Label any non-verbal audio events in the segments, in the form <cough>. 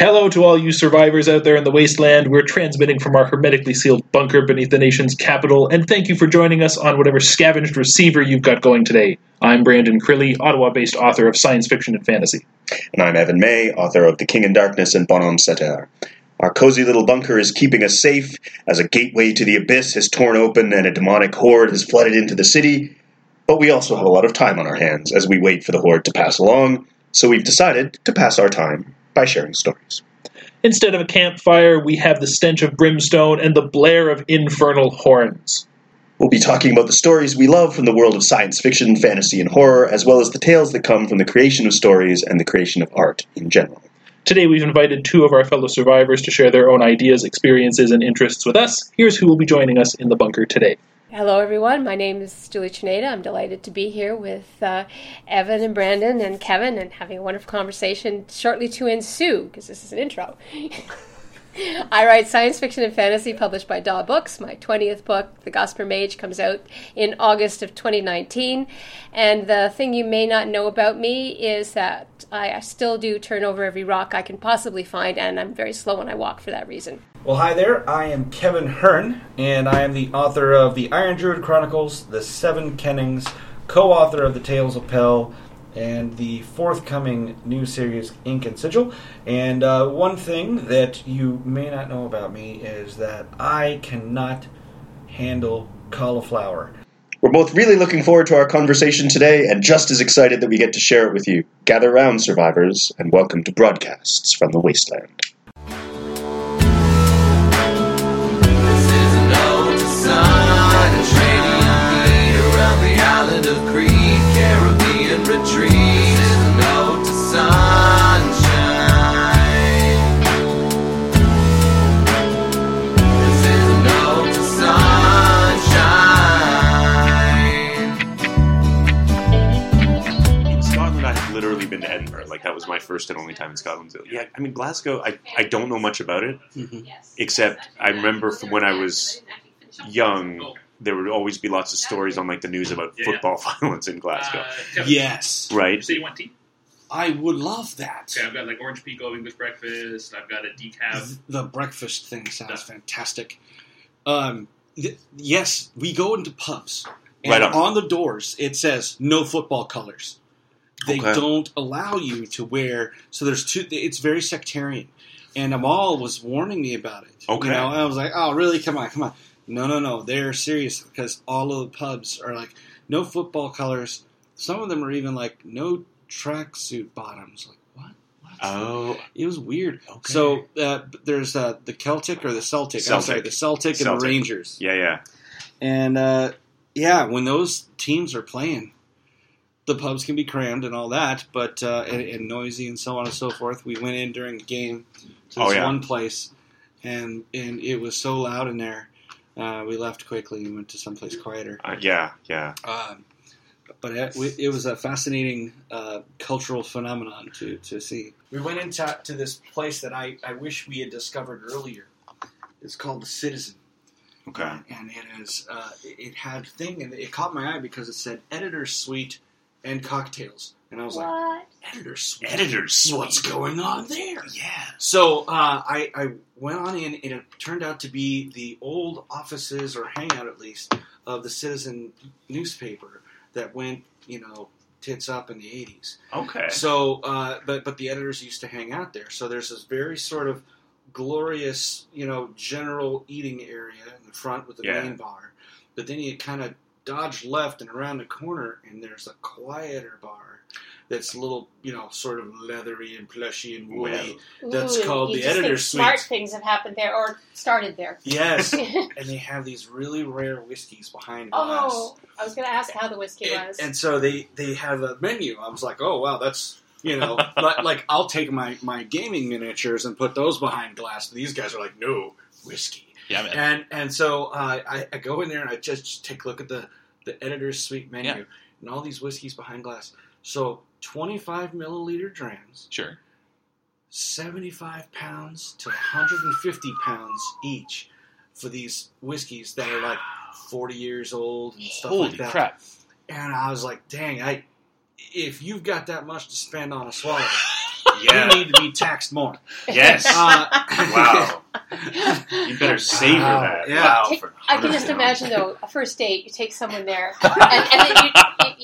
Hello to all you survivors out there in the wasteland. We're transmitting from our hermetically sealed bunker beneath the nation's capital, and thank you for joining us on whatever scavenged receiver you've got going today. I'm Brandon Crilly, Ottawa based author of science fiction and fantasy. And I'm Evan May, author of The King in Darkness and Bonhomme Sept-Heures. Our cozy little bunker is keeping us safe as a gateway to the abyss has torn open and a demonic horde has flooded into the city. But we also have a lot of time on our hands as we wait for the horde to pass along, so we've decided to pass our time by sharing stories. Instead of a campfire, we have the stench of brimstone and the blare of infernal horns. We'll be talking about the stories we love from the world of science fiction, fantasy, and horror, as well as the tales that come from the creation of stories and the creation of art in general. Today, we've invited two of our fellow survivors to share their own ideas, experiences, and interests with us. Here's who will be joining us in the bunker today. Hello, everyone. My name is Julie Czerneda. I'm delighted to be here with uh, Evan and Brandon and Kevin and having a wonderful conversation shortly to ensue, because this is an intro. <laughs> <laughs> I write science fiction and fantasy published by DAW Books. My 20th book, The Gossamer Mage, comes out in August of 2019. And the thing you may not know about me is that I still do turn over every rock I can possibly find, and I'm very slow when I walk for that reason. Well, hi there. I am Kevin Hearne, and I am the author of the Iron Druid Chronicles, The Seven Kennings, co author of The Tales of Pell, and the forthcoming new series Ink and Sigil. And uh, one thing that you may not know about me is that I cannot handle cauliflower. We're both really looking forward to our conversation today and just as excited that we get to share it with you. Gather round, survivors, and welcome to Broadcasts from the Wasteland. My first and only time in Scotland. Yeah, I mean Glasgow. I, I don't know much about it, except I remember from when I was young, there would always be lots of stories on like the news about Yeah. football <laughs> violence in Glasgow. Uh, Yes, Right? say you want tea? I would love that. Okay, I've got like orange pekoe English breakfast. I've got a decaf. The breakfast thing sounds fantastic. Um, th- yes, we go into pubs, and Right on. on. the doors it says no football colors. They Okay. don't allow you to wear. So there's two. It's very sectarian, and Amal was warning me about it. Okay. you know, I was like, oh, really? Come on, come on. No, no, no. They're serious because all of the pubs are like no football colors. Some of them are even like no tracksuit bottoms. Like what? What? Oh, It was weird. Okay. So uh, there's uh, the Celtic or the Celtic. I'm sorry, the Celtic, and the Rangers. yeah, yeah. And uh, yeah, when those teams are playing, the pubs can be crammed and all that, but uh, and, and noisy and so on and so forth. We went in during the game to Oh, this yeah. one place, and and it was so loud in there. Uh, we left quickly and went to someplace quieter. Uh, yeah, yeah. Um, but it, it was a fascinating uh, cultural phenomenon to, to see. We went into to this place that I, I wish we had discovered earlier. It's called the Citizen, Okay. and it is uh, it had a thing, and it caught my eye because it said editor's suite and cocktails, and I was like, What? editor's suite, Editor's suite. what's going on there? Yeah. So uh, I, I went on in, and it turned out to be the old offices, or hangout at least, of the Citizen newspaper that went, you know, tits up in the '80s. Okay. So, uh, but but the editors used to hang out there. So there's this very sort of glorious, you know, general eating area in the front with the Yeah. main bar. But then you kind of dodge left and around the corner, and there's a quieter bar that's a little, you know, sort of leathery and plushy and woolly. That's Ooh, called the just think editor's Smart things have happened there or started there. Yes, <laughs> and they have these really rare whiskeys behind glass. oh, I was going to ask how the whiskey and, was. and so they they have a menu. I was like, oh wow, that's you know, <laughs> like, like I'll take my my gaming miniatures and put those behind glass. These guys are like, no whiskey. Yeah, man. And and so uh, I, I go in there and I just, just take a look at the the editor's suite menu Yeah. and all these whiskeys behind glass. So twenty five milliliter drams, Sure. seventy five pounds to one hundred and fifty pounds each for these whiskeys that are like forty years old and stuff Holy like that. crap. And I was like, dang, I if you've got that much to spend on a swallow, Yeah. you need to be taxed more. Yes. Uh, <laughs> wow. You better savor Wow. that. Yeah. Wow. Take- I can just imagine though a first date. You take someone there, <laughs> and, and then you,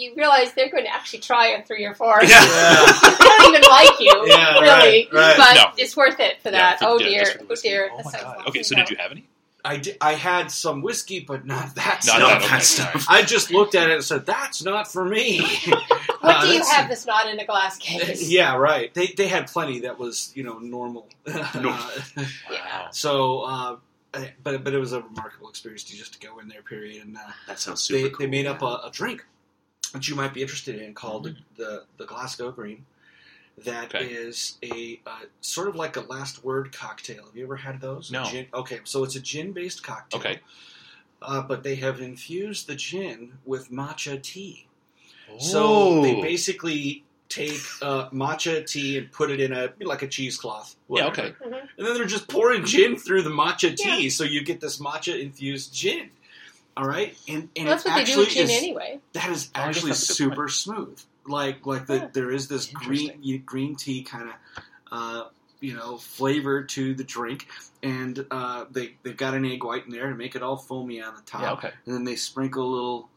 you, you realize they're going to actually try a three or four. Yeah. <laughs> they don't even like you, Yeah, really, right, right. but No. it's worth it for Yeah, that. for- oh yeah, dear, just for oh dear. Oh my god. Okay, so did you have any? I, I had some whiskey, but not that No, stuff. no, Not okay, that stuff. I just looked at it and said, "That's not for me." What Uh, <laughs> do you have that's not in a glass case? <laughs> Yeah, right. They they had plenty that was you know normal. <laughs> Wow. so, uh, I- but but it was a remarkable experience to just to go in there. Period. And uh, That sounds super they cool. they made up a, a drink that you might be interested in called Mm-hmm. the, the the Glasgow Green. That Okay. is a uh, sort of like a last word cocktail. Have you ever had those? No. Gin, okay, so it's a gin based cocktail. Okay. Uh, but they have infused the gin with matcha tea. So they Oh. basically take uh, matcha tea and put it in a like a cheesecloth. Yeah, whatever. okay. Mhm. And then they're just pouring gin through the matcha tea, so you get this matcha infused gin. All right, and and Well, that's it what they do actually with gin is anyway. that is Oh, I guess actually that's a good super smooth. Like like the, Huh. there is this green green tea kind of uh, you know flavor to the drink, and uh, they they've got an egg white in there to make it all foamy on the top Yeah, okay. and then they sprinkle a little,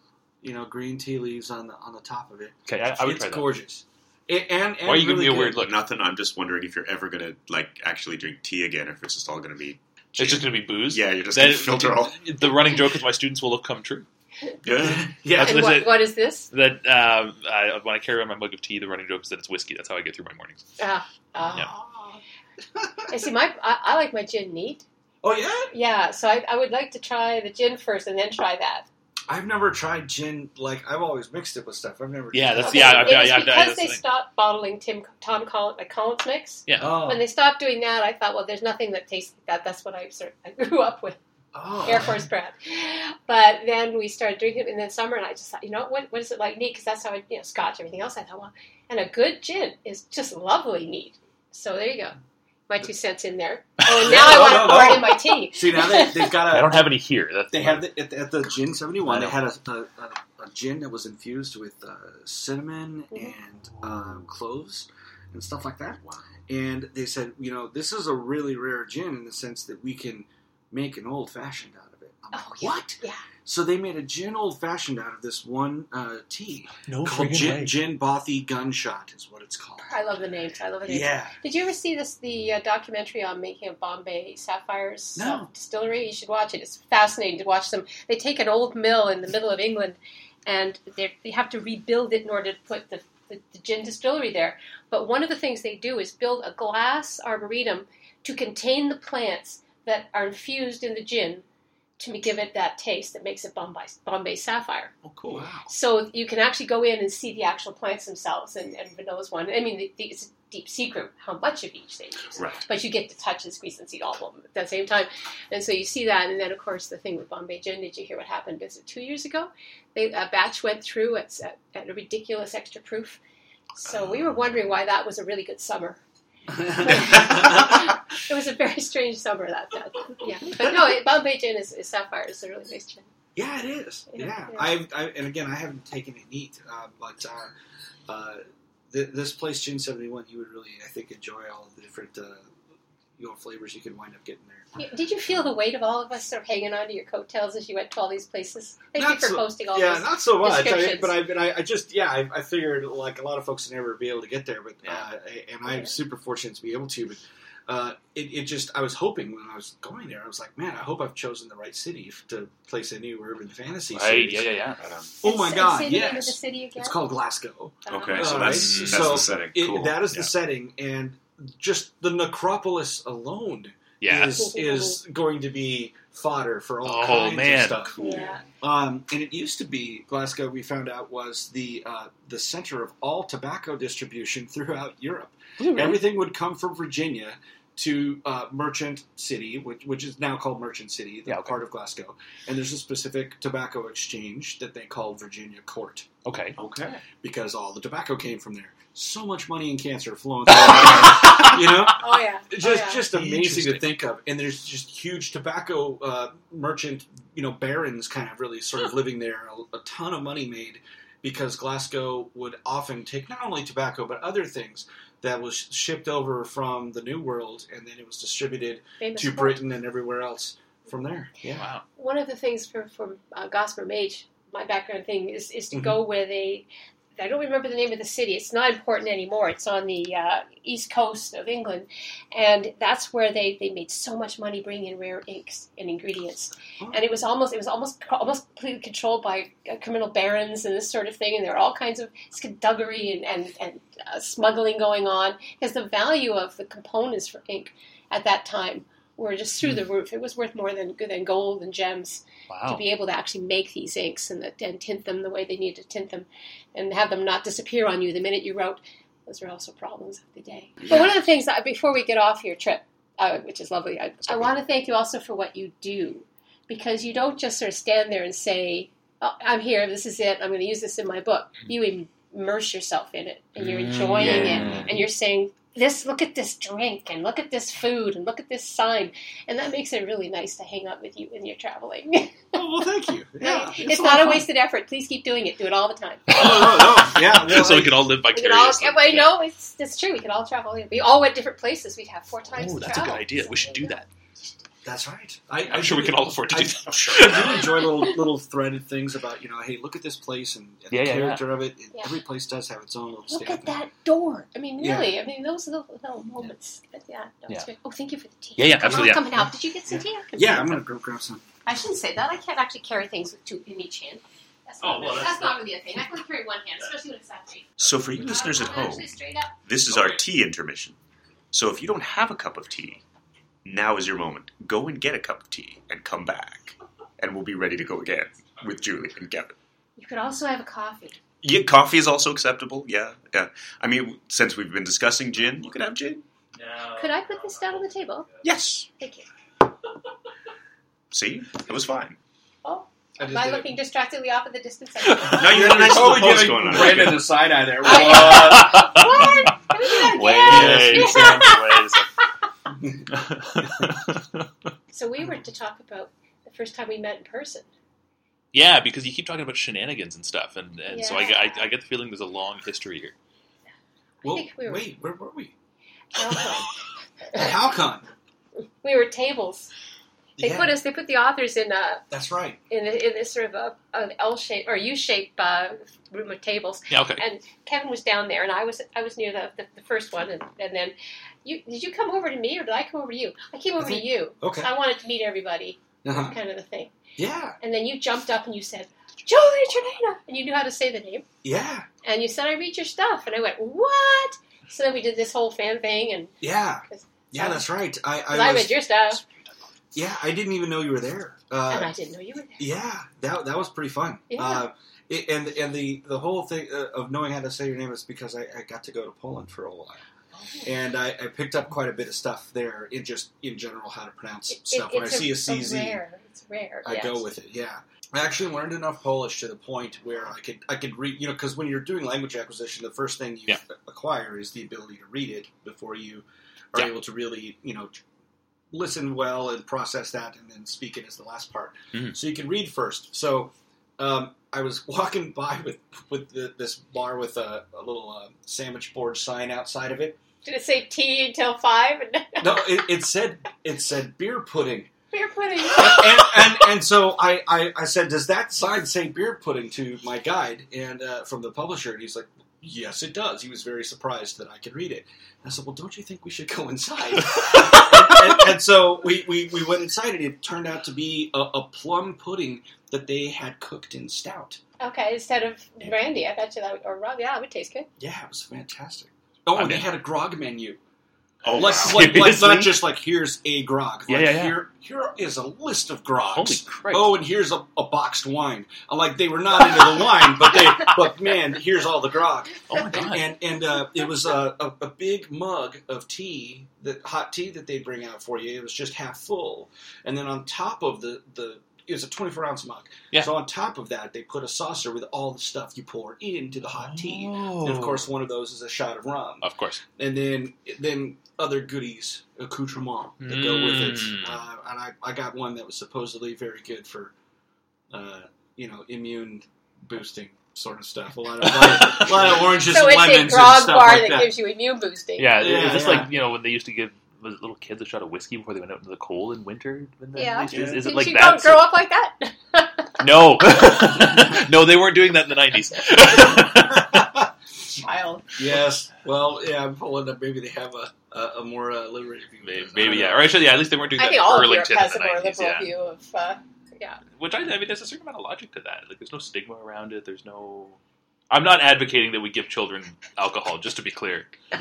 you know, green tea leaves on the on the top of it. Okay, I, I would it's try that. gorgeous. It, and, and Why are you giving me a weird look? Nothing. I'm just wondering if you're ever gonna like actually drink tea again, or if it's just all gonna be. It's just going to be booze. Yeah, you're just Then- gonna filter all. The running joke is my students will have come true. Yeah. <laughs> Yeah, And what what, what is this? That um, I, when I carry around my mug of tea, the running joke is that it's whiskey. That's how I get through my mornings. Ah, ah. <laughs> And see, my I, I like my gin neat. oh yeah. Yeah, so I, I would like to try the gin first and then try that. I've never tried gin. Like I've always mixed it with stuff. I've never. Yeah, that's- that. yeah, I've- it was yeah, I've- because that's they the stopped bottling Tim Tom Collins, like Collins mix. Yeah. Oh, When they stopped doing that, I thought, well, there's nothing that tastes like that. That's what I sort I grew up with, oh. Air Force brand. But then we started drinking it in the summer, and I just thought, you know, what what is it like neat? Because that's how I, you know, Scotch, everything else. I thought, well, and a good gin is just lovely neat. So there you go, my two cents in there. <laughs> Oh, and now I No, want no, to pour no. it in my tea. <laughs> See now they, they've got a. <laughs> I don't have any here. That's They had the, at, the, at the gin seventy I one. They had a, a, a, a gin that was infused with uh, cinnamon Mhm. and um, cloves and stuff like that. And they said, you know, this is a really rare gin in the sense that we can make an old fashioned out of it. I'm like, Oh, yeah. what? Yeah. So they made a gin old fashioned out of this one uh, tea no called gin, gin Bothy Gunshot is what it's called. I love the names. I love the names. Yeah. Did you ever see this the uh, documentary on making of Bombay Sapphires No. distillery? You should watch it. It's fascinating to watch them. They take an old mill in the middle of England, and they they have to rebuild it in order to put the, the, the gin distillery there. But one of the things they do is build a glass arboretum to contain the plants that are infused in the gin to give it that taste that makes it Bombay Bombay Sapphire. Oh, cool. So you can actually go in and see the actual plants themselves, and, and Vanilla's one. I mean, the, the, it's a deep secret how much of each they use, Right. but you get to touch and squeeze and see all of them at the same time. And so you see that, and then of course the thing with Bombay Gin. Did you hear what happened? Was it two years ago? They, a batch went through at, at, at a ridiculous extra proof. So we were wondering why that was a really good summer. <laughs> it was a very strange summer that, that yeah. <laughs> But no, it, Bombay Gin is, is sapphire. It's a really nice gin. Yeah, it is. Yeah, Yeah, yeah. I've, I and again, I haven't taken it neat, uh, but uh, uh, th- this place, Gin Seventy One, you would really, I think, enjoy all the different uh, you know flavors you can wind up getting there. Yeah, Did you feel the weight of all of us sort of hanging on to your coattails as you went to all these places? Thank Not you for so- posting all yeah, those. not so much. I, but I, but I, I just, yeah, I, I figured like a lot of folks would never be able to get there, but Yeah. uh, and I'm Yeah. super fortunate to be able to. But uh, it, it just, I was hoping when I was going there, I was like, man, I hope I've chosen the right city to place a new urban fantasy Right. series. Yeah, yeah, yeah. Right on. Oh my God, say the yes. the city again? It's called Glasgow. Okay, Uh, so All that's right. that's So the setting. It, Cool. That is Yeah. the setting, and just the necropolis alone Yeah. is is going to be fodder for all Oh, kinds man. of stuff. Yeah. Um, and it used to be Glasgow. We found out was the uh, the center of all tobacco distribution throughout Europe. Everything would come from Virginia to uh, Merchant City, which, which is now called Merchant City, the Yeah, okay. part of Glasgow. And there's a specific tobacco exchange that they call Virginia Court Okay. Okay. because all the tobacco came from there. So much money in cancer flowing through there, you know? <laughs> Oh yeah. Just, oh, yeah. just amazing to think of. And there's just huge tobacco uh, merchant, you know, barons kind of really sort of living there. A, a ton of money made because Glasgow would often take not only tobacco but other things that was shipped over from the New World, and then it was distributed Famous to quote. Britain and everywhere else from there. Yeah. Wow. One of the things for for uh, Gossamer Mage, my background thing is is to Mhm. go where they. I don't remember the name of the city. It's not important anymore. It's on the uh, east coast of England, and that's where they, they made so much money bringing in rare inks and ingredients. Oh. And it was almost it was almost almost completely controlled by uh, criminal barons and this sort of thing. And there were all kinds of skullduggery and and, and uh, smuggling going on because the value of the components for ink at that time were just through the hmm. roof. It was worth more than than gold and gems to be able to actually make these inks and, the, and tint them the way they needed to tint them and have them not disappear on you the minute you wrote. Those are also problems of the day. But one of the things that before we get off your trip, uh, which is lovely, I, I want to thank you also for what you do because you don't just sort of stand there and say, oh, "I'm here. This is it. I'm going to use this in my book." Hmm. You immerse yourself in it and you're hmm, enjoying Yeah. it and you're saying. This look at this drink and look at this food and look at this sign and that makes it really nice to hang out with you when you're traveling. <laughs> Oh well, thank you. Yeah, it's, lot not of a fun. wasted effort. Please keep doing it. Do it all the time. Oh, no, no. Yeah. <laughs> Well, <laughs> so we I- can all live We could all, vicariously. yeah, well, no, it's, it's true. We could all travel. We all went different places. We'd have four times. Oh, the that's a good travel. idea. We should do that. That's right. I, I'm sure we can all afford to do that. I'm sure. I do enjoy little little threaded things about you know, hey, look at this place and, and Yeah, the yeah, yeah. character of it. Yeah. Every place does have its own little Look at that door. I mean, Yeah. really. I mean, those are the little moments. But yeah, no, Yeah. Oh, thank you for the tea. Yeah, yeah, Come absolutely, on, yeah. Come and help. Did you get some tea? I Yeah, I'm gonna go grab some. I shouldn't say that. I can't actually carry things with two in each hand. That's oh, not, Oh, well, really, that's that's not really a thing. I can carry one hand, especially when it's that big. So, for you listeners at home, Actually, straight up. this is our tea intermission. So, if you don't have a cup of tea, now is your moment. Go and get a cup of tea and come back, and we'll be ready to go again with Julie and Kevin. You could also have a coffee. Yeah, coffee is also acceptable. Yeah, yeah. I mean, since we've been discussing gin, you can have gin. Could I put this down on the table? Yes. Thank you. See, it was fine. Oh, I am I did it. looking distractly off at the distance? <laughs> No, you had a nice little pose going on. Brandon a side eye there. <laughs> what? Can we do that Wait again? a second. <laughs> So we were to talk about the first time we met in person. yeah, because you keep talking about shenanigans and stuff, and, and so I, I, I get the feeling there's a long history here. Well, we were- wait, where were we? Halcon. At Halcon. we were tables. They Yeah, put us. They put the authors in a That's right. in, a, in this sort of a, an L shape or U shape uh, room of tables. Yeah, okay. And Kevin was down there, and I was I was near the, the, the first one, and, and then you did you come over to me or did I come over to you? I came over think- to you. Okay. I wanted to meet everybody, Uh-huh. kind of the thing. Yeah, And then you jumped up and you said, Julie Czerneda, and you knew how to say the name. yeah, And you said, I read your stuff, and I went, what? So then we did this whole fan thing, and yeah, yeah. That's right. I, I I, was, read your stuff, yeah, I didn't even know you were there. and Uh, I didn't know you were there. yeah, that that was pretty fun. Yeah. Uh, it, and and the the whole thing uh, of knowing how to say your name is because I, I got to go to Poland for a while, and I, I picked up quite a bit of stuff there in just in general how to pronounce It- stuff. it- when I see a, it's CZ, rare. It's rare. I yes. go with it. Yeah, I actually learned enough Polish to the point where I could I could read. You know, because when you're doing language acquisition, the first thing you Yeah. acquire is the ability to read it before you are Yeah. able to really you know listen well and process that, and then speak it as the last part. Mhm. So you can read first. So. Um, I was <laughs> walking by with with the, this bar with a, a little uh, sandwich board sign outside of it. Did it say tea until five? <laughs> No, it, it said it said beer pudding. beer pudding. and, and, and so I, I, I said, does that sign say beer pudding to my guide and uh, from the publisher? And he's like, yes, it does. He was very surprised that I could read it. And I said, well, don't you think we should go inside? <laughs> and, and- and so we, we, we went inside, and it turned out to be a, a plum pudding that they had cooked in stout. Okay, instead of brandy, I bet you that would, or rum. Yeah, it would taste good. Yeah, it was fantastic. Oh, and they had a grog menu. Oh, like, wow. like, like not just like here's a grog. Like, Yeah, yeah, yeah. Here, here is a list of grogs. Holy! Oh, and here's a, a boxed wine. Like they were not into the wine, but they, <laughs> but man, here's all the grog. oh my god! And and uh, it was a, a, a big mug of tea, that hot tea that they bring out for you. It was just half full, and then on top of the the it was a 24 ounce mug. Yeah. So on top of that, they put a saucer with all the stuff you pour into the hot tea. Oh. And of course, one of those is a shot of rum, of course. and then then other goodies, accoutrement that go with it. Mm. Uh, and I, I got one that was supposedly very good for, uh, you know, immune boosting. sort of stuff. A lot of, a lot of, a lot of <laughs> oranges so and it's a lemons grog bar like that, that. gives you immune boosting. Yeah, Yeah, is this yeah. like you know when they used to give was it little kids a shot of whiskey before they went out into the cold in winter? When they- Yeah. Is, is it Did like you that? grow, grow up like that? No, <laughs> no, they weren't doing that in the nineties. <laughs> Child. Yes. Well, yeah, I'm pulling up. Maybe they have a a, a more uh, liberated view. maybe, maybe yeah, know. or actually, yeah, at least they weren't doing I that think in all of Europe Burlington has a in the more nineties. liberal Yeah, view of. Uh, yeah. which I, I mean, there's a certain amount of logic to that. Like, there's no stigma around it. There's no. I'm not advocating that we give children alcohol. Just to be clear, <laughs>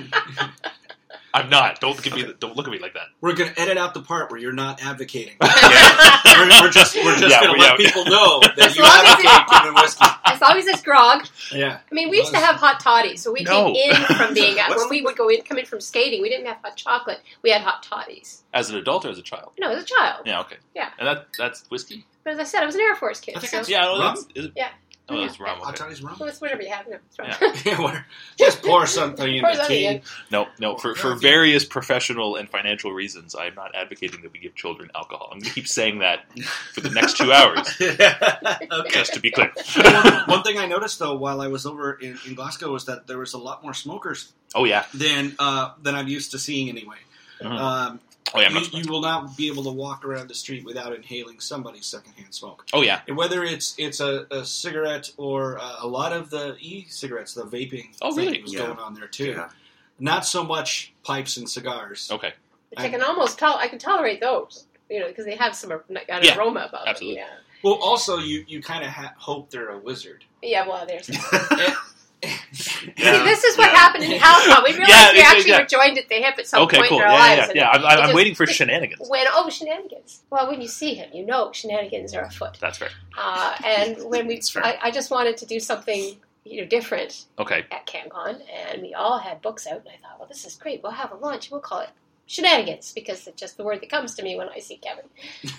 I'm not. Don't give me. the- Don't look at me like that. We're going to edit out the part where you're not advocating. <laughs> Yeah. we're, we're just we're just Yeah, going to we- let yeah. people know <laughs> that As you long as advocate Cuban whiskey. <laughs> As long as it's grog. Yeah. I mean, we used to have hot toddies, so we No. came in from being What's when we would go in, come in from skating. We didn't have hot chocolate. We had hot toddies. As an adult or as a child? No, as a child. Yeah. Okay. Yeah. And that that's whiskey. But as I said, I was an Air Force kid. I think so that's- Yeah. Well, Rum? that's, is it? Yeah. Oh, Yeah. that's rum. Hot Okay. toddies rum. well, it's whatever you have. No, it's wrong. Yeah. <laughs> Yeah, whatever. just pour something in Pour the tea. No, no. For for various professional and financial reasons, I'm not advocating that we give children alcohol. I'm going to keep saying that for the next two hours, <laughs> okay. just to be clear. one, one thing I noticed though while I was over in, in Glasgow was that there was a lot more smokers oh yeah. than uh, than I'm used to seeing anyway. Mhm. Um, Oh yeah. I'm you, not you will not be able to walk around the street without inhaling somebody's secondhand smoke. Oh yeah. And whether it's it's a, a cigarette or uh, a lot of the e-cigarettes, the vaping Oh, thing really? was Yeah. going on there too. Yeah. Not so much pipes and cigars. Okay. Which I can almost tell. I can tolerate those, you know, because they have some ar- an Yeah, aroma about absolutely. them. Well, also you you kind of ha- hope they're a wizard. Yeah. Yeah. Well, there's. <laughs> <laughs> <laughs> See, this is what happened in Halcon. We realized Yeah, we actually yeah. were joined at the hip at some Okay. point Cool. in our Yeah. lives. Yeah. Yeah. I'm, I'm, just- waiting for shenanigans. When oh shenanigans! Well, when you see him, you know shenanigans are afoot. That's fair. Uh, and <laughs> when we. I, I just wanted to do something you know different Okay. at CanCon, and we all had books out, and I thought, well, this is great. We'll have a lunch. We'll call it shenanigans because it's just the word that comes to me when I see Kevin.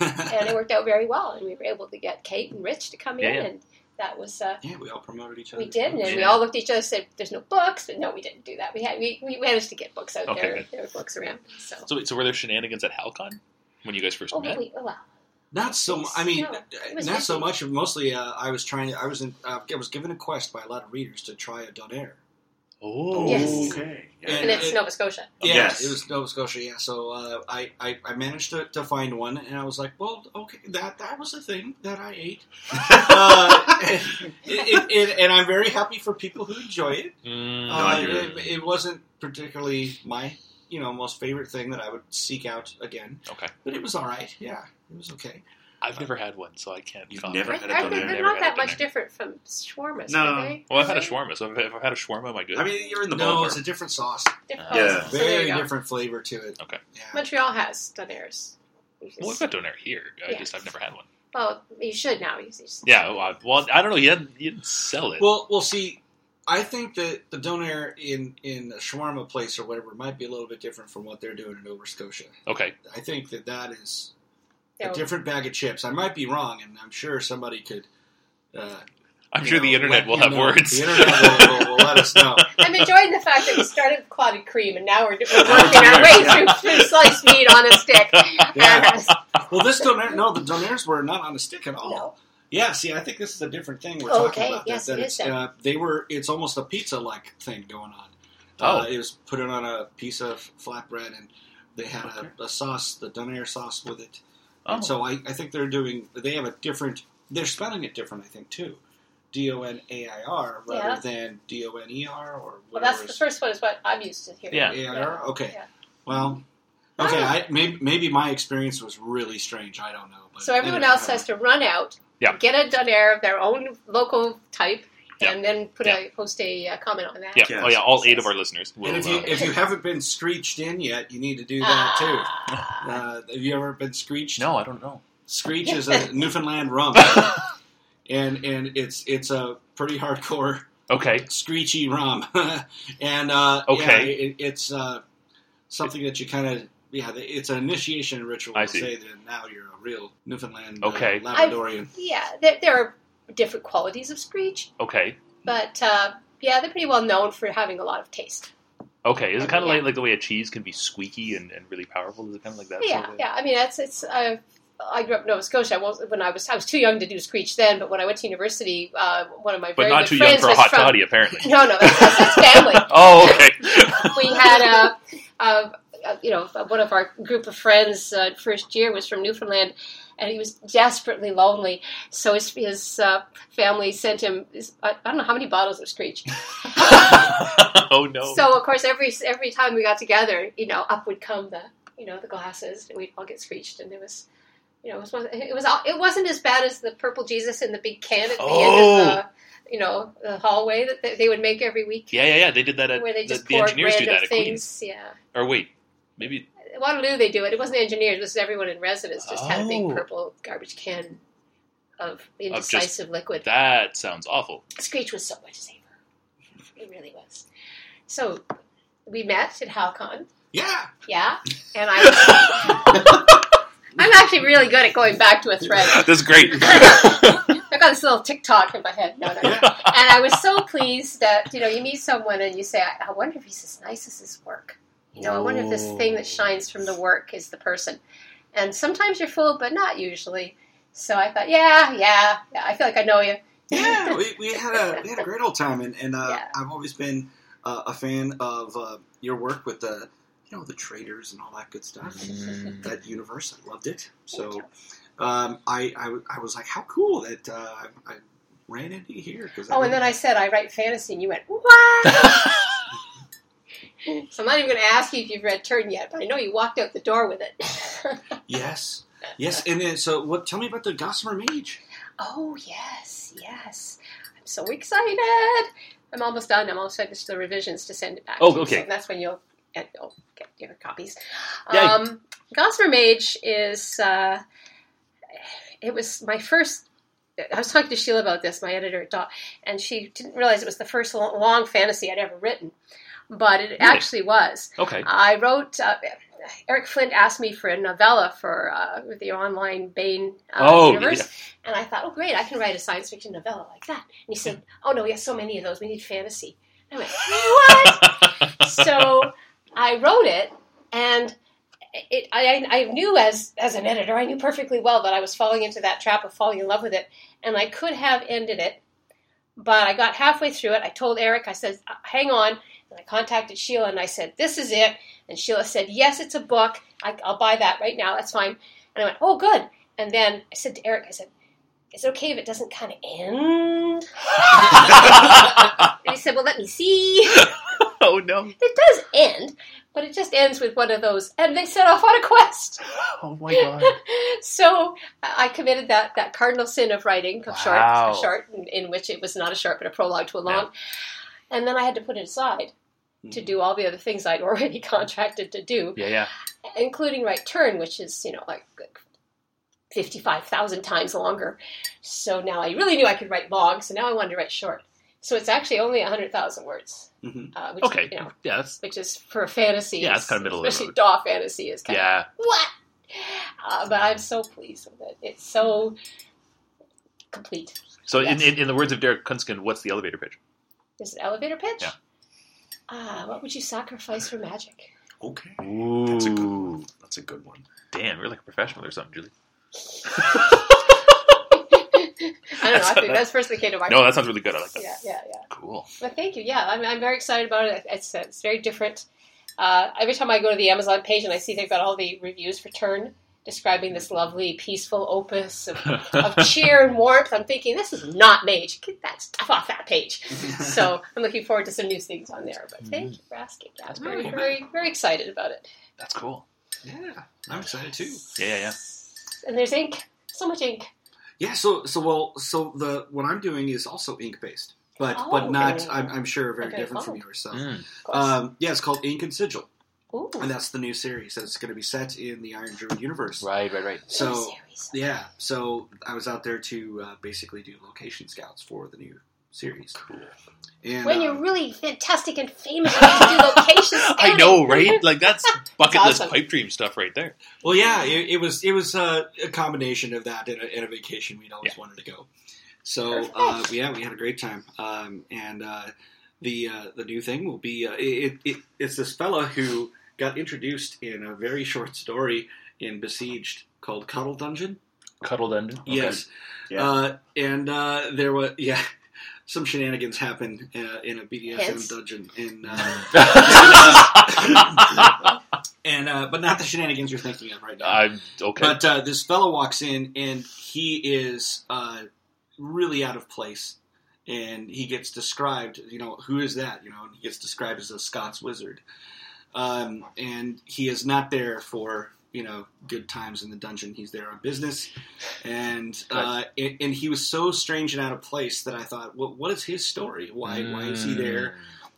<laughs> And it worked out very well, and we were able to get Kate and Rich to come in, and that was. Uh, yeah, we all promoted each other. we did, and then we all looked at each other and said, "There's no books," but no, we didn't do that. We had we, we managed to get books out Okay, there. good. There were books around. So, So, so were there shenanigans at Halcon when you guys first oh, met? we, well, Not so. mu- I mean, No, it was not so much. Mostly, uh, I was trying. I was in. Uh, I was given a quest by a lot of readers to try a Donair. Oh. Yes. Okay. And- and it's Nova Scotia. Yeah, Yes. it was Nova Scotia. Yeah, so uh, I, I I managed to, to find one, and I was like, well, okay, that that was a thing that I ate, <laughs> uh, <laughs> and, it, it, and I'm very happy for people who enjoy it. Mm, Uh, it, it wasn't particularly my you know most favorite thing that I would seek out again, okay. but it was all right. Yeah, it was okay. I've never had one, so I can't. You've comment. never Aren't had a they- Donair. they're not that much different from shawarmas, No. are they? Well, I've had a shawarma, so if if I've had a shawarma, am I good? I mean, you're in the no, ballpark. it's a different sauce. Different- Yeah. so Very you different flavor to it. Okay. Yeah. Montreal has Donairs. You just- Well, I've got Donair here. I Yeah. just I've never had one. well, you should now. You just- Yeah. Well, I, don't know. You didn't, you didn't sell it. Well, we'll see, I think that the donair in in a shawarma place or whatever might be a little bit different from what they're doing in Nova Scotia. okay. I think that that is they're- a different bag of chips. I might be wrong, and I'm sure somebody could. Uh, I'm sure know, the internet will have know. words. The internet will, will, will let us know. <laughs> I'm enjoying the fact that we started with clotted cream and now we're, we're <laughs> working our way through, through sliced meat on a stick. <laughs> Yeah. Well, this donair, no, the donairs were not on a stick at all. No. Yeah, see, I think this is a different thing we're Okay, talking about. yes, that, it that is it's, uh, they were. It's almost a pizza-like thing going on. Oh. Uh, it was put it on a piece of flatbread, and they had a, a sauce, the donair sauce, with it. Oh. And so I, I think they're doing. They have a different. They're spelling it different, I think, too. D o n a i r rather Yeah. than d o n e r or well, that's the first one is what I'm used to hearing. Yeah. A i r. Okay. Yeah. Well. Okay, I, maybe, maybe my experience was really strange. I don't know. But So everyone anyway, else has to run out, Yeah. get a Donair of their own local type, Yeah. and then put Yeah. a post a uh, comment on that. Yeah. Yes. Oh yeah. All eight of our listeners will. And if you uh, if you haven't been screeched in yet, you need to do that too. Ah. Uh, have you ever been screeched? no, I don't know. Screech is a <laughs> Newfoundland rum, <laughs> and and it's it's a pretty hardcore Okay. screechy rum, <laughs> and uh, Okay. yeah, it, it's uh, something that you kind of yeah, it's an initiation ritual I to see. say that now you're a real Newfoundland Okay. uh, Labradorian. Yeah, there, there are different qualities of screech, Okay. but uh, yeah, they're pretty well known for having a lot of taste. Okay. Is it kind of Yeah. like like the way a cheese can be squeaky and, and really powerful? Is it kind of like that? yeah, sort of? yeah. I mean, it's it's. Uh, I grew up in Nova Scotia. I was, when I was I was too young to do Screech then, but when I went to university, uh, one of my friends But not too young for a hot from, toddy, apparently. <laughs> No, no, that's, that's, that's family. <laughs> Oh, okay. <laughs> we had a, a, a you know one of our group of friends uh, first year was from Newfoundland, and he was desperately lonely. So his his uh, family sent him his, I, I don't know how many bottles of Screech. <laughs> oh no. So of course every every time we got together, you know, up would come the you know the glasses, and we'd all get screeched, and it was. You know, it was it was it wasn't as bad as the purple Jesus in the big can at the end Oh. of the you know the hallway that they- they would make every week, yeah, yeah, yeah. They did that at where they the, just the poured engineers do that at things. Queens. Yeah, Or wait, maybe Waterloo they do it. It wasn't engineers. It was everyone in residence. Just had a big Oh. purple garbage can of just- indecisive liquid. that sounds awful. Screech was so much safer. It really was. So we met at HalCon. Yeah. Yeah, and I. <laughs> <laughs> I'm actually really good at going back to a thread. <laughs> That's great. I got this little TikTok in my head. No, no, no. And I was so pleased that you know you meet someone and you say, I, I wonder if he's as nice as his work. You know, I wonder if this thing that shines from the work is the person. And sometimes you're fooled, but not usually. So I thought, yeah, yeah, yeah. I feel like I know you. Yeah, we, we <laughs> had a we had a great old time, and, and uh, Yeah. I've always been uh, a fan of uh, your work with the you know the traders and all that good stuff. Mm. That universe, I loved it. So I, I, I, I was like, how cool that uh, I, I ran into you here because Oh, and then I said I write fantasy, and you went, <laughs> what? So I'm not even going to ask you if you've read Turn yet, but I know you walked out the door with it. <laughs> yes yes, and then so what? Tell me about the Gossamer Mage. oh yes, yes. I'm so excited. I'm almost done. I'm almost finished the revisions to send it back. Oh, okay. So that's when you'll get, get your copies. Um, Gossamer Mage is. Uh, it was my first. I was talking to Sheila about this, my editor at DAW, and she didn't realize it was the first long fantasy I'd ever written, but it actually was. Okay. I wrote. Uh, Eric Flint asked me for a novella for uh, the online Baen uh, Oh, universe, and I thought, oh great, I can write a science fiction novella like that. And he said, <laughs> oh no, we have so many of those. We need fantasy. And I went, what? <laughs> so I wrote it, and it, I, I knew as as an editor, I knew perfectly well that I was falling into that trap of falling in love with it, and I could have ended it, but I got halfway through it. I told Eric, I said, "Hang on," and I contacted Sheila, and I said, "This is it." And Sheila said, "Yes, it's a book. I, I'll buy that right now. That's fine." And I went, "Oh, good." And then I said to Eric, I said, "Is it okay if it doesn't kind of end?" And he said, "Well, let me see." <laughs> oh no. It does end, but it just ends with one of those, and they set off on a quest. <laughs> Oh my god. <laughs> so I committed that that cardinal sin of writing a short, a short in, in which it was not a short but a prologue to a long, and then I had to put it aside to do all the other things I'd <laughs> already contracted to do, Yeah, yeah. including write turn, which is you know like. Fifty-five thousand times longer. So now I really knew I could write long. So now I wanted to write short. So it's actually only hundred thousand words, Mhm. uh, which Okay. you know, Yeah, that's which is for a fantasy. Yeah, it's middle of the especially road. DAW fantasy is kind of yeah. what? Uh, but I'm so pleased with it. It's so complete. So in, in in the words of Derek Künsken, what's the elevator pitch? Is it elevator pitch? Yeah. Ah, what would you sacrifice for magic? Okay, Ooh. That's a good one. That's a good one. Damn, you're like a professional or something, Julie. <laughs> I don't know. I That's- think that's the first thing that came to mind. No, that sounds really good. I like that. Yeah, yeah, yeah. Cool. But thank you. Yeah, I'm, I'm very excited about it. It's, it's very different. Uh, every time I go to the Amazon page and I see they've got all the reviews for Turn describing this lovely, peaceful opus of, <laughs> of cheer and warmth, I'm thinking, this is not Mage. Get that stuff off that page. <laughs> so I'm looking forward to some new things on there. But thank you for asking. Yeah, I'm very, Oh, very, very excited about it. That's cool. yeah, I'm excited too. Yeah, yeah, yeah. And there's ink. So much ink. Yeah, so so well, so the what I'm doing is also ink based, but Oh, but not. okay. I'm, I'm sure very Okay, different fun. from yours. So, Mm. Um, yeah, it's called Ink and Sigil, Ooh. and that's the new series that's going to be set in the Iron Druid universe. Right, right, right. So yeah, so I was out there to uh, basically do location scouts for the new series. Cool. And When uh, you're really fantastic and famous, you get to do locations. <laughs> I know, right? Like that's bucket list awesome. pipe dream stuff right there. well, yeah, it, it was it was uh, a combination of that and a, and a vacation we'd always wanted to go. So uh, yeah, we had a great time, um, and uh, the uh, the new thing will be uh, it, it, it's this fella who got introduced in a very short story in Besieged called Cuddle Dungeon. Cuddle Dungeon. Okay. Yes, Yeah. uh, and uh, there was <laughs> yeah. Some shenanigans happen uh, in a BDSM Hence. dungeon, and uh, <laughs> <laughs> and uh, but not the shenanigans you're thinking of right now. I'm okay. But uh, this fellow walks in, and he is uh, really out of place. And he gets described, you know, who is that? You know, and he gets described as a Scots wizard. Um, and he is not there for, you know, good times in the dungeon. He's there on business. And <laughs> uh, and, and he was so strange and out of place that I thought, well, what is his story? Why, why is he there?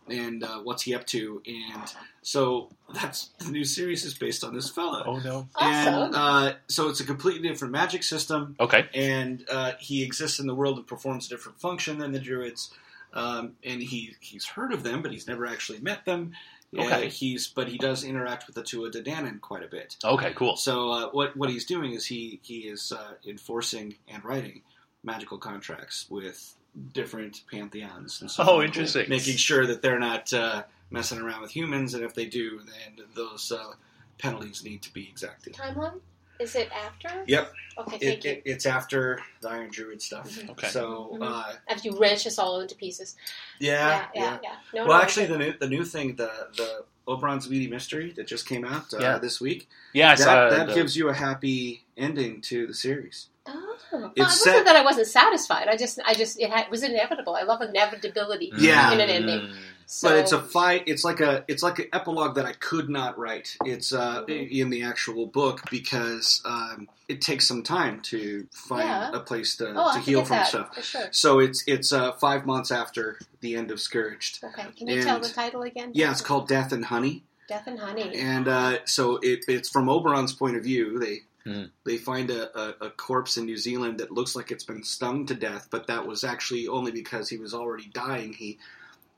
And uh, what's he up to? And so that's the new series is based on this fella. Oh no. And uh, so it's a completely different magic system, Okay. and uh, he exists in the world and performs a different function than the druids. Um, and he he's heard of them, but he's never actually met them. Okay. Uh, he's but he does interact with the Tuatha Dé Danann quite a bit. Okay. Cool. So uh, what what he's doing is he he is uh, enforcing and writing magical contracts with different pantheons. And so Oh, interesting. Making sure that they're not uh, messing around with humans, and if they do, then those uh, penalties need to be exacted. Timeline? Is it after? Yep. Okay, thank It, you. it, it's after the Iron Druid stuff. Mhm. Okay. So, Mhm. uh, After you wrench us all into pieces. yeah, yeah, yeah. yeah. No, Well, no, actually, okay. the new the new thing, the the Oberon's Meaty Mystery that just came out uh, Yeah. this week, Yeah, I that, saw that the- gives you a happy ending to the series. Oh, well, It's it wasn't set- that I wasn't satisfied. I just, I just, it, had, was inevitable. I love inevitability Yeah. in an ending. Mm. So, but it's a fight. It's like a it's like an epilogue that I could not write. It's uh, Mhm. in the actual book because um, it takes some time to find Yeah. a place to, oh, to heal from that, stuff. for sure. So it's it's uh, five months after the end of Scourged. Okay, can you tell the title again? Yeah, it's called Death and Honey. Death and Honey. and uh, so it, it's from Oberon's point of view. They Hmm. they find a, a, a corpse in New Zealand that looks like it's been stung to death, but that was actually only because he was already dying. He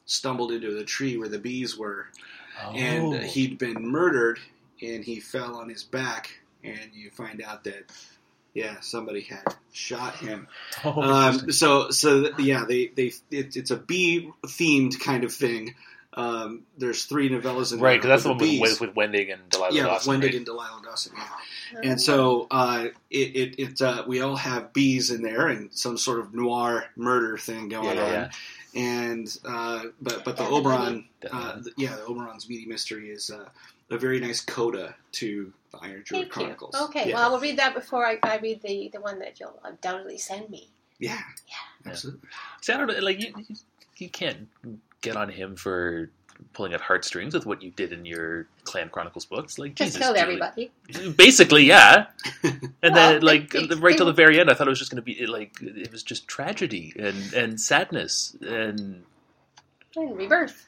stumbled into the tree where the bees were, and Oh. he'd been murdered, and he fell on his back. And you find out that yeah, somebody had shot him. <laughs> Oh, Um, so so th- yeah, they they it, it's a bee themed kind of thing. Um, there's three novellas in right, there because that's the one with with, bees. with, with Wendig and Delilah Yeah, Dawson. Wendig right? and Delilah Dawson. Yeah. Oh. And so uh, it it, it uh, we all have bees in there and some sort of noir murder thing going Yeah, on. Yeah, And uh, but but the Oberon, uh, and yeah, the Oberon's meaty mystery is uh, a very nice coda to the Iron Druid Thank you. Chronicles. Okay, yeah. well, I will read that before I, I read the, the one that you'll undoubtedly send me. yeah, Yeah. absolutely. See, I don't know, like you, you, you can't get on him for pulling at heartstrings with what you did in your Clan Chronicles books. Like Just Jesus, killed everybody. Basically, yeah. And Well, then, like, they- they- right till the very end, I thought it was just going to be like it was just tragedy and and sadness and And rebirth.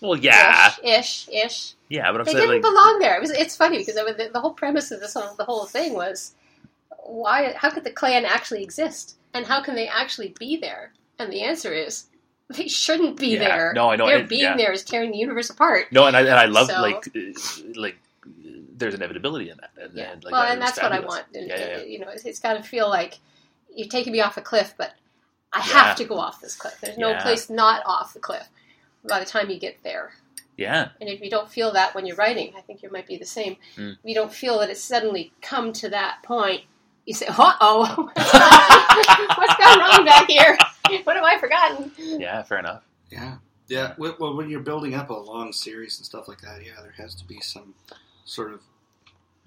well, yeah, Ish, ish, ish. yeah. But I'm They saying didn't like belong there. It was, it's funny because I mean, the, the whole premise of this whole, the whole thing was why? How could the clan actually exist, and how can they actually be there? And the answer is they shouldn't be Yeah. there. No, I know, Their and- being yeah. there is tearing the universe apart. no, and I and I love So- like uh, like there's inevitability in that. And, Yeah. and, like, well, that and that's what I want. And, Yeah. You know, it's, it's got to feel like you're taking me off a cliff, but I have to go off this cliff. There's no place not off the cliff by the time you get there. Yeah, And if you don't feel that when you're writing, I think you might be the same. Mm. If you don't feel that it's suddenly come to that point, you say, "Uh oh, <laughs> <laughs> what's gone wrong back here? <laughs> What have I forgotten?" yeah, fair enough. Yeah, yeah. Well, well, when you're building up a long series and stuff like that, yeah, there has to be some sort of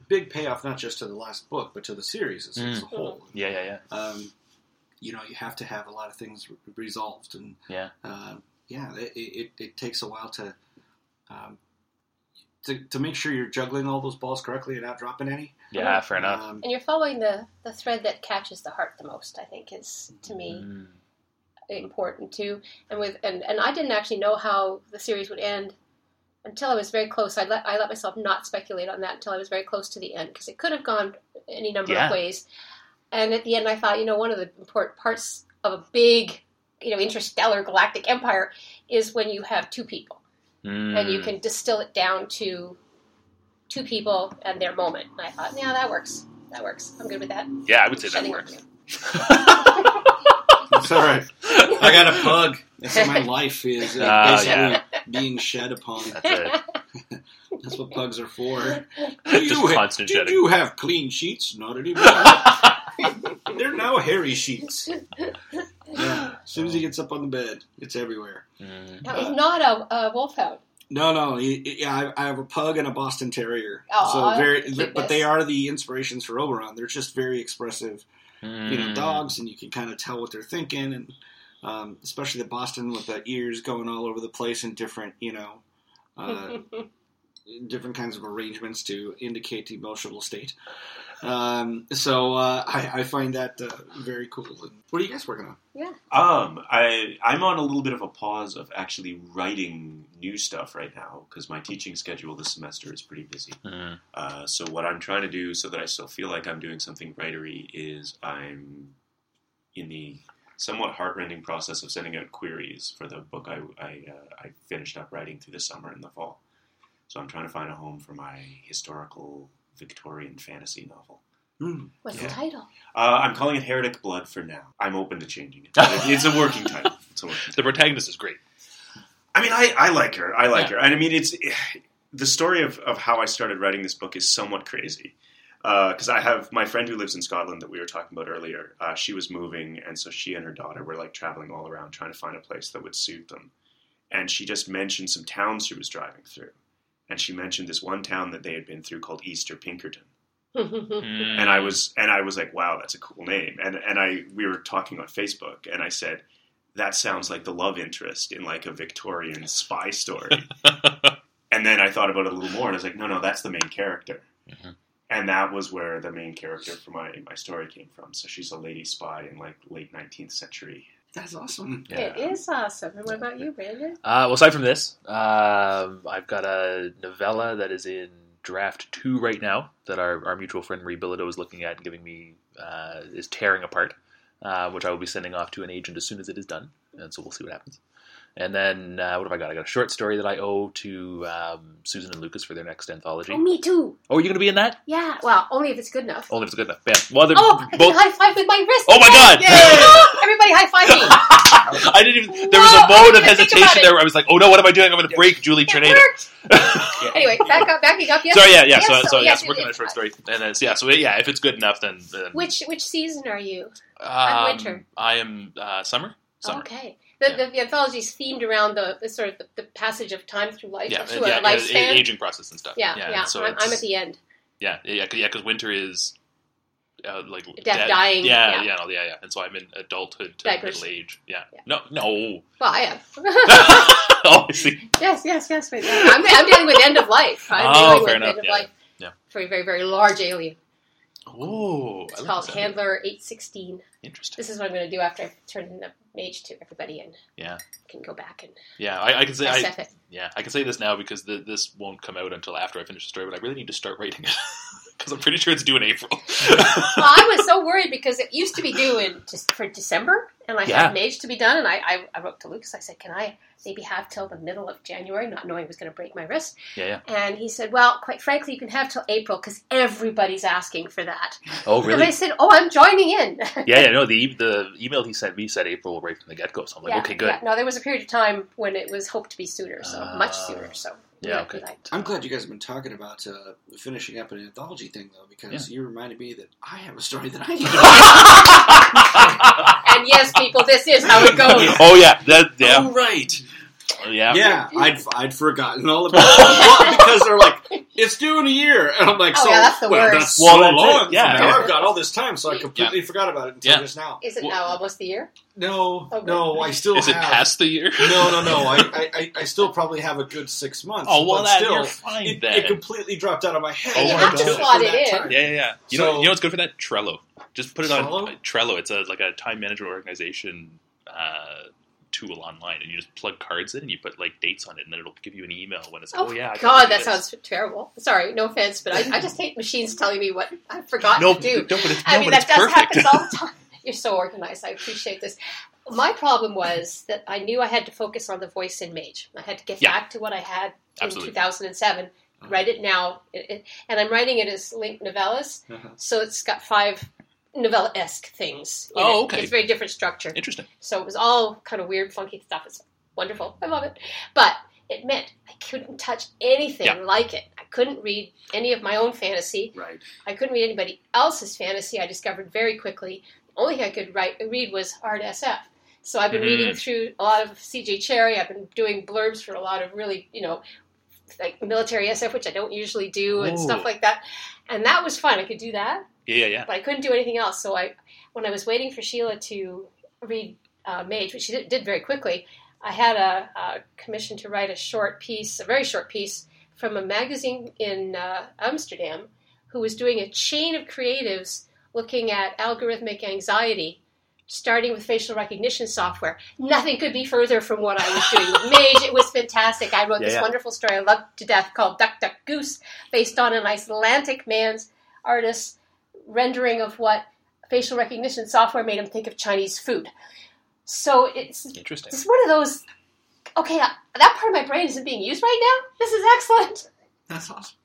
big payoff, not just to the last book, but to the series as, as a whole. Yeah, yeah, yeah. Um, you know, you have to have a lot of things re- resolved, and Yeah. uh, yeah, it, it, it takes a while to, um, to to make sure you're juggling all those balls correctly and not dropping any. Yeah, fair enough. Um, And you're following the the thread that catches the heart the most. I think is to me Mm. Important too. And with and, and I didn't actually know how the series would end until I was very close. I let I let myself not speculate on that until I was very close to the end because it could have gone any number Yeah. of ways. And at the end, I thought, you know, one of the important parts of a big, you know, interstellar galactic empire is when you have two people and Mm. you can distill it down to two people and their moment. And I thought, yeah, that works. That works. I'm good with that. Yeah, I would say that works. <laughs> <laughs> up. It's all right. I got a pug. That's what my <laughs> life is uh, Ah, basically yeah. being shed upon. That's it. <laughs> That's what pugs are for. Do you ha- did shedding. you have clean sheets? Not anymore. <laughs> They're now hairy sheets. Yeah. As soon as he gets up on the bed, it's everywhere. Mm. That was not a, a wolfhound. No, no. he- he- Yeah, I, I have a pug and a Boston Terrier. Aw, so very, but they are the inspirations for Oberon. They're just very expressive, you know, Mm. dogs, and you can kind of tell what they're thinking, and um, especially the Boston with the ears going all over the place in different, you know, uh, <laughs> different kinds of arrangements to indicate the emotional state. Um, so uh, I, I find that uh, very cool. And what are you guys working on? Um, I I'm on a little bit of a pause of actually writing new stuff right now because my teaching schedule this semester is pretty busy. Mm. Uh, so what I'm trying to do so that I still feel like I'm doing something writery is I'm in the somewhat heartrending process of sending out queries for the book I I, uh, I finished up writing through the summer and the fall. So I'm trying to find a home for my historical Victorian fantasy novel. Hmm. What's Yeah. the title? Uh, I'm calling it Heretic Blood for now. I'm open to changing it. <laughs> It's a working title. It's a working The protagonist is great. I mean, I, I like her. I like her. And I mean, it's the story of, of how I started writing this book is somewhat crazy. Because I have my friend who lives in Scotland that we were talking about earlier. Uh, she was moving, and so she and her daughter were like traveling all around trying to find a place that would suit them. And she just mentioned some towns she was driving through. And she mentioned this one town that they had been through called Easter Pinkerton Mm. and I was and I was like, wow, that's a cool name. And and I we were talking on Facebook, and I said, that sounds like the love interest in like a Victorian spy story. <laughs> and then I thought about it a little more, and I was like, no, no, that's the main character. Mhm. And that was where the main character for my my story came from. So she's a lady spy in like late nineteenth century. That's awesome. It is awesome. And what about you, Brandon? Uh, well, aside from this, um, I've got a novella that is in draft two right now that our, our mutual friend Marie Bilodeau is looking at and giving me uh, is tearing apart, uh, which I will be sending off to an agent as soon as it is done, and so we'll see what happens. And then uh, what have I got? I got a short story that I owe to um, Susan and Lucas for their next anthology. Oh, me too. Oh, are you going to be in that? Yeah. Well, only if it's good enough. Only if it's good enough. Yeah. Well, they're Oh, both. can high five with my wrist. Oh my God! Yay! Everybody high five me. <laughs> I didn't even. There was Whoa, a I moment of hesitation there. Where I was like, "Oh no, what am I doing? I'm going to break Julie Czerneda." <laughs> <laughs> Anyway, back up, backing up. Yes. So yeah, yeah. Yes, So, so yes, yes, it working on a short story, and then, so, yeah, so yeah, if it's good enough, then, then Which which season are you? um, winter? I am uh, summer. Summer. Okay. The, the, the anthology is themed around the, the sort of the, the passage of time through life, Yeah, through yeah, a yeah, lifespan. aging process and stuff. yeah, yeah. and So I'm, I'm at the end. yeah, yeah, yeah, because winter is uh, like Death, dying, Yeah, yeah. yeah, no, yeah, yeah, and so I'm in adulthood to Diapers. middle age. Yeah, Yeah. no, no. Well, I am. <laughs> see. yes, yes, yes. But I'm, I'm dealing with end of life. I'm Oh, dealing fair with enough, end of yeah, life. yeah. For a very, very large alien. Oh, It's called Handler 816. Interesting. This is what I'm going to do after I turn in the mage to everybody and Yeah. I can go back and Yeah, I, I can say I, it. yeah, I can say this now because the, this won't come out until after I finish the story, but I really need to start writing it <laughs> because I'm pretty sure it's due in April. <laughs> well, I was so worried because it used to be due in just for December, and I Yeah. had Mage to be done, and I, I, I wrote to Lucas. I said, "Can I maybe have till the middle of January?" Not knowing I was going to break my wrist, yeah, yeah. and he said, "Well, quite frankly, you can have till April because everybody's asking for that." Oh, And I said, "Oh, I'm joining in." <laughs> Yeah, yeah. No, the the email he sent me said April right from the get go. So I'm like, yeah, okay, good. yeah. No, there was a period of time when it was hoped to be sooner, so much Ah. sooner. So Yeah, okay. we liked- I'm glad you guys have been talking about uh, finishing up an anthology thing, though, because you reminded me that I have a story that I <laughs> need to And yes, people, this is how it goes. oh yeah, that yeah, Oh, right. Yeah. Yeah, I'd, I'd forgotten all about it. <laughs> Because they're like, it's due in a year. And I'm like, Oh, so, yeah, that's the well, worst. that's Well, so that's it. long. Yeah. Now I've got all this time, so I completely forgot about it until Yeah. just now. Is it Well- now almost the year? No, Okay. no, I still Is it past the year? No, no, no. I, <laughs> I, I- I still probably have a good six months. Oh well, but that still, fine it, then. it completely dropped out of my head. Oh, you until have to slot it in. time. yeah, yeah, yeah. You know, So- you know what's good for that? Trello. Just put it Trello? on Trello. It's a like a time management organization uh, tool online, and you just plug cards in, and you put like dates on it, and then it'll give you an email when it's. Oh, Oh, yeah, I God, that this." sounds terrible. Sorry, no offense, but I, I just hate machines telling me what I forgot No, to do. no, but it's, I no, mean, but that does perfect. happen all the time. <laughs> You're so organized. I appreciate this. My problem was that I knew I had to focus on the voice in Mage. I had to get Yeah. back to what I had in Absolutely. 2007. Write it now, it, it, and I'm writing it as linked novellas, Uh-huh. so it's got five novella esque things. in Oh, it. okay. It's very different structure. Interesting. So it was all kind of weird, funky stuff. It's wonderful. I love it. But it meant I couldn't touch anything Yeah. like it. I couldn't read any of my own fantasy. Right. I couldn't read anybody else's fantasy. I discovered very quickly the only thing I could write read was hard SF. So I've been Mhm. reading through a lot of CJ Cherryh. I've been doing blurbs for a lot of really, you know, like military SF, which I don't usually do, and Ooh. stuff like that. And that was fun. I could do that, Yeah, yeah, but I couldn't do anything else. So I, when I was waiting for Sheila to read uh, Mage, which she did, did very quickly, I had a, a commission to write a short piece, a very short piece, from a magazine in uh, Amsterdam, who was doing a chain of creatives looking at algorithmic anxiety, starting with facial recognition software. Nothing could be further from what I was doing with <laughs> Mage. It was fantastic. I wrote Yeah, this yeah. wonderful story I loved to death called Duck Duck Goose, based on an Icelandic man's artist's rendering of what facial recognition software made him think of Chinese food. So it's Interesting. it's one of those. Okay, uh, that part of my brain isn't being used right now. This is excellent. That's awesome.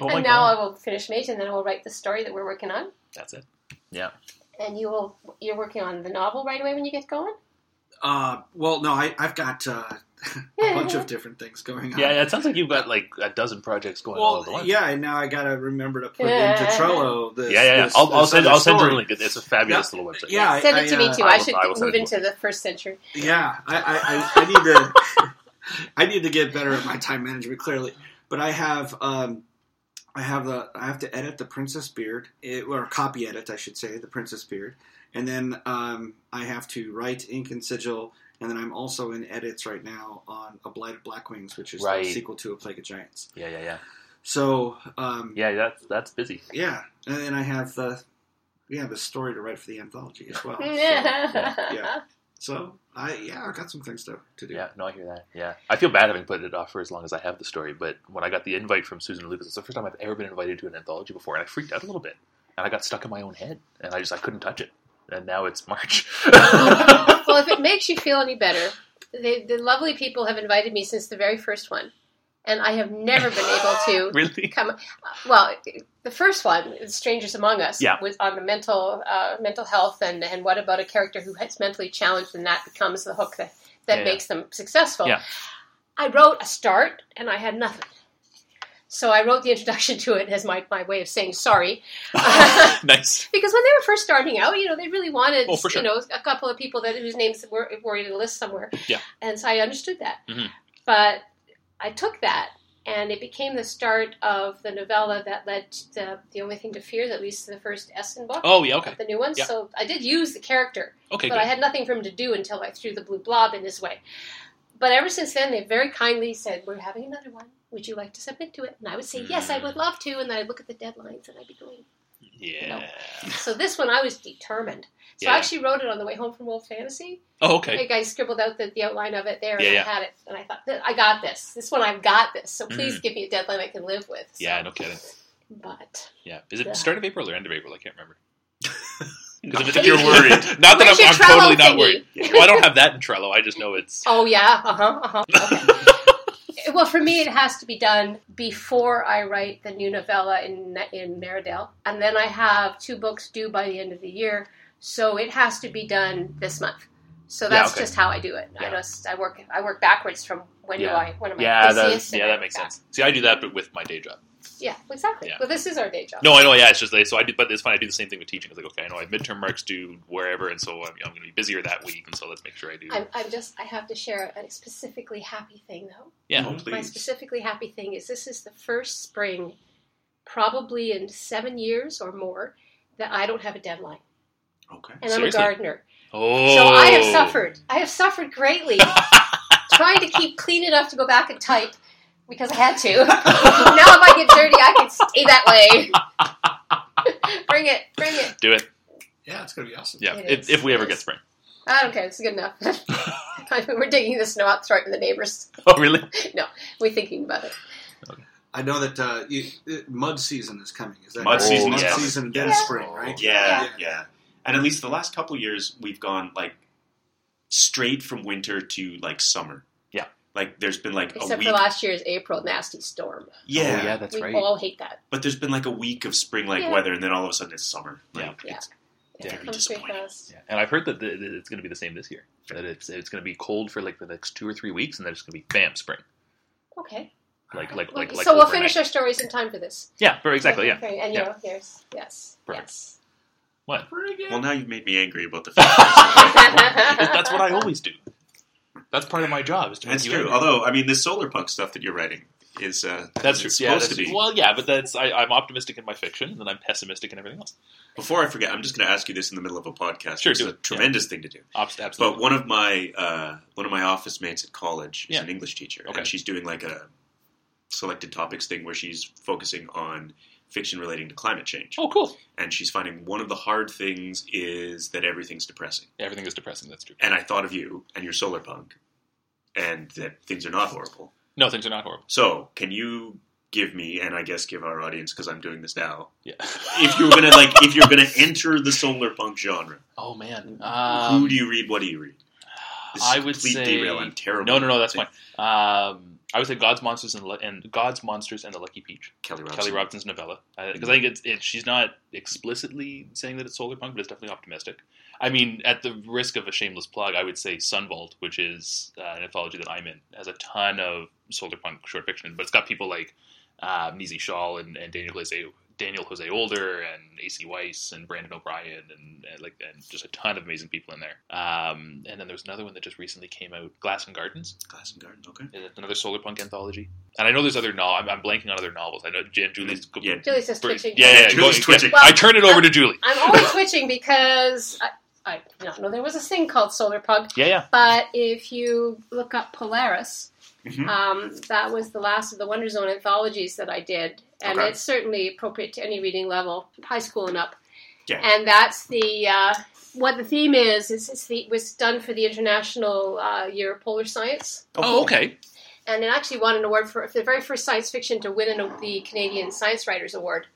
Oh and now God. I will finish Mage, and then I will write the story that we're working on. That's it. Yeah. And you will. You're working on the novel right away when you get going. Uh, well, no, I, I've got uh, <laughs> a bunch of different things going on. Yeah, yeah, it sounds like you've got like a dozen projects going all at Well, once. yeah, and now I got to remember to put Yeah. into Trello. This, yeah, yeah. yeah. this- I'll, I'll send I'll send you a link. It's a fabulous little website. Yeah, I- Send it I, to me uh, too. I I, will- should I will move into the first century. Yeah, I, I, I, I need to. <laughs> I need to get better at my time management. Clearly, but I have. Um, I have the. I have to edit the Princess Beard, it, or copy edit, I should say, the Princess Beard, and then um, I have to write ink and sigil, and then I'm also in edits right now on A Blight of Blackwings, which is Right. the sequel to A Plague of Giants. yeah, yeah, yeah. So um, Yeah, that's that's busy. yeah, and then I have the yeah the story to write for the anthology as well. <laughs> So, yeah. So I yeah, I got some things to, to do. Yeah, no, I hear that. Yeah, I feel bad having put it off for as long as I have the story. But when I got the invite from Susan Lucas, it's the first time I've ever been invited to an anthology before, and I freaked out a little bit, and I got stuck in my own head, and I just I couldn't touch it. And now it's March. <laughs> well, if it makes you feel any better, the, the lovely people have invited me since the very first one, and I have never been able to <laughs> really? come. Well, the first one, "Strangers Among Us," Yeah. was on the mental uh, mental health and and what about a character who is mentally challenged, and that becomes the hook that that Yeah. makes them successful. Yeah. I wrote a start, and I had nothing. So I wrote the introduction to it as my, my way of saying sorry. <laughs> nice. <laughs> Because when they were first starting out, you know, they really wanted, Oh, sure. you know, a couple of people that whose names were, were in a list somewhere. Yeah. And so I understood that. Mhm. But I took that, and it became the start of the novella that led to the, the only thing to fear that leads to the first Esen book, Oh yeah, okay, the new one. Yeah. So I did use the character, okay, but good. I had nothing for him to do until I threw the blue blob in his way. But ever since then, they very kindly said, "We're having another one. Would you like to submit to it?" And I would say, "Yes, I Mm. would love to." And then I'd look at the deadlines, and I'd be going. yeah. So this one, I was determined. So Yeah. I actually wrote it on the way home from World Fantasy. Oh okay. Like I scribbled out the, the outline of it there, Yeah, and yeah. I had it, and I thought, I got this. This one, I've got this. So please Mhm. give me a deadline I can live with. So, Yeah, no kidding. But Yeah, is it Yeah. start of April or end of April? I can't remember. <laughs> Because If if you're worried, <laughs> not that Where's I'm, I'm Trello totally not thingy? worried. Well, I don't have that in Trello. I just know it's. oh yeah, uh huh, uh huh. <laughs> Okay. Well, for me, it has to be done before I write the new novella in in Marrowdell, and then I have two books due by the end of the year. So it has to be done this month. So Yeah, that's okay. just how I do it. I just I work I work backwards from when Yeah. do I when am I Yeah, busiest that, yeah, that makes back. sense. See, I do that, but with my day job. Yeah, exactly. Yeah. Well, this is our day job. No, I know. Yeah, it's just like so. I do, but it's fine. I do the same thing with teaching. It's like okay, I know I have midterm marks due wherever, and so I'm, I'm going to be busier that week, and so let's make sure I do. I'm, I'm just I have to share a specifically happy thing though. yeah, Oh, My please. specifically happy thing is this is the first spring, probably in seven years or more, that I don't have a deadline, Okay. and Seriously? I'm a gardener. Oh, So I have oh. suffered. I have suffered greatly <laughs> trying to keep clean enough to go back and type because I had to. <laughs> now if I get dirty, I can stay that way. <laughs> bring it, bring it. Do it. Yeah, it's gonna be awesome. Yeah, It if, if we ever get spring. I don't care. It's good enough. <laughs> We're digging the snow out, throwing it to the neighbors. Oh, really? No, we're thinking about it. I know that uh, you, uh, mud season is coming. Is that Mud right? season mud is season, then Yeah. spring, right? Yeah, Yeah. yeah, And at least the last couple years, we've gone like straight from winter to like summer. Yeah. Like there's been like a Except week. for last year's April nasty storm. yeah, Oh, yeah, that's we right. all hate that. but there's been like a week of spring like Yeah. weather, and then all of a sudden it's summer. Yeah. Like, Yeah. It's, Yeah, Very it comes pretty disappointing. fast. Yeah. And I've heard that the, that it's going to be the same this year. That it's it's going to be cold for like the next two or three weeks, and then it's going to be bam spring. Okay. Like like like like. so we'll finish our stories in time for this. Yeah, very exactly. Yeah. Okay, and Yeah. you're yours. Yes. Perfect. Yes. What? Well, now you've made me angry about the. <laughs> fact. <laughs> <laughs> That's what I always do. That's part of my job. Is to That's true. Although, I mean, this solar punk stuff that you're writing is uh, That's true. it's Yeah, supposed that's, to be. well, yeah, but that's I, I'm optimistic in my fiction, and then I'm pessimistic in everything else. Before I forget, I'm just going to ask you this in the middle of a podcast. Sure, It's a tremendous thing to do. Absolutely. But one of my uh, one of my office mates at college is Yeah. an English teacher, Okay. and she's doing like a selected topics thing where she's focusing on fiction relating to climate change. oh, cool. And she's finding one of the hard things is that everything's depressing. Everything is depressing. That's true. And I thought of you and your solar punk, and that things are not horrible. No, things are not horrible. So, can you give me, and I guess give our audience, because I'm doing this now, Yeah. <laughs> if you're gonna like, if you're gonna enter the solar punk genre, oh man. who Um, do you read? What do you read? This is I would say derail. I'm terrible. No, no, no. That's at fine. Um, I would say God's monsters and, and God's monsters and the Lucky Peach. Kelly Robson. Kelly Robson's novella because I think it's it, she's not explicitly saying that it's solar punk, but it's definitely optimistic. I mean, at the risk of a shameless plug, I would say Sunvault, which is uh, an anthology that I'm in, has a ton of solar punk short fiction, but it's got people like uh, Nisi Shawl and, and Daniel Jose Daniel Jose Older and AC Wise and Brandon O'Brien and, and like and just a ton of amazing people in there. Um, and then there's another one that just recently came out, Glass and Gardens. Glass and Garden. Okay. It's another solar punk anthology. And I know there's other novels. I'm, I'm blanking on other novels. I know Jen, Julie's Yeah. Julie's just yeah, twitching. yeah, yeah, Julie's go- twitching. Well, I turn it over to Julie. I'm only twitching because I, I did not know there was a thing called solar punk. Yeah, yeah. But if you look up Polaris, Mhm. um, that was the last of the Wonder Zone anthologies that I did, and Okay. it's certainly appropriate to any reading level, high school and up. Yeah. And that's the uh, what the theme is. is it's the, it was done for the International uh, Year of Polar Science, Oh, okay. and it actually won an award for the very first science fiction to win an, the Canadian Science Writers Award.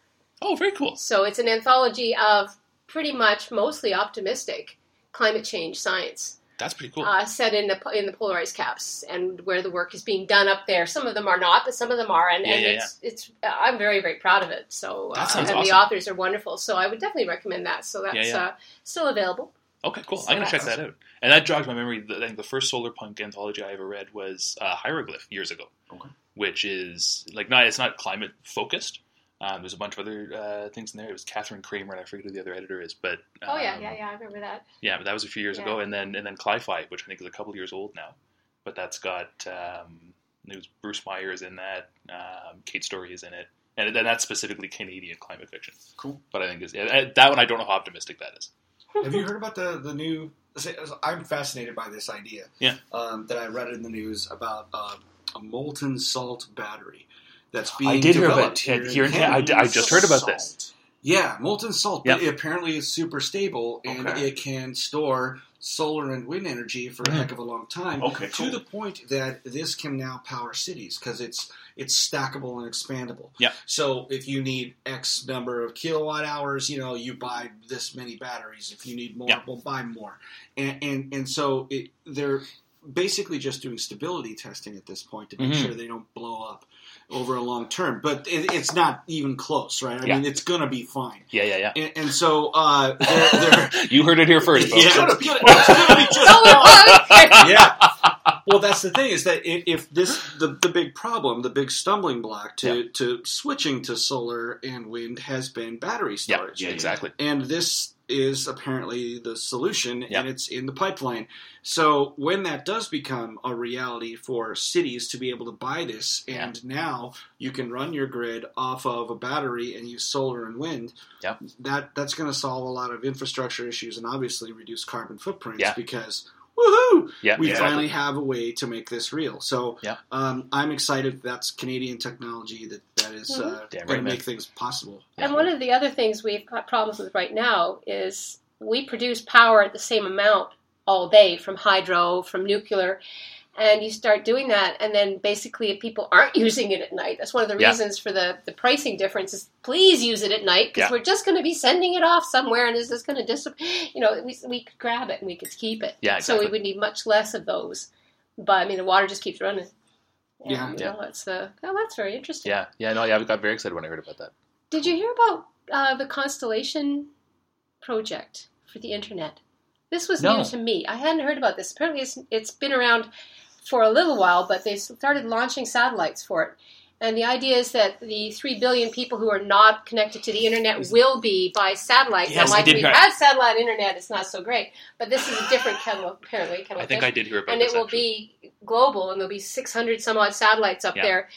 Oh, very cool. So it's an anthology of pretty much mostly optimistic climate change science That's pretty cool. uh, set in the in the polarized caps and where the work is being done up there. Some of them are not, but some of them are, and, Yeah, and yeah, it's it's I'm very very proud of it. So That uh, sounds and the authors are wonderful. So I would definitely recommend that. So that's Yeah, yeah. Uh, still available. okay, cool. so I'm gonna check that's- that out. And that jogs my memory. I think the first solar punk anthology I ever read was uh, Hieroglyph years ago, Okay. which is like not it's not climate focused. Um, there's a bunch of other uh, things in there. It was Kathryn Cramer, and I forget who the other editor is, but um, oh yeah, yeah, yeah. I remember that. yeah, but that was a few years Yeah. ago. And then and then Cli-Fi, which I think is a couple years old now, but that's got um, it was Bruce Meyer is in that, um, Kate Story is in it, and then that's specifically Canadian climate fiction. Cool. But I think is that one I don't know how optimistic that is. Have you heard about the the new? I'm fascinated by this idea. Yeah. Um, that I read in the news about uh, a molten salt battery that's being I did hear about here, here in Canada. I, I just heard about this. Yeah, molten salt. But Yeah. apparently, is super stable and Okay. it can store solar and wind energy for a Mhm. heck of a long time. Okay, To cool. the point that this can now power cities because it's it's stackable and expandable. Yeah. So if you need X number of kilowatt hours, you know, you buy this many batteries. If you need more, Yeah. we'll buy more. And and and so it, they're basically just doing stability testing at this point to make Mhm. sure they don't blow up over a long term. But it, it's not even close, right? I Yeah. mean, it's gonna be fine. Yeah, yeah, And, and so uh, they're, they're <laughs> you heard it here first. folks. Yeah. it's gonna be, <laughs> it's gonna be just yeah. Well, that's the thing is that if this the, the big problem, the big stumbling block to to switching to solar and wind has been battery Yeah, storage, yeah, exactly. and this is apparently the solution, Yeah. and it's in the pipeline. So when that does become a reality for cities to be able to buy this, and now you can run your grid off of a battery and use solar and wind, Yeah. that that's going to solve a lot of infrastructure issues and obviously reduce carbon footprints because woohoo Yeah, we exactly. finally have a way to make this real. So Yeah. um, I'm excited that's Canadian technology that that is uh, Mhm. Damn going to right, man. make things possible. And one of the other things we've got problems with right now is we produce power at the same amount all day from hydro, from nuclear, and you start doing that, and then basically if people aren't <laughs> using it at night. That's one of the Yeah. reasons for the, the pricing difference is please use it at night because Yeah. we're just going to be sending it off somewhere, and is this going to disappear? You know, we, we could grab it and we could keep it. Yeah, So we would need much less of those. But I mean, the water just keeps running. And, Yeah. Yeah. know, it's uh, oh, that's very interesting. Yeah, yeah, no, yeah, I got very excited when I heard about that. Did you hear about uh, the Constellation project for the internet? This was No. new to me. I hadn't heard about this. Apparently, it's, it's been around for a little while, but they started launching satellites for it. And the idea is that the three billion people who are not connected to the internet will be by satellite. Yes, now, I like did we've hear- had satellite internet, it's not so great, but this is a different kettle of, apparently kettle I think fish I did hear about and this. it will actually. be global, and there'll be 600 some odd satellites up Yeah. there.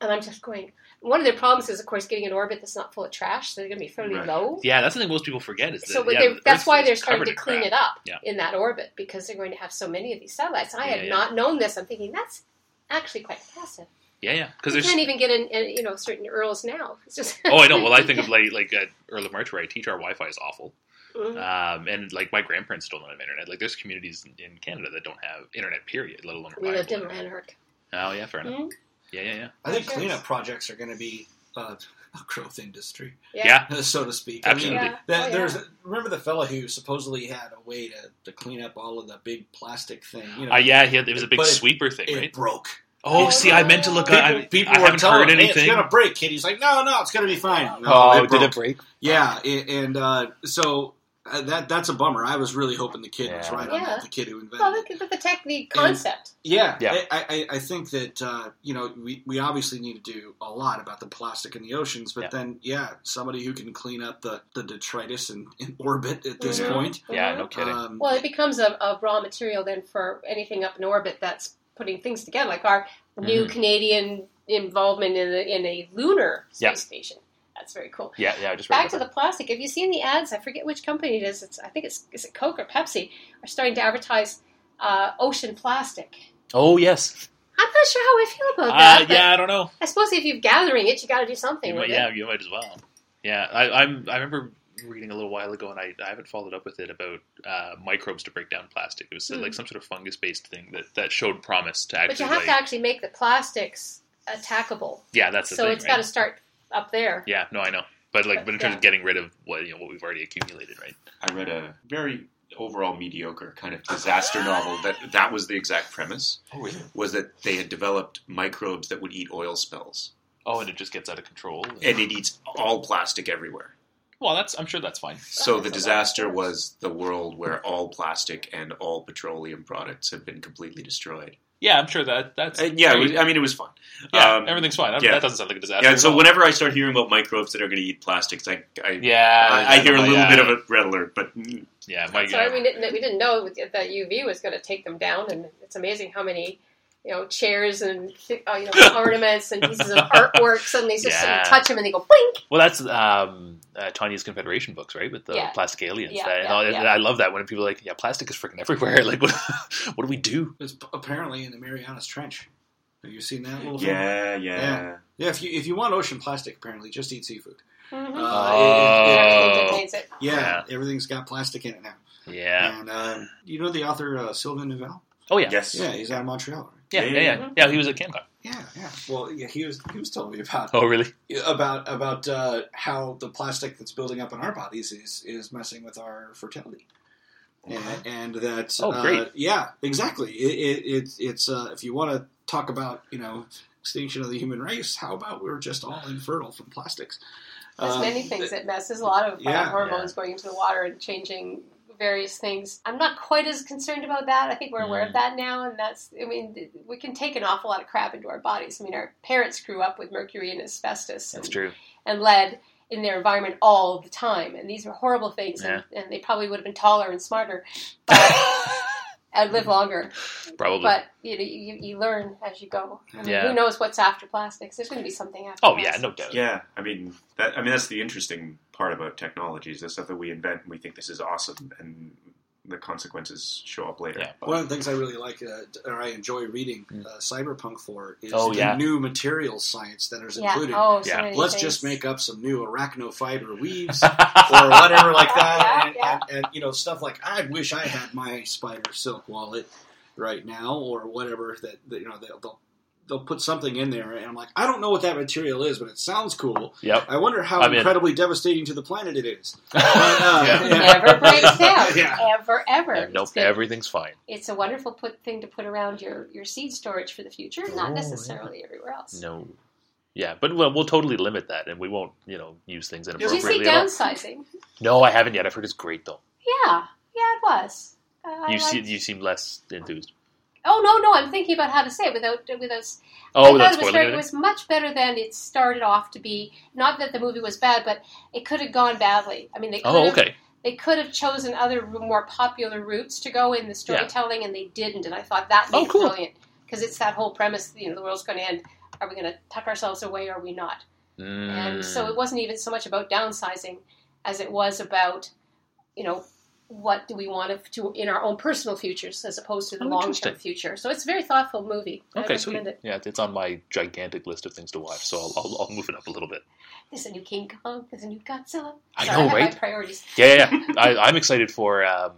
And I'm just going. One of their problems is, of course, getting an orbit that's not full of trash, so they're going to be fairly Right. low. Yeah, that's the thing most people forget is that. So yeah, they're- that's why they're starting to clean crap. it up Yeah. in that orbit because they're going to have so many of these satellites. I had not known this. I'm thinking that's actually quite impressive. Yeah, yeah. Because You there's. can't even get in, in you know certain URLs now. <laughs> It's just <laughs> oh, I know. Well, I think of like like at Earl of March where I teach, our Wi-Fi is awful. Mhm. Um, and like my grandparents still don't have internet. Like there's communities in, in Canada that don't have internet. Period. Let alone. we lived in. Lanark. Oh yeah, fair enough. Mhm. Yeah, yeah, yeah. I think cleanup projects are going to be uh, a growth industry, Yeah, <laughs> so to speak. I mean, absolutely. Yeah. That, Oh, yeah. there's remember the fellow who supposedly had a way to, to clean up all of the big plastic thing. You know, Uh, yeah, he had, it was a big But it- sweeper thing, it right? broke. Oh, see, I meant to look. People, I, people I haven't telling heard him, "Hey, anything. it's gonna break, kid. He's like, no, no, it's gonna be fine. No, oh, it did it break? Yeah, a- and uh, so uh, that that's a bummer. I was really hoping the kid was Yeah. right on Yeah. that. The kid who invented Well, it. look at the technique concept. Yeah, Yeah. I, I, I think that uh, you know we, we obviously need to do a lot about the plastic in the oceans, but Yeah. then yeah, somebody who can clean up the, the detritus in, in <laughs> orbit at this Mhm. point. Yeah, Mhm. no kidding. Um, Well, it becomes a, a raw material then for anything up in orbit that's putting things together, like our new Mhm. Canadian involvement in a, in a lunar space Yeah. station. That's very cool. yeah, yeah. I just Back to the plastic. Have you seen the ads? I forget which company it is. It's I think it's is it Coke or Pepsi are starting to advertise uh, ocean plastic. Oh yes. I'm not sure how I feel about Uh, that. but yeah, I don't know. I suppose if you're gathering it, you got to do something You with might, yeah, it. you might as well. Yeah, I, I'm. I remember reading a little while ago, and I, I haven't followed up with it about uh, microbes to break down plastic. It was Hmm. like some sort of fungus-based thing that, that showed promise to actually. But actually. you have like, to actually make the plastics attackable. yeah, that's the so thing. it's right? got to start up there. Yeah, no, I know. But like, But, but in terms yeah. of getting rid of what you know what we've already accumulated, right? I read a very overall mediocre kind of disaster novel that that was the exact premise Oh, really? was that they had developed microbes that would eat oil spills Oh, and it just gets out of control. and it eats all plastic everywhere. Well, that's. I'm sure that's fine. So the That's a lot of disaster was the world where all plastic and all petroleum products have been completely destroyed. Yeah, I'm sure that that's. And yeah, it was, I mean it was fun. yeah, um, everything's fine. yeah. That doesn't sound like a disaster. Yeah, and so all. whenever I start hearing about microbes that are going to eat plastics, I I, yeah, I, I hear a little yeah. bit of a red alert. But mm, Yeah, my, So we didn't we didn't know that UV was going to take them down, and it's amazing how many you know chairs and uh, you know <laughs> ornaments and pieces of artwork suddenly they just sort Yeah. of touch them and they go blink. Well, that's um, uh, Tanya's Confederation books, right? With the Yeah. plastic aliens. Yeah, That- and all- yeah. I love that when people are like, "Yeah, plastic is freaking everywhere." <laughs> Like, what, <laughs> what do we do? it's apparently in the Marianas Trench. Have you seen that little? yeah, yeah, Yeah. Yeah, if you if you want ocean plastic, apparently just eat seafood. Mm-hmm. Uh, Oh. contains it. Yeah, Yeah. everything's got plastic in it now. Yeah. And uh, you know the author uh, Sylvain Neuvel? Oh yeah. Yes. Yeah, he's out of Montreal. Right? Yeah, yeah, Yeah, yeah. yeah. Yeah, he was at CanCon. Yeah, yeah. Well, yeah, he was he was telling me about Oh, really? about about uh, how the plastic that's building up in our bodies is is messing with our fertility. And, and that Oh, uh, great. yeah, exactly. It, it, it, it's uh, if you want to talk about you know extinction of the human race, how about we're just all infertile from plastics? There's Um, many things that messes a lot of uh, yeah. hormones going into the water and changing various things. I'm not quite as concerned about that. I think we're aware Mm. of that now, and that's. I mean, we can take an awful lot of crap into our bodies. I mean, our parents grew up with mercury and asbestos That's and, true. and lead in their environment all the time, and these were horrible things. And, and they probably would have been taller and smarter, but <laughs> and live longer. Probably. But you know, you, you learn as you go. I mean, Yeah. Who knows what's after plastics? There's going to be something after. oh yeah, no doubt. Yeah, I mean that. I mean that's the interesting part about technology is the stuff that we invent and we think this is awesome, and the consequences show up later. Yeah. One of the things I really like, uh, or I enjoy reading Mm. uh, Cyberpunk for, is Oh, the yeah. new materials science that is Yeah. included. Oh, so Yeah. many Let's things. just make up some new arachnofiber weaves <laughs> or whatever like that, and, Yeah, and, and you know stuff like I wish I had my spider silk wallet right now, or whatever that, that you know they'll, they'll they'll put something in there, and I'm like I don't know what that material is, but it sounds cool. Yep. I wonder how I'm in. incredibly devastating to the planet it is. <laughs> But, uh, Yeah. It never breaks down. <laughs> Yeah. Ever, ever. Yeah, nope, It's, everything's fine. it's a wonderful put, thing to put around your, your seed storage for the future, Oh, not yeah. necessarily everywhere else. No. Yeah, but well, we'll totally limit that, and we won't, you know, use things Did you see inappropriately. downsizing? No, I haven't yet. I've heard it's great though. Yeah, yeah, it was. Uh, I You see, you seem less enthused. Oh no, no, I'm thinking about how to say it without without. Oh, I without thought it was very, it. it was much better than it started off to be. Not that the movie was bad, but it could have gone badly. I mean, they could Oh, have okay. they could have chosen other more popular routes to go in the storytelling, and they didn't. And I thought that made Oh, cool. brilliant because it's that whole premise. You know, the world's going to end. Are we going to tuck ourselves away? or Are we not? And so Mm. it wasn't even so much about downsizing as it was about, you know, what do we want to in our own personal futures as opposed to the Oh, long term future. So it's a very thoughtful movie. Okay, sweet. it. Yeah, it's on my gigantic list of things to watch, so I'll, I'll, I'll move it up a little bit. There's a new King Kong. There's a new Godzilla. I Sorry, know, have my right? priorities. Yeah, yeah, yeah. <laughs> I, I'm excited for um,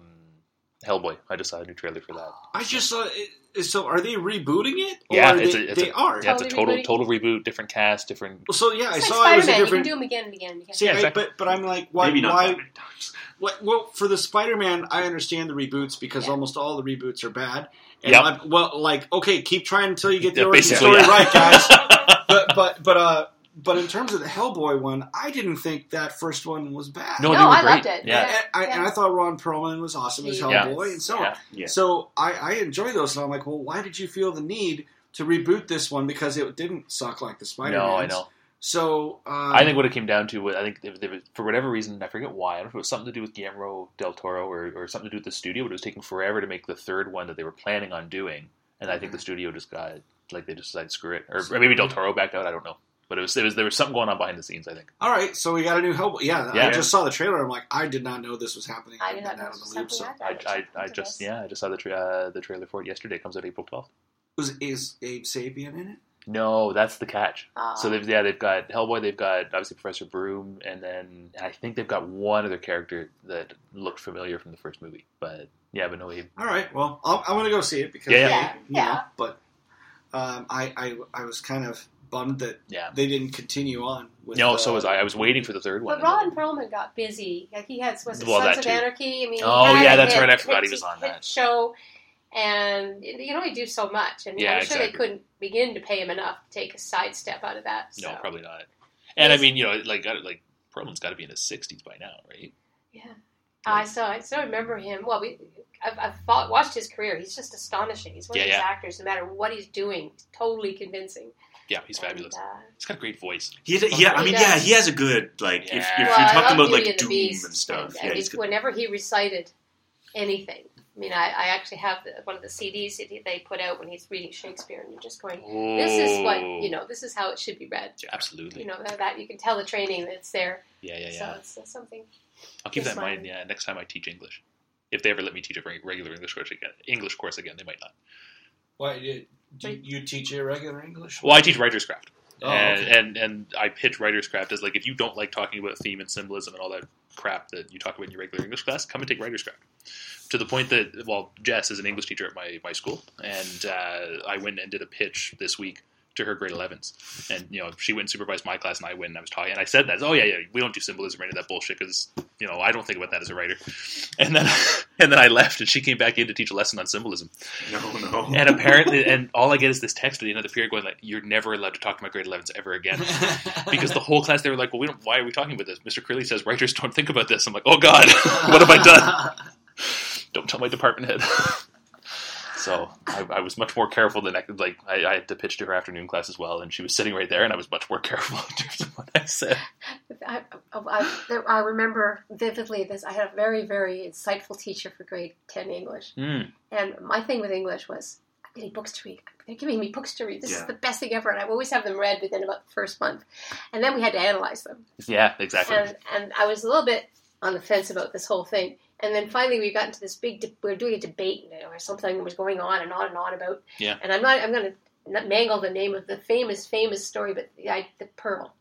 Hellboy. I just saw a new trailer for that. I just saw. It, so are they rebooting it? Or Yeah, are it's they, a, it's they a, are. Yeah, it's a total rebooting. total reboot, different cast, different. Well, so yeah, I like saw it was Spider-Man. a You different. can do them again and again and again. See, Yeah, I- but but I'm like, why? Maybe not why? that many times. What, well, for the Spider-Man, I understand the reboots because Yeah. almost all the reboots are bad. And Yep. I'm- well, like, okay, keep trying until you get the Yeah, origin story yeah. right, guys. <laughs> but but but uh, but in terms of the Hellboy one, I didn't think that first one was bad. No, No, they were I great. loved it. Yeah. And I, Yeah. and I thought Ron Perlman was awesome as Hellboy, was. and so on. Yeah. Yeah. So I, I enjoy those, and I'm like, well, why did you feel the need to reboot this one because it didn't suck like the Spider? Man. No, I know. So um, I think what it came down to was I think there, there for whatever reason I forget why I don't know if it was something to do with Guillermo del Toro or, or something to do with the studio, but it was taking forever to make the third one that they were planning on doing, and I think the studio just got like they just decided screw it, or, or maybe del Toro backed out. I don't know, but it was, it was there was something going on behind the scenes. I think. All right, so we got a new Hellboy. Yeah, yeah. I just saw the trailer. I'm like, I did not know this was happening. I did not know this was out of the loop, something so- like I, I, I just yeah I just saw the tra- uh, the trailer for it yesterday. It comes out April twelfth. Was is Abe Sapien in it? No, that's the catch. Ah. So they've yeah they've got Hellboy, they've got obviously Professor Broom, and then I think they've got one other character that looked familiar from the first movie. But yeah, but no, Abe. All right, well, I'll, I'm going to go see it because Yeah, yeah. you know, Yeah. but um, I, I I was kind of bummed that Yeah. they didn't continue on. with No, uh, so was I. I was waiting for the third one. But Ron Perlman got busy. Like he had was it Well, Sons that of too. Anarchy? I mean, Oh, yeah, that's hit- right. I forgot he was on that. show, and you know, he do so much. And Yeah, I'm sure exactly. they couldn't begin to pay him enough to take a sidestep out of that. So. No, probably not. And I mean, you know, like got- like Perlman's got to be in his sixties by now, right? Yeah, I still I still remember him. Well, we I've, I've fought, watched his career. He's just astonishing. He's one Yeah, of these yeah. actors. No matter what he's doing, he's totally convincing. Yeah, he's fabulous. And, uh, He's got a great voice. He, yeah, I mean, does. yeah, he has a good like. If, if Yeah. you're talking about Beauty like and doom Beast, and stuff, and, yeah, and he's good. whenever he recited anything. I mean, I, I actually have the, one of the CDs that he- they put out when he's reading Shakespeare, and you're just going, "This is what you know. This is how it should be read." Yeah, absolutely. You know that, that you can tell the training that's there. yeah, yeah, So yeah. it's uh, something. I'll keep that in mind. Yeah, next time I teach English, if they ever let me teach a regular English course again, English course again, they might not. Why you, do you teach irregular English? Well, I teach writer's craft. Oh, and, okay. and and I pitch writer's craft as like if you don't like talking about theme and symbolism and all that crap that you talk about in your regular English class, come and take writer's craft. To the point that well, Jess is an English teacher at my, my school, and uh, I went and did a pitch this week to her grade 11s, and you know she went and supervised my class, and I went and I was talking, and I said that, oh yeah, yeah, we don't do symbolism or any of that bullshit because you know I don't think about that as a writer, and then <laughs> and then I left, and she came back in to teach a lesson on symbolism, No, no. and apparently, and all I get is this text at the end of the period going like, "You're never allowed to talk to my grade 11s ever again." <laughs> because the whole class they were like, "Well, we don't. Why are we talking about this?" Mr. Crilly says writers don't think about this. I'm like, "Oh God, <laughs> what have I done?" Don't tell my department head. So I, I was much more careful than I could. Like I, I had to pitch to her afternoon class as well, and she was sitting right there, and I was much more <laughs> careful in terms of what I said. I, I, I remember vividly this. I had a very, very insightful teacher for grade 10 English. Mm. And my thing with English was, I'm getting books to read. They're giving me books to read. This is the best thing ever. And I always have them read within about the first month. And then we had to analyze them. Yeah, exactly. And, and I was a little bit on the fence about this whole thing. And then finally we got into this big, de- we are doing a debate know, or something was going on and on and on about. Yeah. And I'm not, I'm going to mangle the name of the famous, famous story, but the, I, the pearl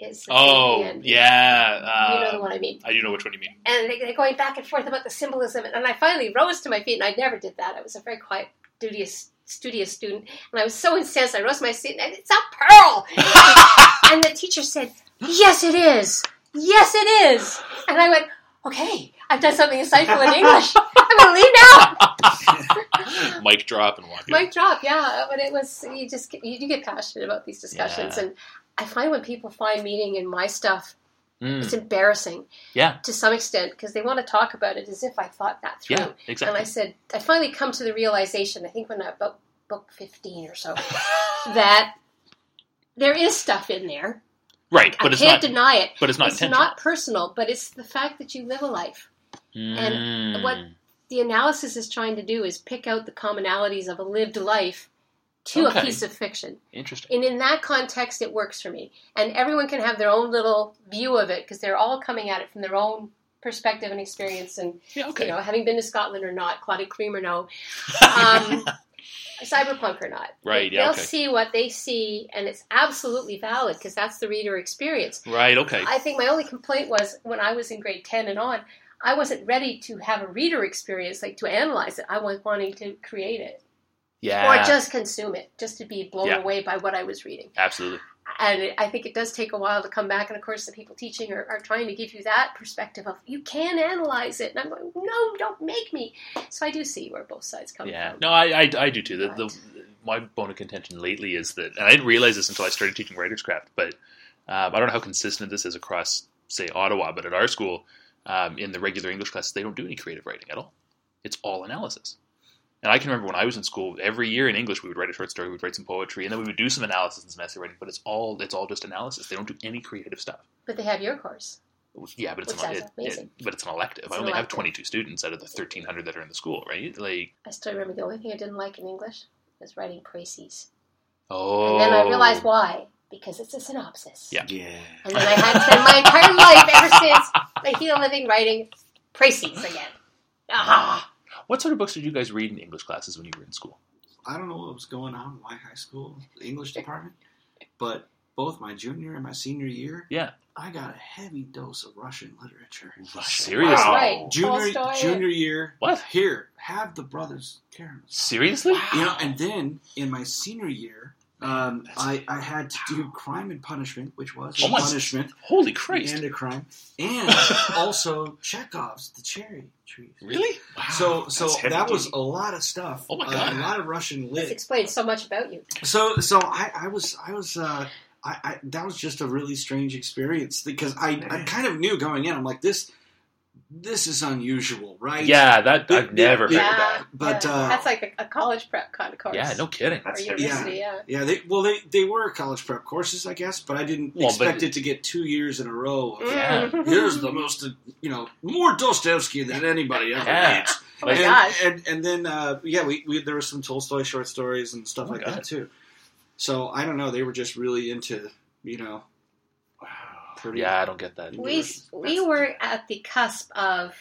is. oh yeah, You know the uh, one I mean. I do know which one you mean. And they, they're going back and forth about the symbolism. And I finally rose to my feet, and I never did that. I was a very quiet, studious, studious student. And I was so incensed, I rose to my seat, and it's a pearl! <laughs> and the teacher said, Yes, it is. Yes, it is. And I went, Okay, I've done something insightful in English. I'm going to leave now. <laughs> Mic drop and walk. in. Mic drop, yeah. But it was, you just, get- you do get passionate about these discussions. Yeah. And I find when people find meaning in my stuff, Mm. It's embarrassing Yeah, to some extent because they want to talk about it as if I thought that through. yeah, exactly. And. I said, I finally come to the realization, I think when I about book 15 or so, <laughs> that there is stuff in there. Right, I but it's can't not. deny it. But it's not it's intentional. not personal, but it's the fact that you live a life. Mm. what- The analysis is trying to do is pick out the commonalities of a lived life to Okay. a piece of fiction. Interesting. And in that context, it works for me. And everyone can have their own little view of it because they're all coming at it from their own perspective and experience. And, Yeah. Okay. you know, having been to Scotland or not, Claudia Cream or no, <laughs> um, cyberpunk or not. Right, yeah, They'll okay. see what they see, and it's absolutely valid because that's the reader experience. right. Okay. I think my only complaint was when I was in grade 10 and on, I wasn't ready to have a reader experience, like to analyze it. I was wanting to create it yeah. or just consume it, just to be blown Yeah. away by what I was reading. Absolutely. And it, I think it does take a while to come back. And of course, the people teaching are, are trying to give you that perspective of you can analyze it. And I'm going, no, don't make me. So I do see where both sides come Yeah. from. No, I, I, I do too. The, the my bone of contention lately is that, and I didn't realize this until I started teaching writers craft, but um, I don't know how consistent this is across, say, Ottawa, but at our school, um, in the regular English classes, they don't do any creative writing at all. It's all analysis. And I can remember when I was in school, every year in English, we would write a short story, we would write some poetry, and then we would do some analysis and some essay writing. But it's all it's all just analysis. They don't do any creative stuff. But they have your course. Yeah, but it's an, it, amazing. it- but it's an elective. It's I an only have 22 students out of the 1,300 that are in the school, right? Like, I still remember the only thing I didn't like in English was writing précis. oh, And then I realized why. Because it's a synopsis. Yeah. Yeah. And then I had spent my entire life ever since <laughs> I heal living writing précis again. Ah, What sort of books did you guys read in English classes when you were in school? I don't know what was going on in my high school English department, but both my junior and my senior year, Yeah. I got a heavy dose of Russian literature. Seriously? that's right. Junior Tolstoy. junior year, What? here have the brothers Karamazov. Seriously? You know, and then in my senior year, um, I, I had to do Crime and Punishment, which was Oh a my- punishment Holy Christ! and a crime, and <laughs> also Chekhov's The Cherry Trees. Really? Wow. So, so That's that was duty. a lot of stuff. Oh my Uh, God. a lot of Russian this lit. explains so much about you. So, so I, I was, I was, uh, I, I, that was just a really strange experience because I, I kind of knew going in. I'm like, this, this is unusual, right? Yeah, that I've never yeah, heard of Yeah, that. But, yeah. uh, that's like a, a college prep kind of course. Yeah, no kidding. That's Or That's university, yeah. Yeah, they well they they were college prep courses, I guess, but I didn't Well, expect it to get two years in a row. Of, Yeah. Mhm. Here's the most, you know, more Dostoevsky than anybody ever Yeah. reads. Oh my and, gosh. and and then uh, yeah, we, we there were some Tolstoy short stories and stuff Oh like God. that too. So I don't know, they were just really into you know. Pretty, Yeah, I don't get that. we we were at the cusp of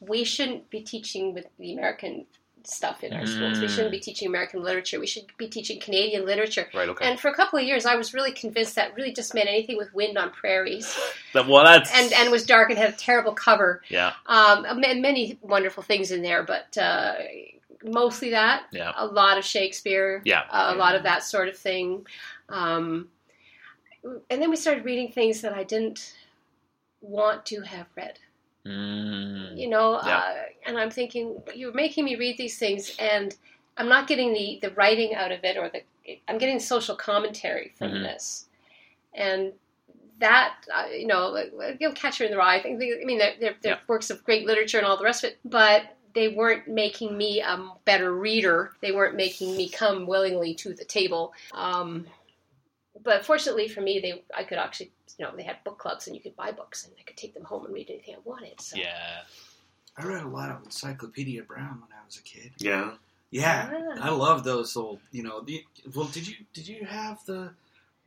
we shouldn't be teaching with the American stuff in our schools. We Mm. shouldn't be teaching American literature. We should be teaching Canadian literature. Right. Okay. And for a couple of years, I was really convinced that really just meant anything with wind on prairies, <laughs> well, that's and and was dark and had a terrible cover. yeah, Um, and many wonderful things in there, but uh, mostly that. yeah, A lot of Shakespeare. yeah. a lot of that sort of thing. Um, and then we started reading things that I didn't want to have read. Mm. You know, Yeah. uh, and I'm thinking you're making me read these things, and I'm not getting the the writing out of it, or the I'm getting social commentary from Mhm. this, and that uh, you know, you'll you know, Catcher in the Rye. I think I mean they're, they're, they're Yeah. works of great literature and all the rest of it, but they weren't making me a better reader. They weren't making me come willingly to the table. Um, but fortunately for me, they I could actually you know they had book clubs and you could buy books and I could take them home and read anything I wanted. So. Yeah. I read a lot of Encyclopedia Brown when I was a kid. Yeah. Yeah, Ah. I love those little. You know, the, well, did you did you have the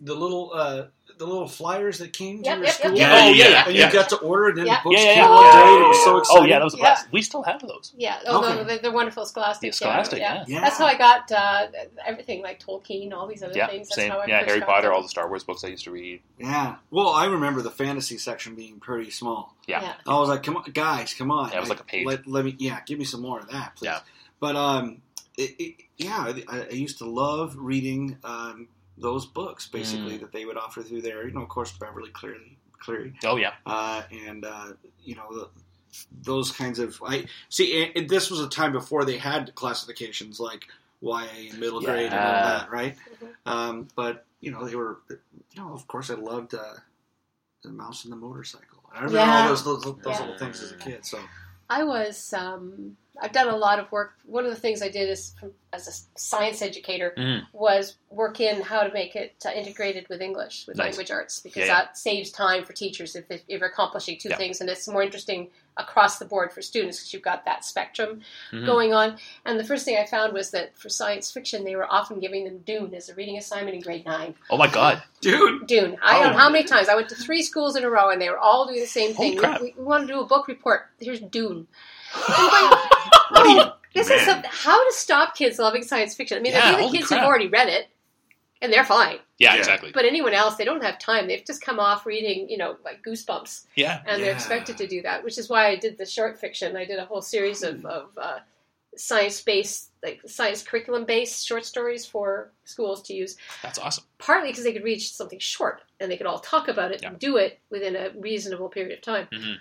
the little uh the little flyers that came to Yep, your yep, school? yep, yep. Oh, yeah, and yeah. you got to order, and then Yeah. the books Yeah, yeah, came yeah. one day. It was so Oh yeah, that was a Yeah. blast. We still have those. Yeah, oh, Okay. they're, they're wonderful Scholastic. The Scholastic, yeah. yeah. That's how I got uh, everything like Tolkien, all these other Yeah, things. That's same. how I Yeah, Harry Potter, them. all the Star Wars books I used to read. Yeah. Well, I remember the fantasy section being pretty small. Yeah. Yeah. I was like, "Come on, guys, come on!" Yeah, it was like a page. Let, let me, yeah, give me some more of that, please. Yeah. But um, it, it, yeah, I, I used to love reading um those books basically Mm. that they would offer through there. You know, of course, Beverly Cleary, Cleary, Oh yeah. uh, and uh, you know the, those kinds of. I see. And, and this was a time before they had classifications like YA and middle grade and all that, right? Mhm. Um, but you know, they were. You know, of course, I loved uh, the mouse and the motorcycle. I remember Yeah. all those those, those Yeah. little things as a kid. So I was. Um, I've done a lot of work. One of the things I did is, as a science educator, Mm. was work in how to make it uh, integrated with English, with Nice. language arts, because Yeah, yeah. that saves time for teachers if, if you're accomplishing two Yeah. things, and it's more interesting across the board for students because you've got that spectrum Mhm. going on. And the first thing I found was that for science fiction, they were often giving them Dune as a reading assignment in grade nine. Oh my god. Dune! Dune. I don't know Oh. how many times I went to three schools in a row, and they were all doing the same Holy thing. crap. We, we want to do a book report. Here's Dune. <laughs> What do you- Oh, this is some, how to stop kids loving science fiction. I mean, Yeah, they're the kids crap. who've already read it, and they're fine. Yeah, Yeah. exactly. But anyone else, they don't have time. They've just come off reading, you know, like Goosebumps, Yeah. and they're expected to do that. Which is why I did the short fiction. I did a whole series of, of uh, science-based, like science curriculum-based short stories for schools to use. That's awesome. Partly because they could read something short, and they could all talk about it Yeah. and do it within a reasonable period of time. Mhm.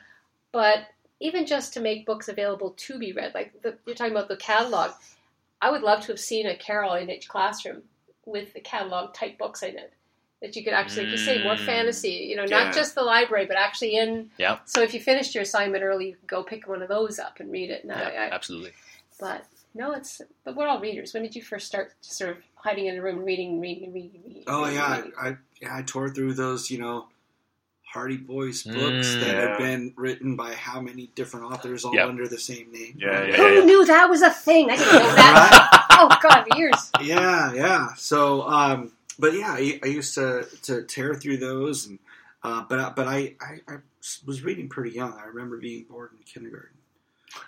But even just to make books available to be read, like the, you're talking about the catalog, I would love to have seen a Carol in each classroom with the catalog type books in it. That you could actually just say more Mm. fantasy, you know, Yeah. not just the library, but actually in. Yeah. So if you finished your assignment early, you could go pick one of those up and read it. And Yeah, I, I, absolutely. but no, it's. But we're all readers. When did you first start sort of hiding in a room, reading, reading, reading, reading? oh reading, yeah, reading? I, I yeah I tore through those you know Hardy Boys books Mm. that Yeah. had been written by how many different authors all Yeah. under the same name. Yeah, yeah, Who yeah. knew that was a thing? I didn't know that. <laughs> oh God, years. yeah, yeah. So, um, but yeah, I, I used to to tear through those, and uh, but I- but I, I I was reading pretty young. I remember being bored in kindergarten.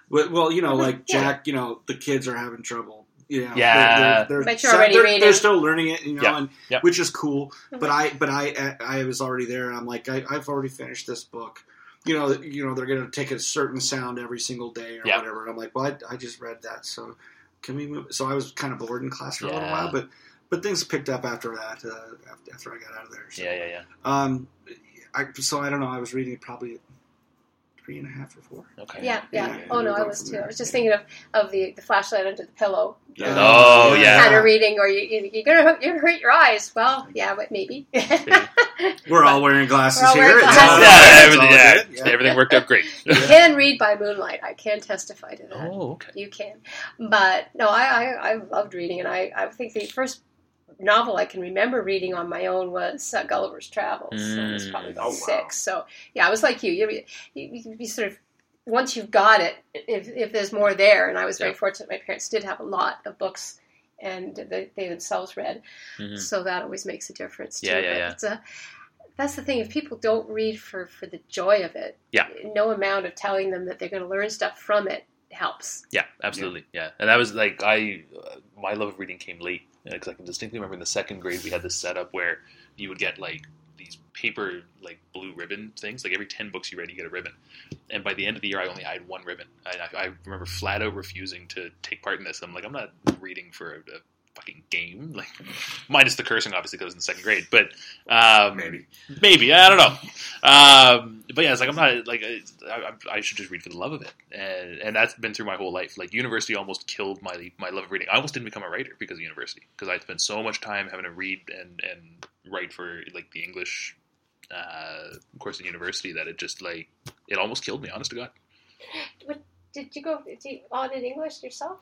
Well, well you know, like Jack, you know, the kids are having trouble. You know, Yeah. they're, they're, But they're, you're already they're, reading. they're still learning it, you know, Yeah. and Yeah. which is cool. But I, but I, I was already there, and I'm like, I, I've already finished this book. You know, you know, they're going to take a certain sound every single day or Yeah. whatever. And I'm like, well, I, I just read that, so can we move? So I was kind of bored in class for a little while, but but things picked up after that. Uh, after, after I got out of there. So. Yeah, yeah, yeah. Um, I, so I don't know. I was reading probably at three and a half or four. Okay. Yeah, yeah. Yeah, Oh no, I was too. there. I was just thinking of, of the, the flashlight under the pillow. Yeah. Oh, oh yeah. Kind of reading, or you, you, you're gonna hurt- you're gonna hurt your eyes. Well, yeah, but maybe. <laughs> We're all wearing glasses We're all here. wearing It's glasses. all Yeah, good. Everything, yeah. Yeah. everything worked out great. <laughs> you can read by moonlight. I can testify to that. oh, okay. You can, but no, I, I I loved reading, and I I think the first novel I can remember reading on my own was uh, Gulliver's Travels. So I was Mm. probably about Oh, wow. six. So yeah, I was like you. You, you, you, you sort of once you've got it, if if there's more there, and I was very Yeah. fortunate. My parents did have a lot of books. And they, they themselves read, Mhm. so that always makes a difference. Too. Yeah, yeah, yeah. It's a, that's the thing. If people don't read for for the joy of it, Yeah. no amount of telling them that they're going to learn stuff from it helps. Yeah, absolutely. Yeah, and that was like I, uh, my love of reading came late because I can distinctly remember in the second grade we had this setup where you would get like these paper like blue ribbon things. Like every ten books you read, you get a ribbon. And by the end of the year, I only had one ribbon. I, I, I remember flat out refusing to take part in this. I'm like, I'm not reading for a, a fucking game. <laughs> Like, minus the cursing, obviously, because in the second grade. But um, Maybe. maybe I don't know. Um, but yeah, it's like I'm not like I, I, I should just read for the love of it, and and that's been through my whole life. Like university almost killed my my love of reading. I almost didn't become a writer because of university because I spent so much time having to read and and write for like the English uh, course in university that it just like it almost killed me. Honest to God. What, Did you go did you, on in English yourself?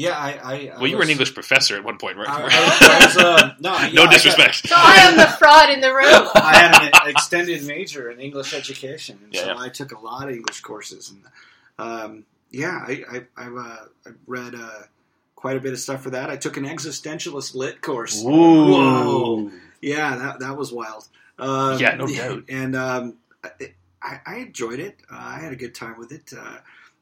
Yeah, I. I, I Well, you were an English professor at one point, right? I, I, <laughs> I was, uh, no, yeah, no I got- disrespect. So I am the fraud in the room. <laughs> I had an extended major in English education, and so Yeah, yeah. I took a lot of English courses. And um, yeah, I, I, I've uh, I read uh, quite a bit of stuff for that. I took an existentialist lit course. Whoa. Yeah, that that was wild. Um, Yeah, no doubt. And um, I, I enjoyed it. Uh, I had a good time with it.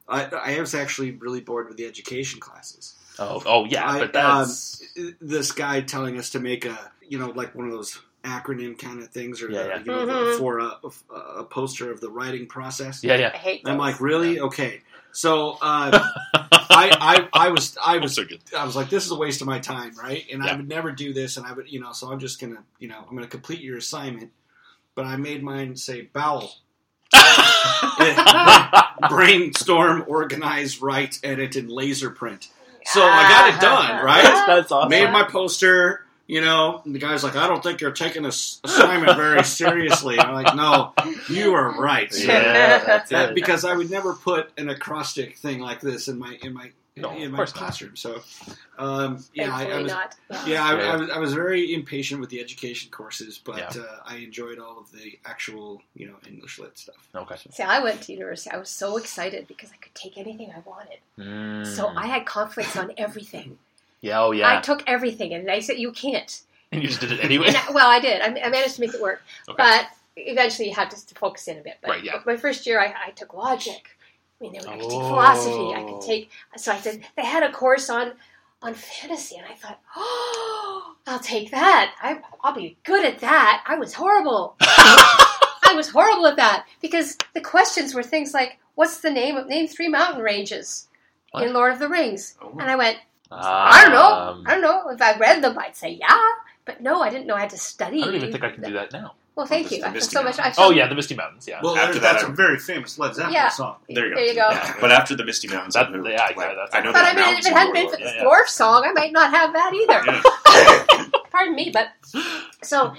Uh, I, I was actually really bored with the education classes. Oh, oh yeah, I, but that's um, this guy telling us to make a you know like one of those acronym kind of things or Yeah, yeah. you know Mhm. for a, a poster of the writing process. yeah, I yeah. hate I'm like, really? Okay. So uh, <laughs> I, I I was I was so good. I was like, this is a waste of my time, right? And I would never do this, and I would you know, so I'm just gonna you know I'm gonna complete your assignment, but I made mine say bowel. Brainstorm, organize, write, edit, and laser print. So I got it done, <laughs> right? That's awesome. Made my poster, you know, and the guy's like, I don't think you're taking this assignment very seriously. I'm like, no, you are right. sir." Yeah, that's That- it. because I would never put an acrostic thing like this in my in my No, in of my course not. classroom. So, um, yeah, I, I was not. <laughs> yeah, I, I, was, I was very impatient with the education courses, but Yeah. uh, I enjoyed all of the actual you know English lit stuff. Okay. See, I went to university. I was so excited because I could take anything I wanted. Mm. So I had conflicts on everything. <laughs> yeah, oh yeah. I took everything, and they said you can't. and you just did it anyway. I, well, I did. I, I managed to make it work, Okay. but eventually you had to, to focus in a bit. But Right, yeah. my first year, I, I took logic. I mean, I could take Oh. philosophy. I could take. So I said they had a course on on fantasy, and I thought, oh, I'll take that. I, I'll be good at that. I was horrible. <laughs> I was horrible at that because the questions were things like, "What's the name of name three mountain ranges What? in Lord of the Rings?" Oh. And I went, I don't know. Um, I don't know. If I read them, I'd say yeah. But no, I didn't know I had to study. I don't even think I can do that now. Well, thank Well, you. the I feel so much. I feel, Oh yeah, the Misty Mountains. Yeah. Well, After that's that, a I- very famous Led Zeppelin Yeah. song. There you go. There you go. Yeah. But after the Misty Mountains, That- I moved. yeah, Like, yeah, that's- I know But I mean, if it hadn't been for Mordor. the Yeah, yeah. dwarf song, I might not have that either. Yeah. <laughs> Pardon me, but so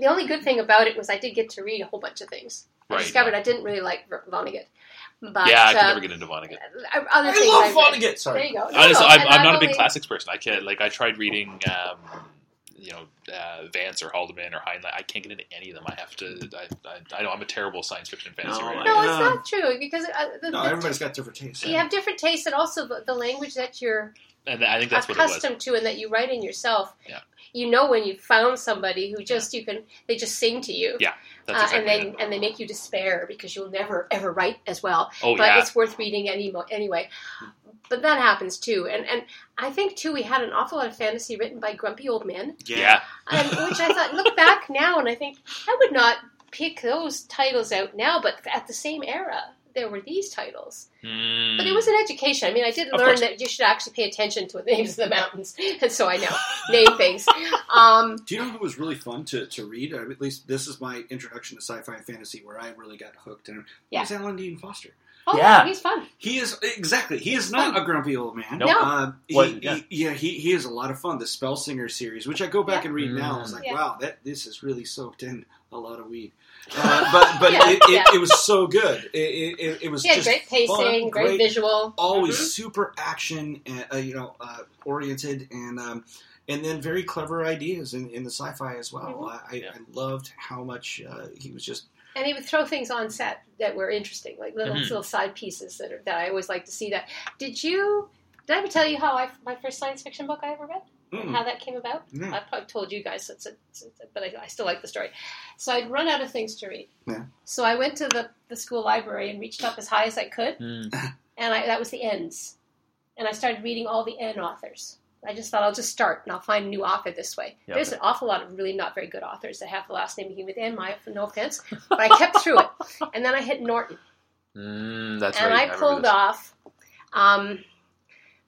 the only good thing about it was I did get to read a whole bunch of things. I Right, discovered yeah. I didn't really like Ver- Vonnegut, but yeah, I could uh, never get into Vonnegut. other I things love I read. Vonnegut. There Sorry. you go. No, Honestly, no, I'm, I'm I've not a big only- classics person. I can't like I tried reading, um, you know, uh, Vance or Haldeman or Heinlein. I can't get into any of them. I have to. I, I, I know I'm a terrible science fiction and fantasy No, writer. No, it's not true because uh, the, No, the- everybody's got different tastes. you have different tastes and also the, the language that you're and I think that's what it was. accustomed to and that you write in yourself. Yeah. You know when you found somebody who just you can they just sing to you. Yeah, That's Uh, and then it. and they make you despair because you'll never ever write as well. Oh but yeah, it's worth reading any anyway. But that happens too, and and I think too we had an awful lot of fantasy written by grumpy old men, yeah. and <laughs> which I thought look back now and I think I would not pick those titles out now, but at the same era there were these titles. But it was an education. I mean, I did. Of learn course. that you should actually pay attention to the names of the mountains, and <laughs> so I know name things. Um, Do you know who was really fun to, to read? Or at least this is my introduction to sci-fi and fantasy, where I really got hooked. And Yeah. was Alan Dean Foster. Oh, Yeah. he's fun. He is exactly. He is not a grumpy old man. Nope. No. Uh, he, What- yeah. he- yeah, he, he is a lot of fun. The Spellsinger series, which I go back Yeah. and read now, I was Mm. like, Yeah. wow, that this is really soaked in a lot of weed. <laughs> Uh, but but Yeah, it, it, yeah. it was so good. It, it, it, it was He had just great pacing, fun, great, great visual. always Mhm. super action, uh, uh, you know, uh, oriented, and um, and then very clever ideas in, in the sci-fi as well. Mhm. I, I, I loved how much uh, he was just and he would throw things on set that were interesting, like little Mhm. little side pieces that are, that I always like to see. That did you? Did I ever tell you how I my first science fiction book I ever read? mm, How that came about? yeah. I've probably told you guys, it's a- but I, I still like the story. So I'd run out of things to read. Yeah. So I went to the, the school library and reached up as high as I could, Mm. and I, that was the ends. And I started reading all the N authors. I just thought I'll just start and I'll find a new author this way. Yeah, There's an awful lot of really not very good authors that have the last name with N. My no offense, but I kept through it, <laughs> and then I hit Norton, Mm, that's and right. I remember pulled off um,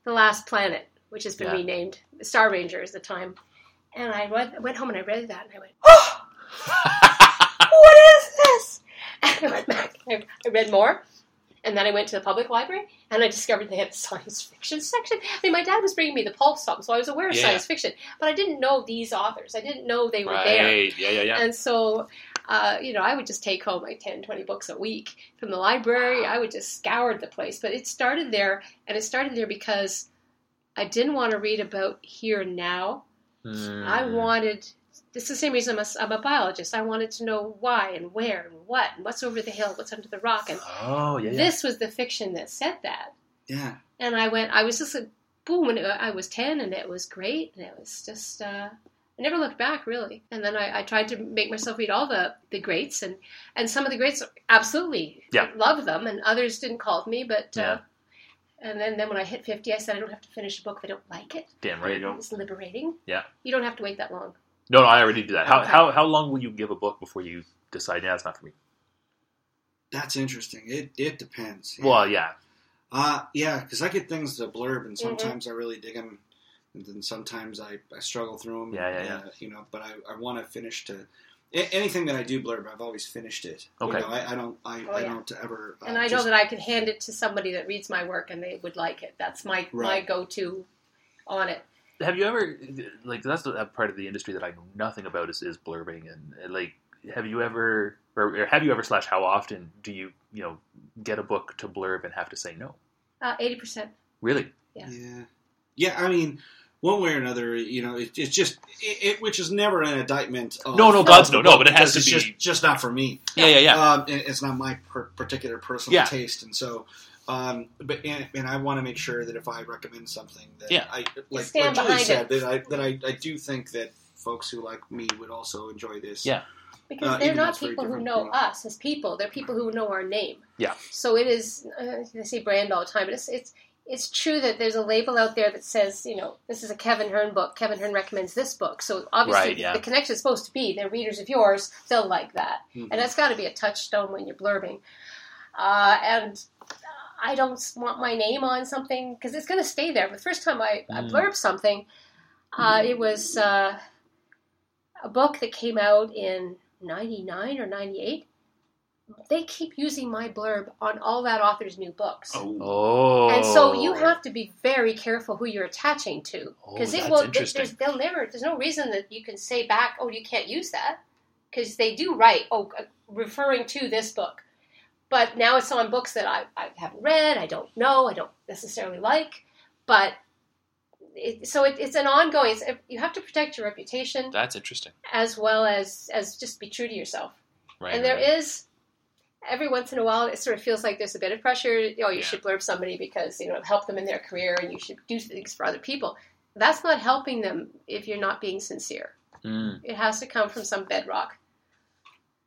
the Last Planet, which has been Yeah. renamed Star Ranger at the time. And I read, went home and I read that, and I went, "Oh, <gasps> <laughs> what is this?" <laughs> And I went back. I, I read more, and then I went to the public library, and I discovered they had a <laughs> science fiction section. I mean, my dad was bringing me the pulp song, so I was aware of Yeah. science fiction, but I didn't know these authors. I didn't know they were there. Right. Yeah, yeah, yeah. And so, uh, you know, I would just take home like 10, 20 books a week from the library. I would just scour the place. But it started there, and it started there because I didn't want to read about here and now. Mm. I wanted, it's the same reason I'm a, I'm a biologist. I wanted to know why and where and what and what's over the hill, what's under the rock. And Oh, yeah, yeah. this was the fiction that said that. yeah. And I went, I was just like, boom, and it, I was 10, and it was great, and it was just, uh, I never looked back, really. And then I, I tried to make myself read all the, the greats, and, and some of the greats, absolutely, Yeah. loved them, and others didn't call me, but, Yeah. uh, and then, then when I hit 50, I said, I don't have to finish a book if I don't like it. Damn right. you don't. It's liberating. Yeah. You don't have to wait that long. No, no, I already did that. How, Okay. how, how long will you give a book before you decide, yeah, it's not for me? That's interesting. It it depends. Well, yeah. Uh, yeah, because I get things to blurb, and Mm-hmm. sometimes I really dig them, and then sometimes I, I struggle through them. Yeah, yeah, yeah. Uh, you know, but I, I want to finish to anything that I do blurb. I've always finished it. Okay. You know, I, I don't I, Oh, I yeah. don't ever. Uh, And I know just- that I can hand it to somebody that reads my work and they would like it. That's my, my go to on it. Have you ever like that's the part of the industry that I know nothing about is, is blurbing and uh, like have you ever or, or have you ever slash how often do you you know get a book to blurb and have to say no? Uh, Eighty percent. Really? Yeah. Yeah. Yeah, I mean, one way or another, you know, it, it's just it, it, which is never an indictment. Of, No, no, God's of no, no, but it has to it's be- just just not for me. Yeah, yeah, yeah. Um, it- it's not my per- particular personal Yeah. taste, and so. Um, but and, and I want to make sure that if I recommend something that Yeah. I like, Stand like Julie said it. that I that I, I do think that folks who like me would also enjoy this. Yeah. Because Uh, they're not people who know yeah. us as people. They're people who know our name. Yeah. So it is. Uh, they say brand all the time, but it's it's it's true that there's a label out there that says, you know, this is a Kevin Hearne book. Kevin Hearne recommends this book. So obviously, Right, yeah. the connection is supposed to be they're readers of yours. They'll like that, Mhm. and that's got to be a touchstone when you're blurbing. Uh, and I don't want my name on something because it's going to stay there. The first time I, I Mm. blurbed something, uh, it was uh, a book that came out in 99 or 98. They keep using my blurb on all that author's new books. Oh, Oh. And so you have to be very careful who you're attaching to Oh, because it will. interesting. There's, they'll never. There's no reason that you can say back, "Oh, you can't use that," because they do write, "Oh, uh, referring to this book." But now it's on books that I, I haven't read, I don't know, I don't necessarily like. But it, so it, it's an ongoing. It's, you have to protect your reputation That's interesting. as well as as just be true to yourself. Right. and there right. is every once in a while it sort of feels like there's a bit of pressure. Oh, you Yeah. should blurb somebody because you know help them in their career, and you should do things for other people. That's not helping them if you're not being sincere. Mm, It has to come from some bedrock.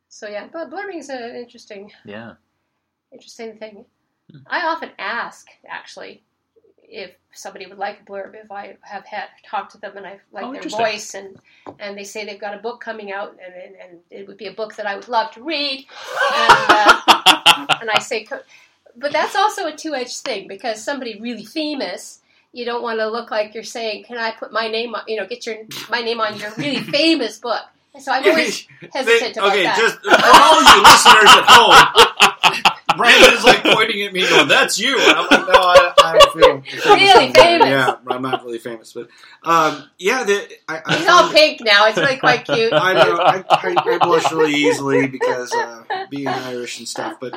So yeah, but blurbing is an interesting, yeah. Interesting thing. Hmm. I often ask actually if somebody would like a blurb if I have had talked to them and I like Oh, their voice and and they say they've got a book coming out and and, and it would be a book that I would love to read and uh, <laughs> and I say but that's also a two-edged thing because somebody really famous you don't want to look like you're saying can I put my name on you know get your my name on your really <laughs> famous book so I'm always <laughs> hesitant about okay, that just for all you listeners at home, Brandon is like pointing at me, going, "That's you." And I'm like, "No, I, I don't feel famous Really like that." famous. Yeah, I'm not really famous, but um, yeah, the, I, I he's all found- pink now it's really quite cute I know I, I, I blush really easily because uh, being Irish and stuff. But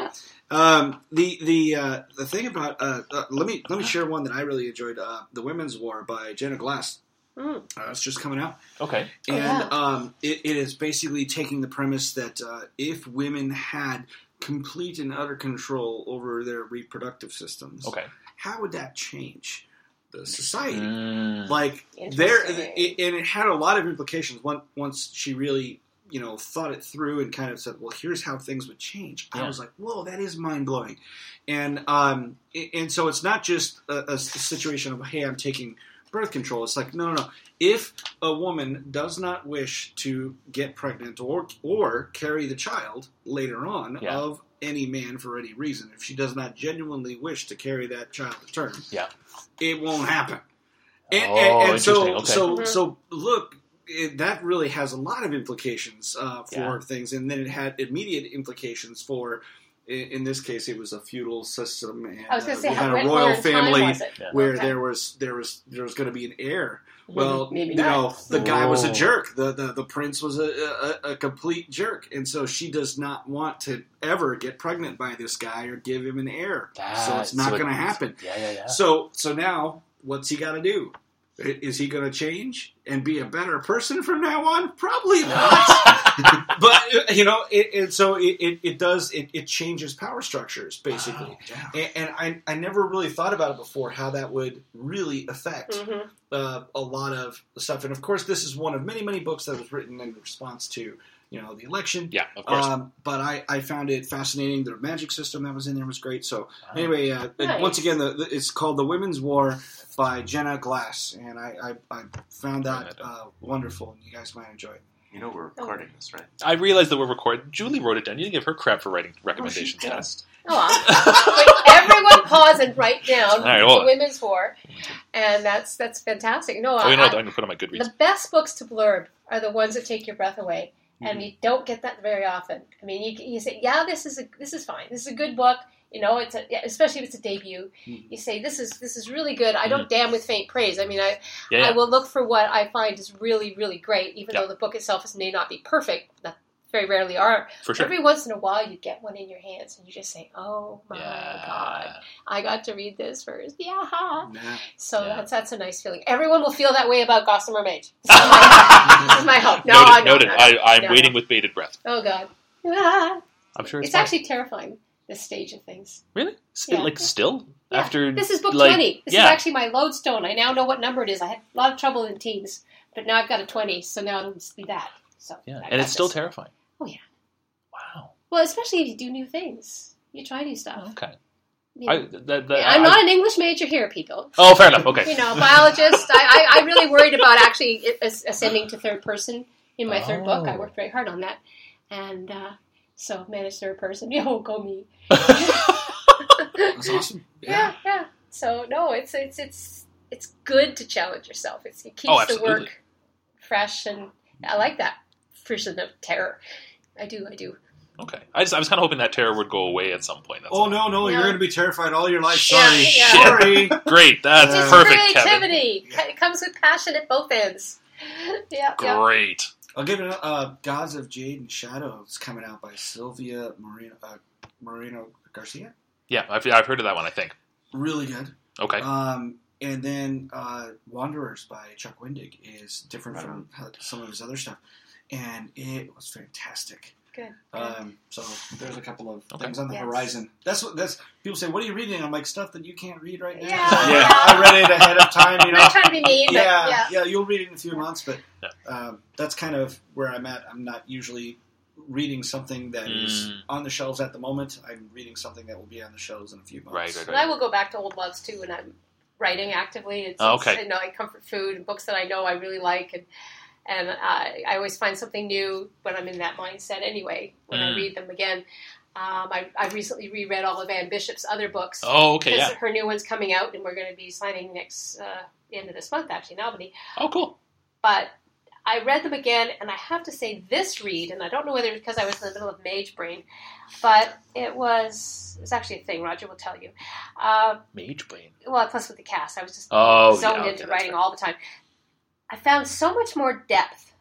um, the the uh, the thing about uh, uh, let me let me share one that I really enjoyed. Uh, the Women's War by Jenna Glass. Mm. Uh, it's just coming out, Okay. Oh, and yeah. um, it, it is basically taking the premise that uh, if women had complete and utter control over their reproductive systems, Okay. how would that change the society? Mm, like there it, and it had a lot of implications once once she really you know thought it through and kind of said well here's how things would change. I was like whoa that is mind-blowing. And um and so it's not just a situation of hey i'm taking birth control it's like no no no if a woman does not wish to get pregnant or or carry the child later on Yeah. of any man for any reason if she does not genuinely wish to carry that child to term Yeah. it won't happen and, Oh, and, and so. Okay. so, Mhm. so look, it, that really has a lot of implications uh, for Yeah. things, and then it had immediate implications for. In, in this case, it was a feudal system, and I was going uh, to say we had a royal family time was it? Yeah. where Okay. there was there was there was going to be an heir. Well, Maybe you not. the guy was a Oh. jerk. The, the the prince was a, a a complete jerk, and so she does not want to ever get pregnant by this guy or give him an heir. so it's not so going to happen. Yeah, yeah, yeah. So so now what's he got to do? Is he going to change and be a better person from now on? Probably not. <laughs> but you know, it, it, so it, it, it does it, it changes power structures basically. And, and I, I never really thought about it before how that would really affect Mhm. uh, a lot of stuff. And of course, this is one of many many books that was written in response to you know the election. yeah, of course. Um, but I, I found it fascinating. The magic system that was in there was great. So anyway, uh, Nice. once again, the, the, it's called The Women's War by Jenna Glass, and I, I, I found that uh, wonderful, and you guys might enjoy it. you know we're recording this, right? I realized that we're recording. Julie wrote it down. You didn't give her crap for writing recommendations. did. Yes. Oh, Wait, everyone pause and write down All right, hold the on. women's war, and that's that's fantastic. No, Oh, you know I- I'm going to put on my Goodreads. the best books to blurb are the ones that take your breath away, Mm-hmm. and you don't get that very often. I mean, you, you say, "Yeah, this is a this is fine. This is a good book. You know, it's a, especially if it's a debut. You say this is this is really good. I don't damn with faint praise. I mean, I Yeah, yeah. I will look for what I find is really really great, even Yeah. though the book itself is, may not be perfect. That very rarely are. for sure. Every once in a while, you get one in your hands, and you just say, "Oh my yeah. god, I got to read this first." Yeah. Nah. So Yeah. that's that's a nice feeling. Everyone will feel that way about Gossamer Mage. <laughs> This is my, this is my hope. No, noted. I know. noted. no, no. I, I'm No, waiting no. with bated breath. Oh god. Ah. I'm sure it's, It's actually terrifying. This stage of things. really Still, Yeah. like still Yeah. after This is book like, twenty. This yeah. is actually my lodestone. I now know what number it is. I had a lot of trouble in teens, but now I've got a twenty, so now it'll just be that. So yeah, I and got it's still terrifying. Oh, yeah. Wow. well, especially if you do new things. You try new stuff. Okay. You know. I, that, that, I'm I- not an English major here, people. Oh, fair enough. Okay. You know, biologist. I, I, I really worried about actually ascending to third person in my third book. I Oh. worked very hard on that, and uh, so managed third person. <laughs> Yo, go me. <laughs> That's awesome. Yeah, yeah. So no, it's it's it's it's good to challenge yourself. It's, it keeps Oh, the work fresh, and I like that frisson of terror. I do, I do. okay. I, just, I was kind of hoping that terror would go away at some point. That's Oh all. no, no, you're going to be terrified all your life. Yeah, Sorry, yeah. sorry. <laughs> Great. That's It's perfect, Kevin. creativity. It comes with passion at both ends. <laughs> Yeah, yeah. Great. I'll give it. Uh, Gods of Jade and Shadow. It's coming out by Silvia Moreno, uh, Moreno Garcia. Yeah, I've, I've heard of that one. I think. Really good. Okay. Um, and then uh, Wanderers by Chuck Wendig is different from how- some of his other stuff, and it was fantastic. Good. Um, so there's a couple of Okay. things on the Yes. horizon. That's what that's people say. What are you reading? I'm like stuff that you can't read right now. Yeah. <laughs> Yeah. I read it ahead of time. You <laughs> I'm know. not trying to be mean, but yeah, yeah. yeah, You'll read it in a few months, but Yeah. um, that's kind of where I'm at. I'm not usually reading something that is Mm. on the shelves at the moment. I'm reading something that will be on the shelves in a few months. Right, right, And I will go back to old ones too when I'm writing actively. It's, Oh, it's, okay. you know, like comfort food and books that I know I really like, and and I I always find something new when I'm in that mindset. Anyway, when I Mm. read them again. Um, I, I recently reread all of Anne Bishop's other books. Oh, okay. Yeah. her new one's coming out, and we're going to be signing next uh, end of this month, actually in Albany. Oh, cool. But I read them again, and I have to say, this read, and I don't know whether it's because I was in the middle of Mage Brain, but it was it's actually a thing. Roger will tell you. Uh, Mage Brain. well, plus with the cast, I was just Oh, yeah, zoned okay, into writing right. all the time. I found so much more depth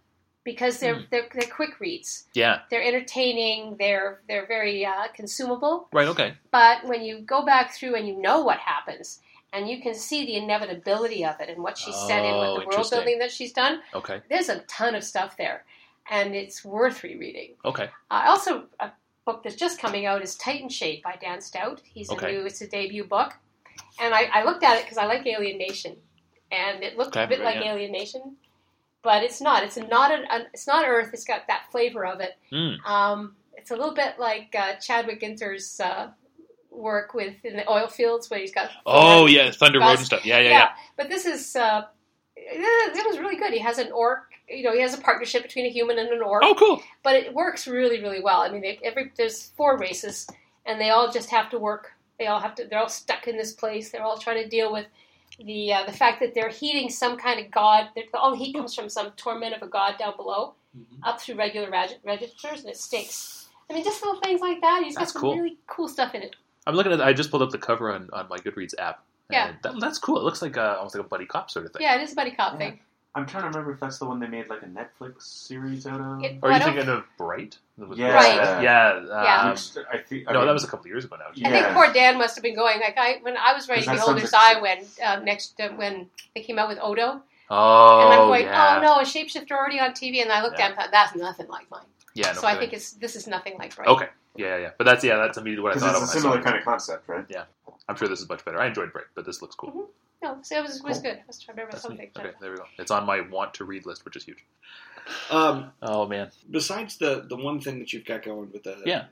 because they're Hmm. they're, they're quick reads. Yeah. They're entertaining. They're they're very uh, consumable. Right. Okay. But when you go back through and you know what happens, and you can see the inevitability of it and what she's set in Oh, with the world building that she's done, Okay. there's a ton of stuff there, and it's worth rereading. Okay. Uh, also, a book that's just coming out is Titanshade by Dan Stout. He's Okay. a new, it's a debut book, and I, I looked at it because I like Alien Nation, and it looked Okay, a bit like yeah. Alien Nation, but it's not. It's not an, an it's not Earth. It's got that flavor of it. Mm. Um, it's a little bit like uh, Chadwick Ginther's uh, work with in the oil fields, where he's got Oh yeah, Thunder Road and stuff. Yeah, yeah, yeah. But this is uh, it, it was really good. He has an orc. You know, he has a partnership between a human and an orc Oh, cool. but it works really really well i mean they, every there's four races and they all just have to work they all have to they're all stuck in this place they're all trying to deal with the uh, the fact that they're heating some kind of god all heat comes from some torment of a god down below up through regular reg- registers and it stinks i mean just little things like that he's got some cool. really cool stuff in it I'm looking at. I just pulled up the cover on, on my Goodreads app. Yeah. That, that's cool. It looks like uh, almost like a buddy cop sort of thing. yeah it is a buddy cop Yeah. thing I'm trying to remember if that's the one they made like a Netflix series out of. It- Or are you thinking of Bright? Yeah. Right. Yeah. Yeah. Um, Which I think. I no, mean, that was a couple years ago now. I think poor Dan must have been going like I when I was writing that Beholder's sounds Eye when uh, next uh, when they came out with Odo Oh, and I'm going yeah. oh no a shapeshifter already on TV and I looked Yeah. at him and thought that's nothing like mine Yeah. No so I think it's this is nothing like Bright. Okay. Yeah, yeah, yeah. But that's yeah, that's immediately what I Because thought it's of a when I saw similar kind of concept, right? Yeah, I'm sure this is much better. I enjoyed Bright, but this looks cool. No, so it was, it was good. I was trying to remember That's something. neat. Okay, there we go. It's on my want to read list, which is huge. Um, Oh man. besides the the one thing that you've got going with the Yeah.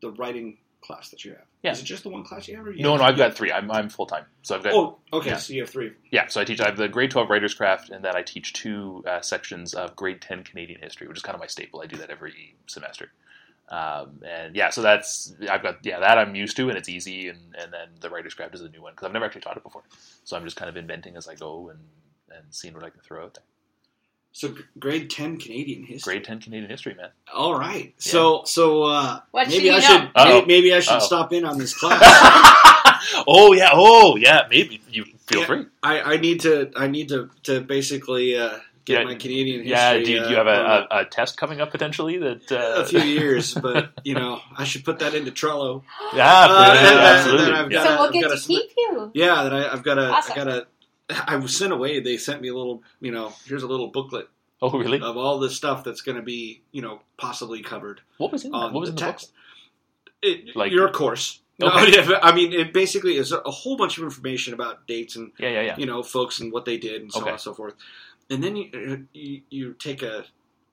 the writing class that you have. Yeah. Is it just the one class you have? Or you No, have- no, I've got three. I'm I'm full time, so I've got Oh, okay. Yeah. So you have three. yeah. So I teach. I have the grade twelve writers craft, and then I teach two uh, sections of grade ten Canadian history, which is kind of my staple. I do that every semester. Um, and yeah, so that's I've got yeah that I'm used to, and it's easy. And, and then the writers craft is a new one because I've never actually taught it before, so I'm just kind of inventing as I go and and seeing what I can throw out there. So g- grade ten Canadian history. Grade ten Canadian history, man. All right. So so uh, What maybe I should know? Uh-oh. may- maybe I should Uh-oh. stop in on this <laughs> class. <laughs> oh yeah, oh yeah. Maybe you feel Yeah. free. I, I need to I need to to basically uh, get Yeah. my Canadian history. Yeah. Do you, do you have uh, a, a, a test coming up potentially that? <laughs> Uh, a few years, <laughs> but you know I should put that into Trello. <gasps> Yeah, Uh, yeah, then- then- absolutely. then I've yeah. got- so we'll I've get gotta keep you. Yeah, that I, I've got a Awesome. I got a. <laughs> I was sent away. They sent me a little, you know, here's a little booklet Oh really? of all the stuff that's going to be, you know, possibly covered What was in that? What was the in the text. It, Like- your course. No, Okay. yeah, I mean, it basically is a, a whole bunch of information about dates and Yeah, yeah, yeah. you know folks and what they did and so Okay. on and so forth. And then you uh, you, you take a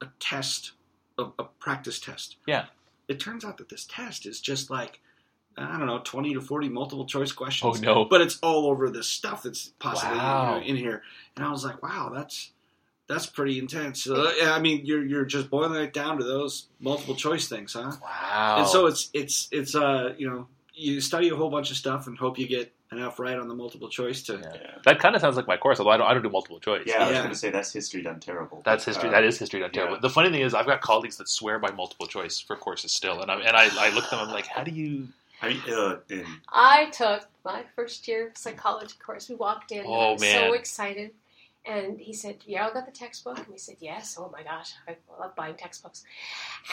a test, a, a practice test. Yeah. It turns out that this test is just like I don't know, twenty to forty multiple choice questions. Oh no. But it's all over the stuff that's possibly Wow. you know, in here. And I was like, wow, that's that's pretty intense. Yeah, I mean, you're you're just boiling it down to those multiple choice things, huh? Wow. And so it's it's it's uh you know you study a whole bunch of stuff and hope you get enough right on the multiple choice to Yeah. that kind of sounds like my course, although I don't. I don't do multiple choice. Yeah, I was Yeah. going to say that's history done terrible. That's history. Uh, that is history done terrible. yeah. The funny thing is, I've got colleagues that swear by multiple choice for courses still, and I and I, I look at them. I'm like, how do you? I mean, uh, and I took my first year psychology course. We walked in, and I Oh, was man. so excited. And he said, "Yeah, I got the textbook." And we said, "Yes." Oh my gosh, I love buying textbooks.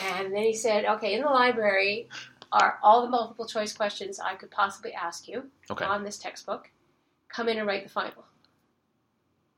And then he said, "Okay, in the library are all the multiple choice questions I could possibly ask you Okay. on this textbook. Come in and write the final."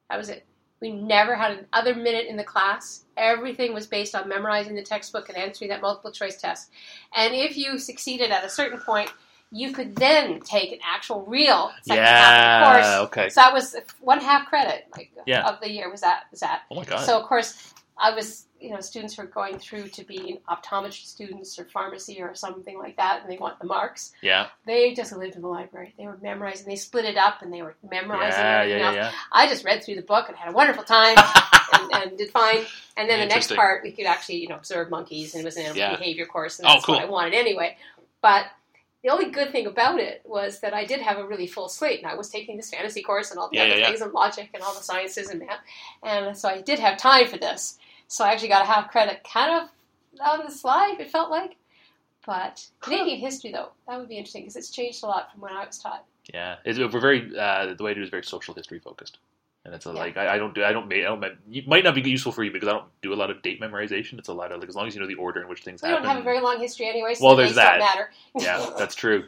That was it. We never had another minute in the class. Everything was based on memorizing the textbook and answering that multiple choice test. And if you succeeded at a certain point, you could then take an actual real second half of the Yeah. course. Okay. So that was one half credit, like Yeah. of the year was that was that. Oh my god. So of course, I was you know students were going through to be optometry students or pharmacy or something like that, and they want the marks. yeah. They just lived in the library. They were memorizing. They split it up and they were memorizing. Yeah. Yeah. everything Yeah. else. Yeah. I just read through the book and had a wonderful time <laughs> and, and did fine. And then the next part, we could actually, you know, observe monkeys, and it was an animal Yeah. behavior course, and Oh, that's cool. what I wanted anyway. But the only good thing about it was that I did have a really full slate, and I was taking this fantasy course and all the Yeah, other yeah, yeah. things and logic and all the sciences and math, and so I did have time for this. So I actually got a half credit, kind of on the slide. It felt like. But Canadian history, though, that would be interesting because it's changed a lot from when I was taught. Yeah. It's, we're very uh, the way I do it is very social history focused, and it's a, Yeah. like I, I don't do I don't make I don't mem- it might not be useful for you because I don't do a lot of date memorization. It's a lot of like as long as you know the order in which things We happen. don't have a very long history anyway, so Well, the there's dates don't that. matter. yeah, that's true.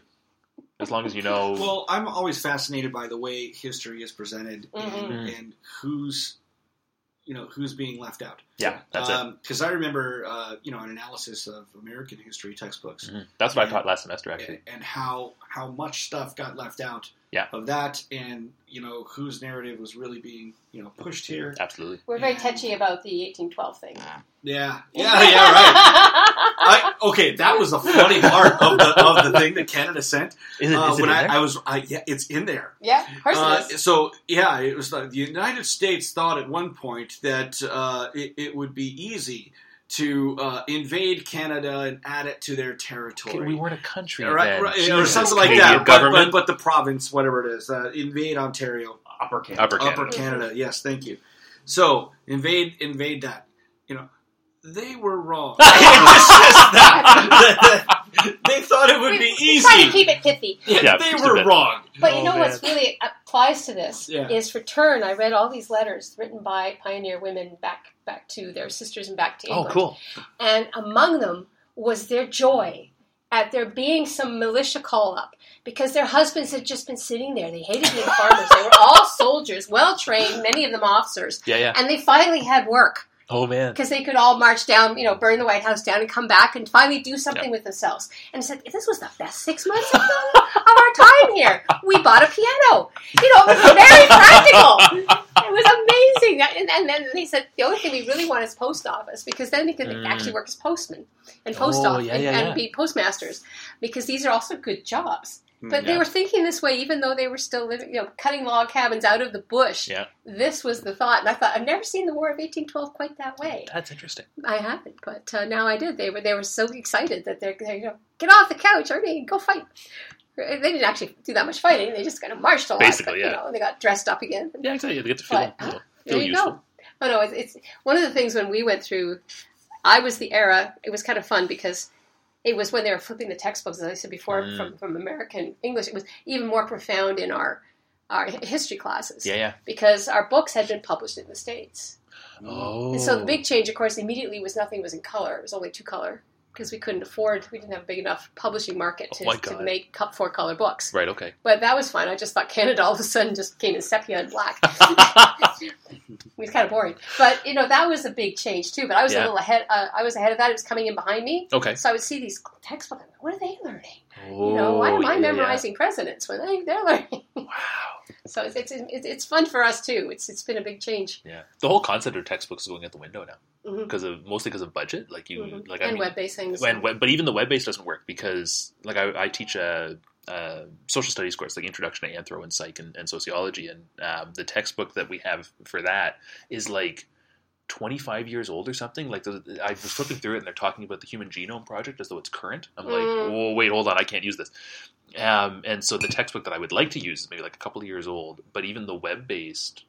As long as you know. Well, I'm always fascinated by the way history is presented Mhm. and, and who's, you know, who's being left out. yeah, that's it. Because I remember, uh, you know, an analysis of American history textbooks Mhm. That's what I taught last semester actually. and, and how how much stuff got left out Yeah. of that, and you know whose narrative was really being you know pushed here. Absolutely. We're very And- touchy about the 1812 thing. Yeah, yeah, yeah, right. I, okay, that was a funny part of the of the thing that Canada sent. Is it, Uh, is it when in I, there? I was, I, yeah, it's in there. yeah, of course Uh, it is. so yeah, it was like the United States thought at one point that uh, it, it would be easy to uh, invade Canada and add it to their territory. Okay, we weren't a country right, then. right, or something like Canadian that. But, but, but the province, whatever it is, uh, invade Ontario, upper Canada. Upper Canada. Upper Canada. Yes, thank you. So invade, invade that. You know, they were wrong. <laughs> It's just that- <laughs> they thought it would we, be we try to easy. keep it pithy. Yeah, they were wrong. But you Oh, know man. what's really applies to this Yeah. is return. I read all these letters written by pioneer women back back to their sisters and back to Oh, England. cool. And among them was their joy at there being some militia call up because their husbands had just been sitting there. They hated being farmers. They were all soldiers, well trained, many of them officers, Yeah, yeah. and they finally had work. Oh man. because they could all march down, you know, burn the White House down and come back and finally do something with themselves. And like, this was the best six months of, the, of our time here. We bought a piano. You know, it was very practical. <laughs> It was amazing. And, and then they said, the only thing we really want is post office because then they could Mm. actually work as postmen and post Oh, office yeah, and, yeah, and yeah. be postmasters because these are also good jobs. But they were thinking this way, even though they were still living, you know, cutting log cabins out of the bush. Yeah. This was the thought, and I thought I've never seen the War of 1812 quite that way. That's interesting. I haven't, but uh, now I did. They were they were so excited that they're, they're you know get off the couch, Ernie, go fight. They didn't actually do that much fighting. They just kind of marched a lot. Basically, but, yeah. You know, they got dressed up again. Yeah, exactly. You get to feel, But, you know, There you useful. go. Oh no, it's, it's one of the things when we went through. I was the era. It was kind of fun because it was when they were flipping the textbooks, as I said before, Mm. from from American English. It was even more profound in our our history classes Yeah, yeah. because our books had been published in the states. Oh. And so the big change, of course, immediately was nothing was in color. It was only two color because we couldn't afford. We didn't have a big enough publishing market to, Oh to make four color books. Right. Okay. But that was fun. I just thought Canada all of a sudden just came in sepia and black. <laughs> <laughs> it was kind of boring. But you know that was a big change too. But I was a little ahead. Uh, I was ahead of that. It was coming in behind me. Okay. So I would see these textbooks. What are they learning? Oh, You know, why am I yeah, yeah. memorizing presidents when they, they're learning? <laughs> Wow. So it's, it's it's fun for us too. It's it's been a big change. Yeah. The whole concept of textbooks is going out the window now because of mostly because of budget. Like you, Mhm. like I and mean, web-based things. and web, but even the web based doesn't work because like I, I teach a, a social studies course like introduction to anthro and psych and, and sociology and um, the textbook that we have for that is like 25 years old or something like i was flipping through it and they're talking about the human genome project as though it's current i'm like Mm. oh wait hold on i can't use this um, and so the textbook that i would like to use is maybe like a couple of years old but even the web based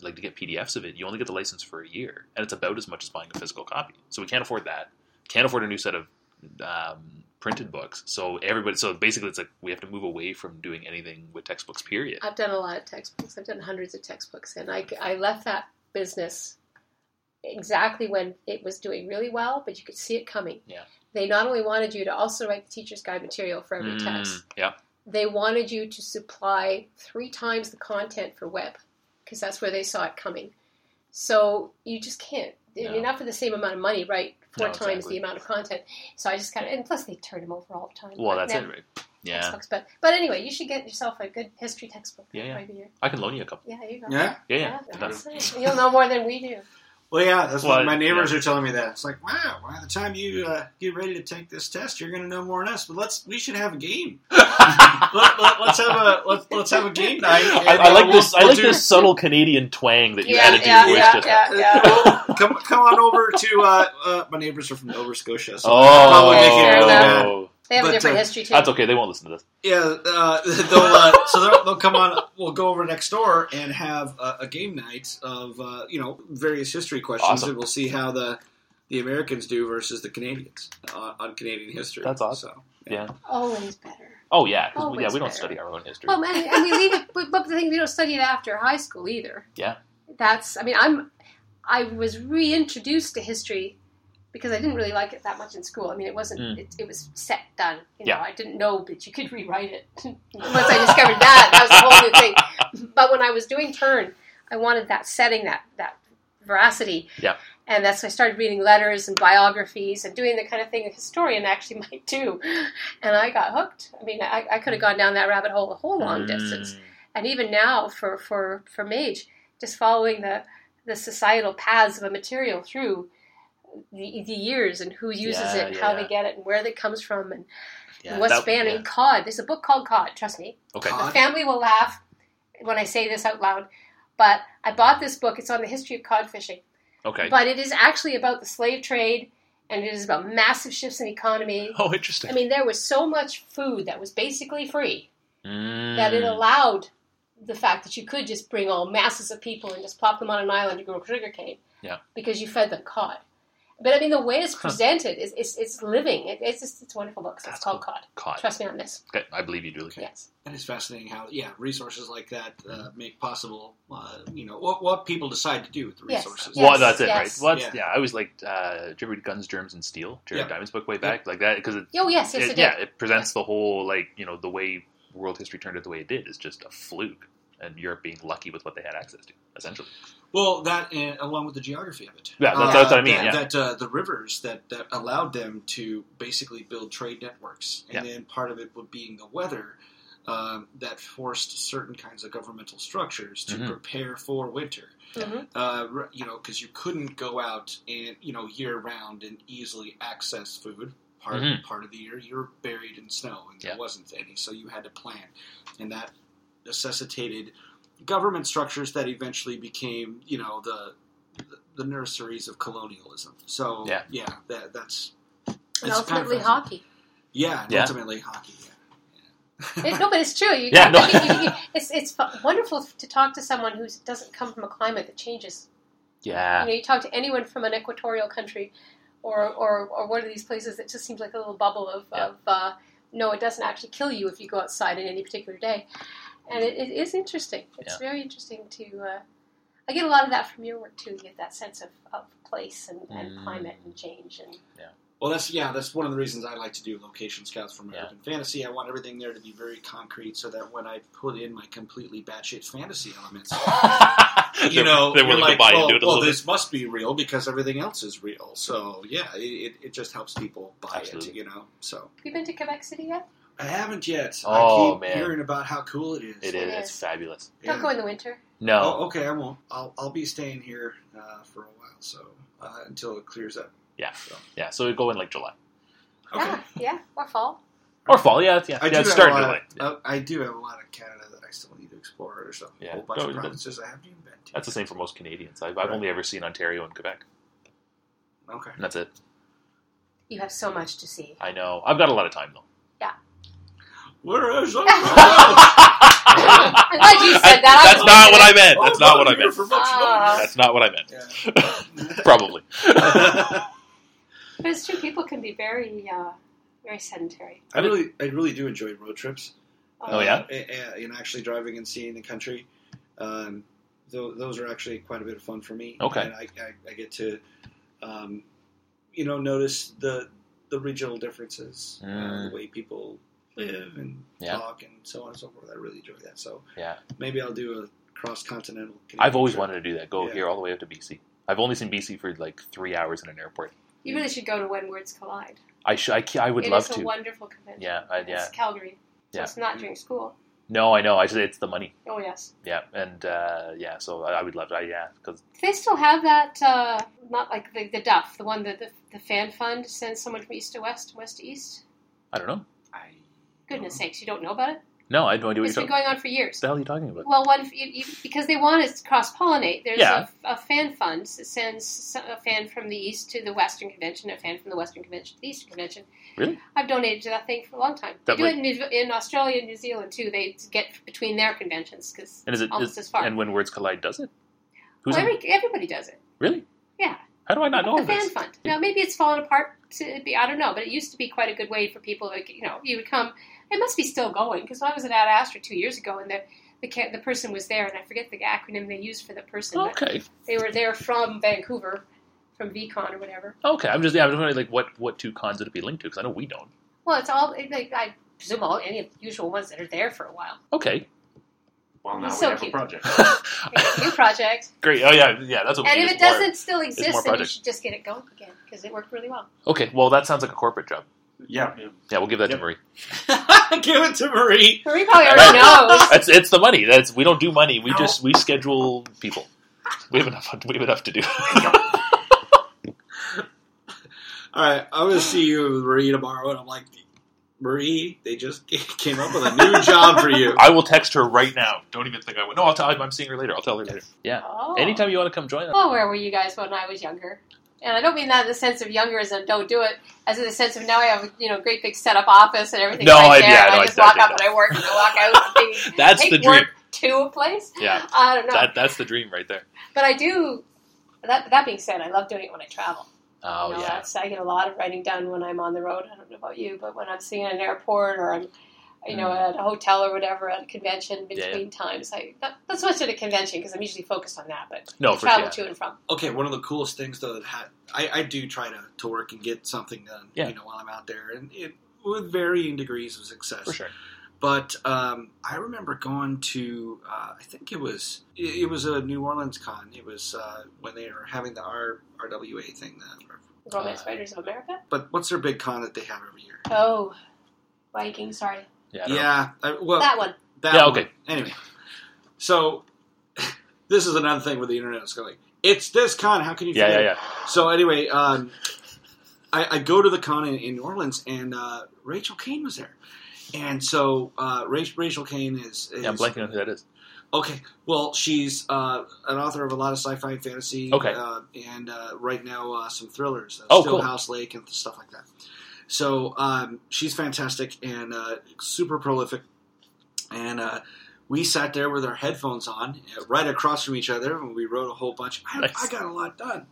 like to get pdfs of it you only get the license for a year and it's about as much as buying a physical copy so we can't afford that can't afford a new set of um, printed books. So everybody, so basically, it's like we have to move away from doing anything with textbooks. Period. I've done a lot of textbooks. I've done hundreds of textbooks, and I, I left that business exactly when it was doing really well, but you could see it coming. Yeah. They not only wanted you to also write the teacher's guide material for every text, Mm, yeah. they wanted you to supply three times the content for web because that's where they saw it coming. So you just can't. No. You're not for the same amount of money, right? Four No, times exactly. the amount of content. So I just kind of, and plus they turn them over all the time. Well, But that's now- it, right? Yeah. textbooks. But but anyway, you should get yourself a good history textbook. Yeah, yeah. Maybe you're- I can loan you a couple. yeah, you go. Yeah. Yeah, yeah. that's it. You'll know more than we do. Well, yeah, that's Well, what my neighbors yeah. are telling me. That it's like, wow, by the time you uh, get ready to take this test, you're going to know more than us. But let's we should have a game. <laughs> let, us have a let's, let's have a game night. I, I uh, like we'll- this. I we'll like do- this subtle Canadian twang that you Yeah, added to yeah, your voice yeah, just yeah, now. yeah. <laughs> come come on over to uh, uh, my neighbors are from Nova Scotia, so Oh, I'll probably make fair it really enough. bad. They have But, a different uh, history too. That's okay. They won't listen to this. Yeah, uh, <laughs> they'll uh, so they'll, they'll come on. We'll go over next door and have a, a game night of uh, you know various history questions, Awesome. and we'll see how the the Americans do versus the Canadians uh, on Canadian history. That's awesome. So, Yeah. Always better. Oh yeah. 'cause we, yeah, we don't better. study our own history. Well, man, and we leave it. But, but the thing, we don't study it after high school either. Yeah. That's. I mean, I'm. I was reintroduced to history because I didn't really like it that much in school. I mean, it wasn't. Mm. It, it was set done. You know, Yeah. I didn't know that you could rewrite it. <laughs> Once I discovered that, that was a whole new thing. <laughs> But when I was doing turn, I wanted that setting, that that veracity. Yeah. And that's I started reading letters and biographies and doing the kind of thing a historian actually <laughs> might do. And I got hooked. I mean, I, I could have gone down that rabbit hole a whole long distance. Mm, And even now, for for for Mage, just following the the societal paths of a material through the, the years and who uses Yeah, it and yeah, how yeah. they get it and where it comes from and, yeah, and what's that- spanning yeah. cod. There's a book called Cod. Trust me, Okay. Cod? the family will laugh when I say this out loud. But I bought this book. It's on the history of cod fishing. Okay. But it is actually about the slave trade and it is about massive shifts in economy. oh, interesting. I mean, there was so much food that was basically free Mm, that it allowed the fact that you could just bring all masses of people and just plop them on an island to grow sugar cane. Yeah. Because you fed them cod. But I mean, the way it's Huh. presented is it's, it's living. It, it's just it's a wonderful book. So it's That's called cool. Cod. Caught. Trust me on this. Okay, I believe you, Julie. Yes. and it's fascinating how yeah resources like that uh, make possible uh, you know what what people decide to do with the resources. Yes. well, that's it, yes. right? Well, that's, Yeah. yeah. I always liked. Uh, did you read Guns, Germs, and Steel? Jared Yeah. Diamond's book way back, like that, because it, Oh yes, yes, it- it, yeah, it presents the whole like you know the way world history turned out the way it did is just a fluke, and Europe being lucky with what they had access to, essentially. Well, that and along with the geography of it. Yeah, that's- that's what I mean, That, yeah. that uh, the rivers that, that allowed them to basically build trade networks, and Yeah. then part of it would being the weather um, that forced certain kinds of governmental structures to Mhm. prepare for winter. Mhm. Uh, you know, because you couldn't go out and you know year round and easily access food. Part Mhm. part of the year you're buried in snow and there Yeah. wasn't any, so you had to plan, and that necessitated government structures that eventually became, you know, the the nurseries of colonialism. So Yeah. that that's And it's kind of ultimately hockey. Yeah, and Yeah. ultimately hockey. Yeah. It, no, but it's true. You, <laughs> Yeah, no. you- you- you- it's it's wonderful to talk to someone who doesn't come from a climate that changes Yeah. You know, you talk to anyone from an equatorial country, or or, or one of these places that just seems like a little bubble of, Yeah. of uh, no, it doesn't actually kill you if you go outside in any particular day, and it, it is interesting. It's Yeah. very interesting to. Uh, I get a lot of that from your work too. You get that sense of, of place and, and Mm. climate and change and Yeah. Well, that's yeah. That's one of the reasons I like to do location scouts for American fantasy. I want everything there to be very concrete, so that when I put in my completely batshit fantasy elements, <laughs> you know, they're you're willing like, to buy well, into it a well, little this must be real because everything else is real. So yeah, it, it just helps people buy Absolutely. it. You know, so Have you been to Quebec City yet? I haven't yet. Oh, I keep man. hearing about how cool it is. It is. It It's is. fabulous. Don't Yeah. go in the winter. No. Oh, okay. I won't. I'll I'll be staying here uh, for a while, so uh, until it clears up. Yeah. So, Yeah. So we go in like July okay. Yeah, yeah, or fall. or fall. Yeah. Yeah. I yeah do have starting a July. lot Yeah. Of, uh, I do have a lot of Canada that I still need to explore. There's a Yeah. A whole bunch No, of that- provinces I haven't even been to. That's the same for most Canadians. I've, I've Right. only ever seen Ontario and Quebec, Okay. and that's it. You have so much to see. I know. I've got a lot of time though. Where is I'm glad you said that. I That's was not what I meant. That's not what I meant. Ah. That's not what I meant. <laughs> Probably. But it's true. People can be very, uh, very sedentary. I really, I really do enjoy road trips. Oh, yeah? uh, a- a- and actually driving and seeing the country. Um, tho- those are actually quite a bit of fun for me. Okay. and I, I, I get to, um, you know, notice the the regional differences, uh, Mm. the way people live and Yeah. talk, and so on and so forth. I really enjoy that. So Yeah. maybe I'll do a cross continental. I've always wanted to do that. Go Yeah. here all the way up to BC. I've only seen BC for like three hours in an airport. You really should go to When Words Collide. I should. I, I would It love is a to. wonderful convention. Yeah. I, yeah. It's Calgary. So Yeah. it's not during school. No, I know. I said it's the money. Oh yes. Yeah, and uh, yeah. So I, I would love to. Yeah, because they still have that? Uh, not like the, the Duff, the one that the, the fan fund sends someone from east to west, west to east. I don't know. Goodness sakes, you don't know about it? No, I have no idea what It's you're been talking. going on for years. What the hell are you talking about? Well, one because they want to cross pollinate. There's Yeah. a, a fan fund that sends a fan from the east to the western convention, a fan from the western convention to the eastern convention. Really? I've donated to that thing for a long time. That they do way- it in, New, in Australia and New Zealand too. They get between their conventions because And is it almost is- as far. and when words collide, does it? Who's well, in- every, everybody does it. really? Yeah. How do I not know the fan this? fund. Now maybe it's fallen apart. To be, I don't know, but it used to be quite a good way for people. To, you know, you would come. It must be still going because I was at Ad Astra two years ago, and the the, ca- the person was there, and I forget the acronym they used for the person. Okay. They were there from Vancouver, from VCon or whatever. Okay. I'm just yeah. I'm just wondering like what what two cons would it be linked to? Because I know we don't. Well, it's all. It, like, I presume all any of the usual ones that are there for a while. Okay. Well, now He's we have cute. a project. <laughs> A new project, Great. Oh yeah, yeah. That's what. and we if need it is more- doesn't still exist, then you should just get it going again because it worked really well. Okay. Well, that sounds like a corporate job. Yeah, yeah. Yeah, we'll give that Yep. to Marie. <laughs> give it to Marie. Marie probably already <laughs> knows. That's it's the money. That's we don't do money. We No. just we schedule people. We have enough. We have enough to do. <laughs> All right, I'm gonna see you with Marie tomorrow, and I'm like, Marie, they just came up with a new job for you. I will text her right now. Don't even think I would. No, I'll tell. I'm seeing her later. I'll tell her later. Yeah. Oh. Anytime you want to come join us. Well, where were you guys when I was younger? And I don't mean that in the sense of younger as in don't do it, as in the sense of now I have a you know great big set up office and everything No, right I- there, yeah, and no, I I- just walk I- up and I work and I walk out. And <laughs> they That's take the dream. work to a place. Yeah. I don't know, That that's the dream right there. but I do. That that being said, I love doing it when I travel. Oh you know, yeah. I get a lot of writing done when I'm on the road. I don't know about you, but when I'm sitting at an airport or I'm, you know, at a hotel or whatever, at a convention Yeah, between times, I not, not so much at a convention because I'm usually focused on that, but No, I for travel sure. to and from. Okay, one of the coolest things though that had, I, I do try to, to work and get something done, Yeah. you know, while I'm out there, and it with varying degrees of success. For sure. But um, I remember going to, uh, I think it was it, it was a New Orleans con. It was uh, when they were having the R, RWA thing. Then, Romance Uh, Writers of America. but what's their big con that they have every year? Oh, Viking. Sorry, Yeah. I don't know. Yeah, I, well, that one. That Yeah, one. okay. Anyway, so <laughs> this is another thing where the internet is going. It's this con. How can you? Yeah, forget yeah, it? yeah. So anyway, um, I, I go to the con in, in New Orleans, and uh, Rachel Caine was there. And so uh, Rachel, Rachel Caine is, is Yeah, I'm blanking on who that is. okay. Well, she's uh, an author of a lot of sci-fi and fantasy, Okay. uh, and uh, right now uh, some thrillers, uh, Oh, Still cool. House Lake, and stuff like that. So um, she's fantastic and uh, super prolific. And uh, we sat there with our headphones on, uh, right across from each other, and we wrote a whole bunch. I, Nice. I got a lot done,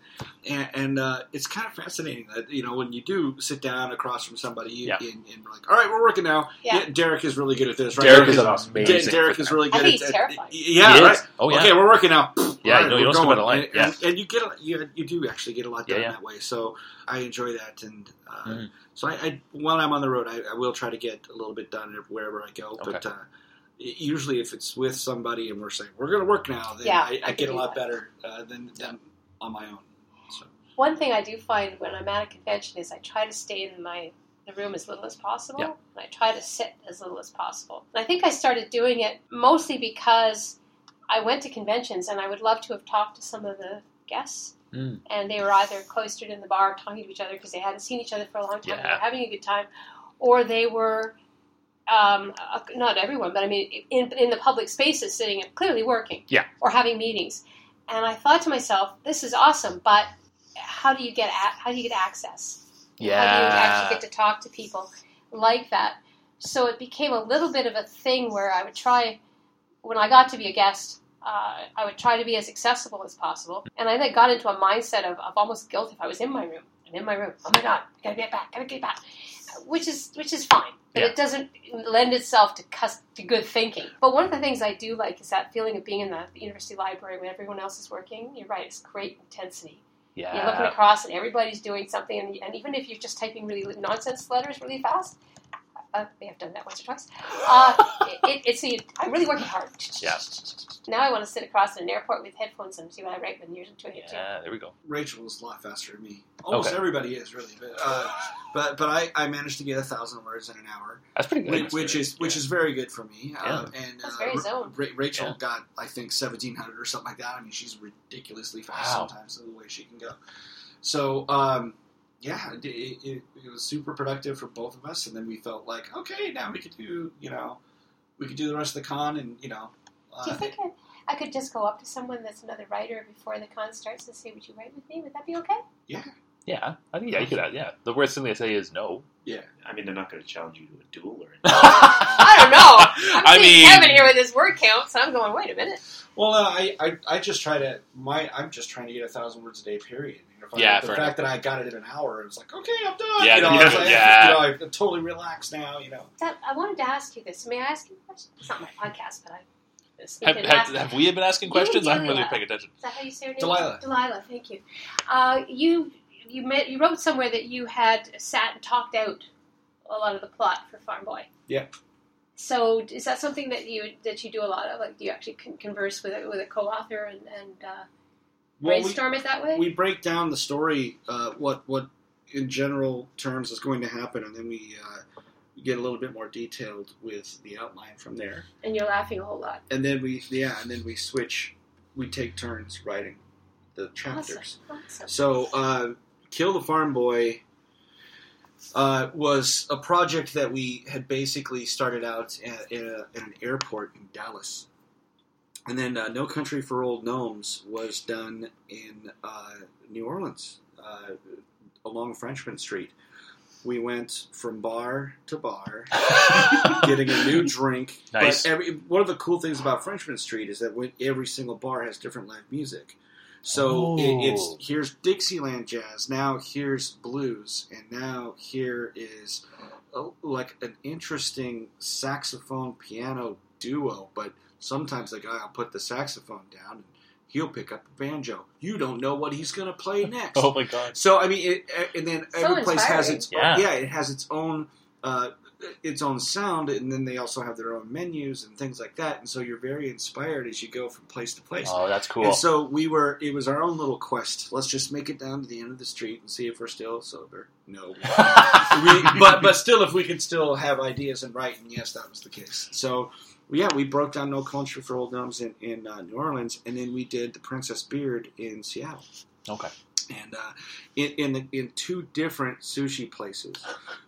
and, and uh, it's kind of fascinating that you know when you do sit down across from somebody Yeah. and, and we're like, all right, we're working now. Yeah. Derek is really good at this. Right? Derek is Derek amazing. Derek is really I good think at he's at- terrifying. Yeah, He right. Oh yeah. Okay, we're working now. Yeah, All no, you don't skip going. out a line. And, Yeah. and, and you get a, you, you do actually get a lot done Yeah, yeah. that way. So I enjoy that, and uh, Mhm. so I, I when I'm on the road, I, I will try to get a little bit done wherever I go. But uh, usually, if it's with somebody and we're saying we're going to work now, then Yeah, I, I I get a lot that. better uh, than, than on my own. So One thing I do find when I'm at a convention is I try to stay in my the room as little as possible, Yeah. and I try to sit as little as possible. And I think I started doing it mostly because I went to conventions and I would love to have talked to some of the guests, Mm. and they were either cloistered in the bar talking to each other because they hadn't seen each other for a long time, and they were having a good time, or they were. Um, uh, not everyone, but I mean, in, in the public spaces, sitting and clearly working, Yeah. or having meetings, and I thought to myself, "This is awesome," but how do you get a- how do you get access? Yeah, How do you actually get to talk to people like that? So it became a little bit of a thing where I would try, when I got to be a guest, uh, I would try to be as accessible as possible. And I then got into a mindset of, of almost guilt if I was in my room. I'm in my room. Oh my god, I gotta get back, gotta get back. Which is which is fine, but Yeah. it doesn't lend itself to cus- to good thinking. But one of the things I do like is that feeling of being in the, the university library when everyone else is working. You're right; it's great intensity. Yeah. You're looking across and everybody's doing something, and, and even if you're just typing really nonsense letters really fast, uh, they have done that once or twice. Uh, it, <laughs> it, it's a, I'm really working hard. Yeah. Now I want to sit across in an airport with headphones and see what I write when you're doing it too. Yeah. There we go. Rachel is a lot faster than me. Almost Okay. everybody is really, but uh, but but I, I managed to get a thousand words in an hour. That's pretty good. which, which is which is very good for me. Uh, and That's uh, very Ra- zoned. Ra- Rachel Yeah. got I think seventeen hundred or something like that. I mean, she's ridiculously fast Wow. sometimes the way she can go. So um, yeah, it, it, it was super productive for both of us, and then we felt like okay, now we could do you know we could do the rest of the con, and you know. Do you Uh, think I, I could just go up to someone that's another writer before the con starts and say, "Would you write with me?" Would that be okay? Yeah. Yeah, I think yeah. You could. Have, yeah. The worst thing they say is no. yeah, I mean, they're not going to challenge you to a duel or <laughs> anything. I don't know. I'm I mean- Kevin here with his word count, so I'm going. Wait a minute. Well, uh, I, I I just try to my I'm just trying to get a thousand words a day. Period. And if I- Yeah, the fair fact that I got it in an hour, it was like okay, I'm done. Yeah, you know, <laughs> yeah, I was like, yeah. you know, I'm totally relaxed now. You know, That, I wanted to ask you this. May I ask you a question? It's not my podcast, but I. Have, have, have we been asking questions? I haven't really yeah. paid attention. Is that how you say your name? Delilah. Delilah, thank you. Uh, you you met, you wrote somewhere that you had sat and talked out a lot of the plot for Farm Boy. Yeah. So is that something that you that you do a lot of? Like, do you actually con- converse with a, with a co-author and, and uh, Well, we- brainstorm it that way? we break down the story, uh, what what in general terms is going to happen, and then we uh, get a little bit more detailed with the outline from there. and you're laughing a whole lot. And then we yeah, and then we switch. We take turns writing the chapters. Awesome. Awesome. So, uh, Kill the Farm Boy uh, was a project that we had basically started out at, at, a, at an airport in Dallas. And then uh, No Country for Old Gnomes was done in uh, New Orleans uh, along Frenchmen Street. We went from bar to bar, <laughs> getting a new drink. Nice. But every, one of the cool things about Frenchmen Street is that every single bar has different live music. So it, it's Oh. here's Dixieland jazz. Now here's blues, and now here is uh, like an interesting saxophone piano duo. But sometimes the guy will put the saxophone down and he'll pick up a banjo. You don't know what he's going to play <laughs> next. Oh my god. So I mean, it, uh, and then So every place has its Yeah. yeah, it has its own uh, its own sound, and then they also have their own menus and things like that. And so you're very inspired as you go from place to place. Oh, that's cool. And so we were. It was our own little quest. Let's just make it down to the end of the street and see if we're still sober. No, <laughs> we, but but still, if we can still have ideas and write, and yes, that was the case. So yeah, we broke down No Country for Old Gnomes in in uh, New Orleans, and then we did the Princess Beard in Seattle okay. And uh, in in, the, in two different sushi places.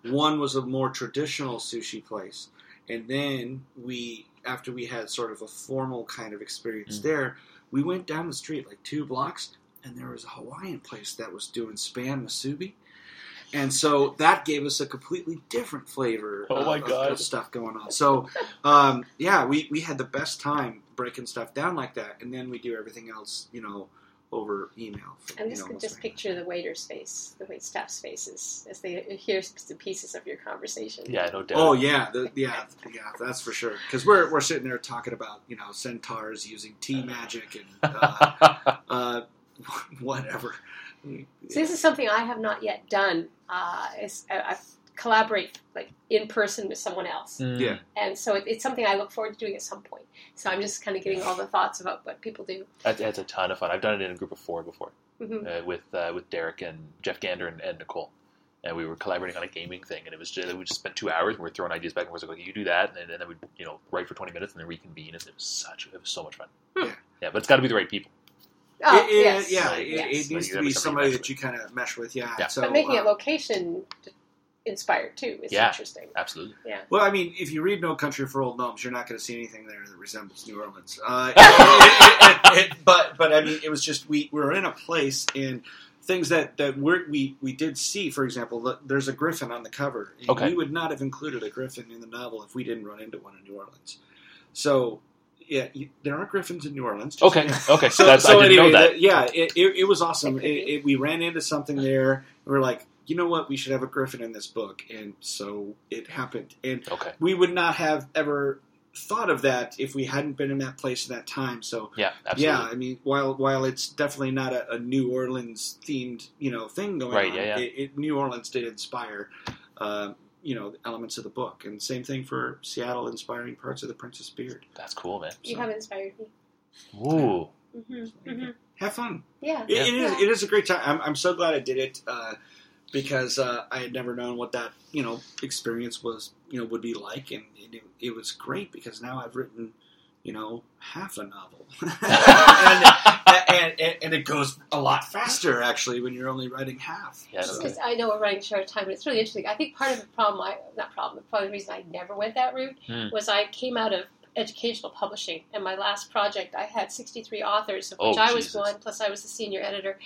One was a more traditional sushi place, and then we, after we had sort of a formal kind of experience Mm. there, we went down the street like two blocks, and there was a Hawaiian place that was doing spam musubi. and so that gave us a completely different flavor. Oh my of- God. of stuff going on. So, um, yeah, we we had the best time breaking stuff down like that, and then we do everything else, you know, over email. I'm you just know, could just picture the waiter's face, the wait staff's faces as they hear the pieces of your conversation. Yeah, no doubt. Oh yeah, the, yeah, yeah, that's for sure. Because we're we're sitting there talking about you know centaurs using tea magic and <laughs> uh, uh, <laughs> whatever. So this is something I have not yet done. Uh, is I, I collaborate like in person with someone else, Mm. Yeah. and so it, it's something I look forward to doing at some point. So I'm just kind of getting all the thoughts about what people do. That's, that's a ton of fun. I've done it in a group of four before hmm uh, with uh, with Derek and Geoff Gander and, and Nicole. And we were collaborating on a gaming thing, and it was just, we just spent two hours and we were throwing ideas back and forth. Like, you do that, and, then- and then we you know write for twenty minutes and then reconvene. And it was such it was so much fun. Yeah. yeah, but it's got to be the right people. Oh It- it- yes, yeah, Like, it, yes. it needs Like, to be gotta somebody that you kind of mesh with. Yeah. Yeah. So, but making uh, it location inspired too is Yeah. interesting. Absolutely. Yeah. Well, I mean, if you read No Country for Old Gnomes, you're not going to see anything there that resembles New Orleans. Uh, <laughs> it- it- it- it- but but I mean, it was just we, we were in a place and things that that we're, we we did see. For example, the- there's a griffin on the cover. And Okay. We would not have included a griffin in the novel if we didn't run into one in New Orleans. So yeah, you, there are griffins in New Orleans. just- Okay. <laughs> Okay. so, That's, so I didn't anyway, know that. that- yeah, it, it, it was awesome. It, it, we ran into something there. And we are like, you know what? We should have a griffin in this book, and so it happened. And Okay. we would not have ever thought of that if we hadn't been in that place at that time. So Yeah. Absolutely. yeah, I mean, while while it's definitely not a, a New Orleans themed you know thing going Right, on, yeah, yeah. It, it, New Orleans did inspire. Uh, you know elements of the book, and same thing for Seattle, inspiring parts of the Princess Beard. That's cool, man. You So- have inspired me. Ooh. hmm hmm Have fun. Yeah. It, it is. Yeah. It is a great time. I'm, I'm so glad I did it uh, because uh, I had never known what that you know experience was. You know, would be like, and it, it was great because now I've written you know half a novel, <laughs> and, and, and and it goes a lot faster actually when you're only writing half. Yeah, So- Because I know we're running short of time, but it's really interesting. I think part of the problem, I not problem, but probably the reason I never went that route Hmm. was I came out of educational publishing, and my last project I had 63 authors, of Oh, which I was Jesus. one, plus I was the senior editor.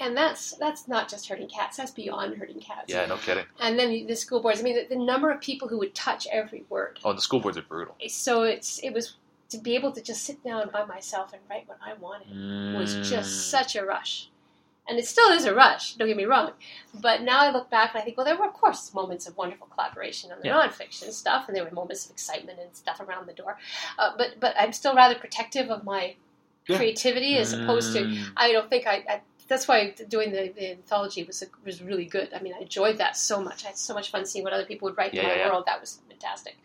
And that's that's not just hurting cats; that's beyond hurting cats. Yeah. No kidding. And then the school boards. I mean, the, the number of people who would touch every word. Oh, the school boards are brutal. So it's it was to be able to just sit down by myself and write what I wanted was Mm. just such a rush. And it still is a rush, don't get me wrong. But now I look back and I think, well, there were, of course, moments of wonderful collaboration on the Yeah. nonfiction stuff, and there were moments of excitement and stuff around the door. Uh, but, but I'm still rather protective of my Yeah. creativity as opposed to, Mm. I don't think I. I that's why doing the, the anthology was was really good. I mean, I enjoyed that so much. I had so much fun seeing what other people would write Yeah, in my yeah, yeah. world. That was fantastic.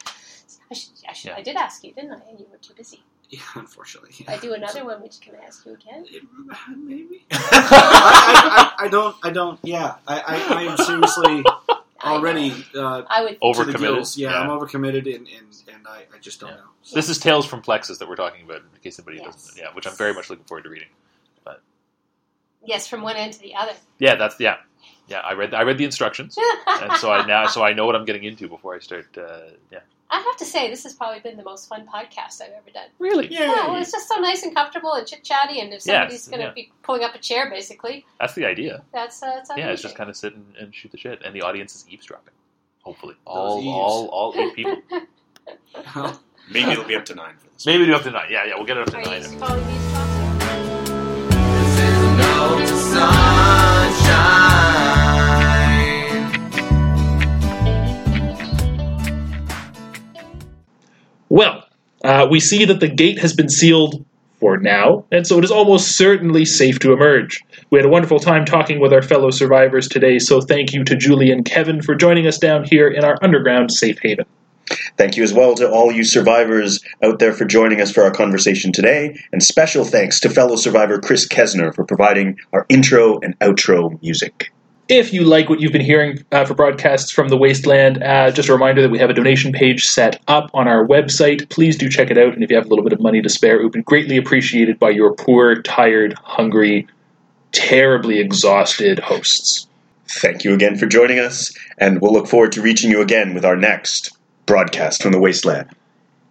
I should, I should, Yeah. I did ask you, didn't I? And you were too busy. Yeah, unfortunately. I do another one, which can I ask you again? <laughs> Maybe. <laughs> I, I, I, I don't. I don't. Yeah, I, I, I am seriously <laughs> already know. uh, I would. Overcommitted. the gills. Yeah, Yeah. I'm overcommitted, and and, and I, I just don't Yeah. know. This is Tales from Plexis that we're talking about, in case anybody Yes. doesn't. Yeah, which I'm very much looking forward to reading. Yes, from one end to the other. Yeah, that's yeah, yeah. I read I read the instructions, <laughs> and so I now so I know what I'm getting into before I start. Uh, yeah, I have to say, this has probably been the most fun podcast I've ever done. really. Yeah. Yeah, well, it's just so nice and comfortable and chit chatty, and if somebody's Yes, going to yeah. be pulling up a chair, basically, That's the idea. that's uh, that's Yeah, it's just kind of sit and, and shoot the shit, and the audience is eavesdropping. Hopefully, all eaves. all all eight people. <laughs> Maybe it'll be up to nine for this. Maybe do up to nine. Yeah, yeah, we'll get it up to Are nine. Well, uh, we see that the gate has been sealed for now, and so it is almost certainly safe to emerge. We had a wonderful time talking with our fellow survivors today, so thank you to Julie and Kevin for joining us down here in our underground safe haven. Thank you as well to all you survivors out there for joining us for our conversation today, and special thanks to fellow survivor Chris Kesner for providing our intro and outro music. If you like what you've been hearing uh, for broadcasts from the Wasteland, uh, just a reminder that we have a donation page set up on our website. Please do check it out, and if you have a little bit of money to spare, it would be greatly appreciated by your poor, tired, hungry, terribly exhausted hosts. Thank you again for joining us, and we'll look forward to reaching you again with our next broadcast from the Wasteland.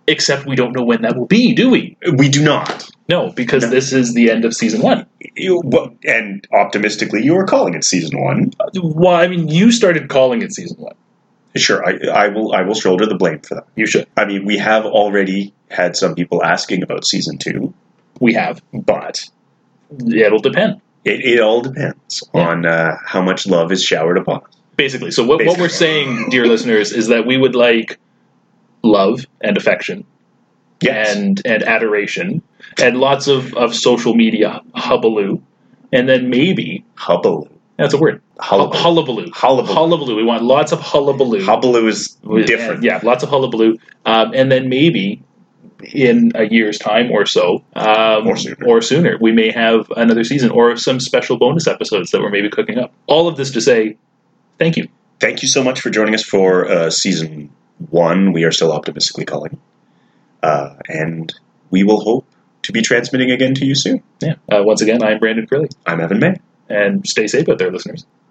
Except we don't know when that will be, do we? We do not. No, because No. this is the end of season one. You, well, and optimistically, you were calling it season one. Well, I mean, you started calling it season one. Sure, I, I will. I will shoulder the blame for that. You should. I mean, we have already had some people asking about season two, We have. but It'll depend. it, it all depends on uh, how much love is showered upon us. Basically. So what, what we're saying, dear listeners, is that we would like love and affection Yes, and and adoration and lots of, of social media hullabaloo. And then maybe hullabaloo. that's a word. Hullabaloo. Hullabaloo. Hullabaloo. Hullabaloo. We want lots of hullabaloo. Hullabaloo is different. Yeah, lots of hullabaloo. Um, and then maybe in a year's time or so, um, Or sooner. or sooner, we may have another season or some special bonus episodes that we're maybe cooking up. All of this to say, thank you. Thank you so much for joining us for uh, season one. We are still optimistically calling, uh, and we will hope to be transmitting again to you soon. Yeah. Uh, once again, I'm Brandon Crilly, I'm Evan May. and stay safe out there, listeners.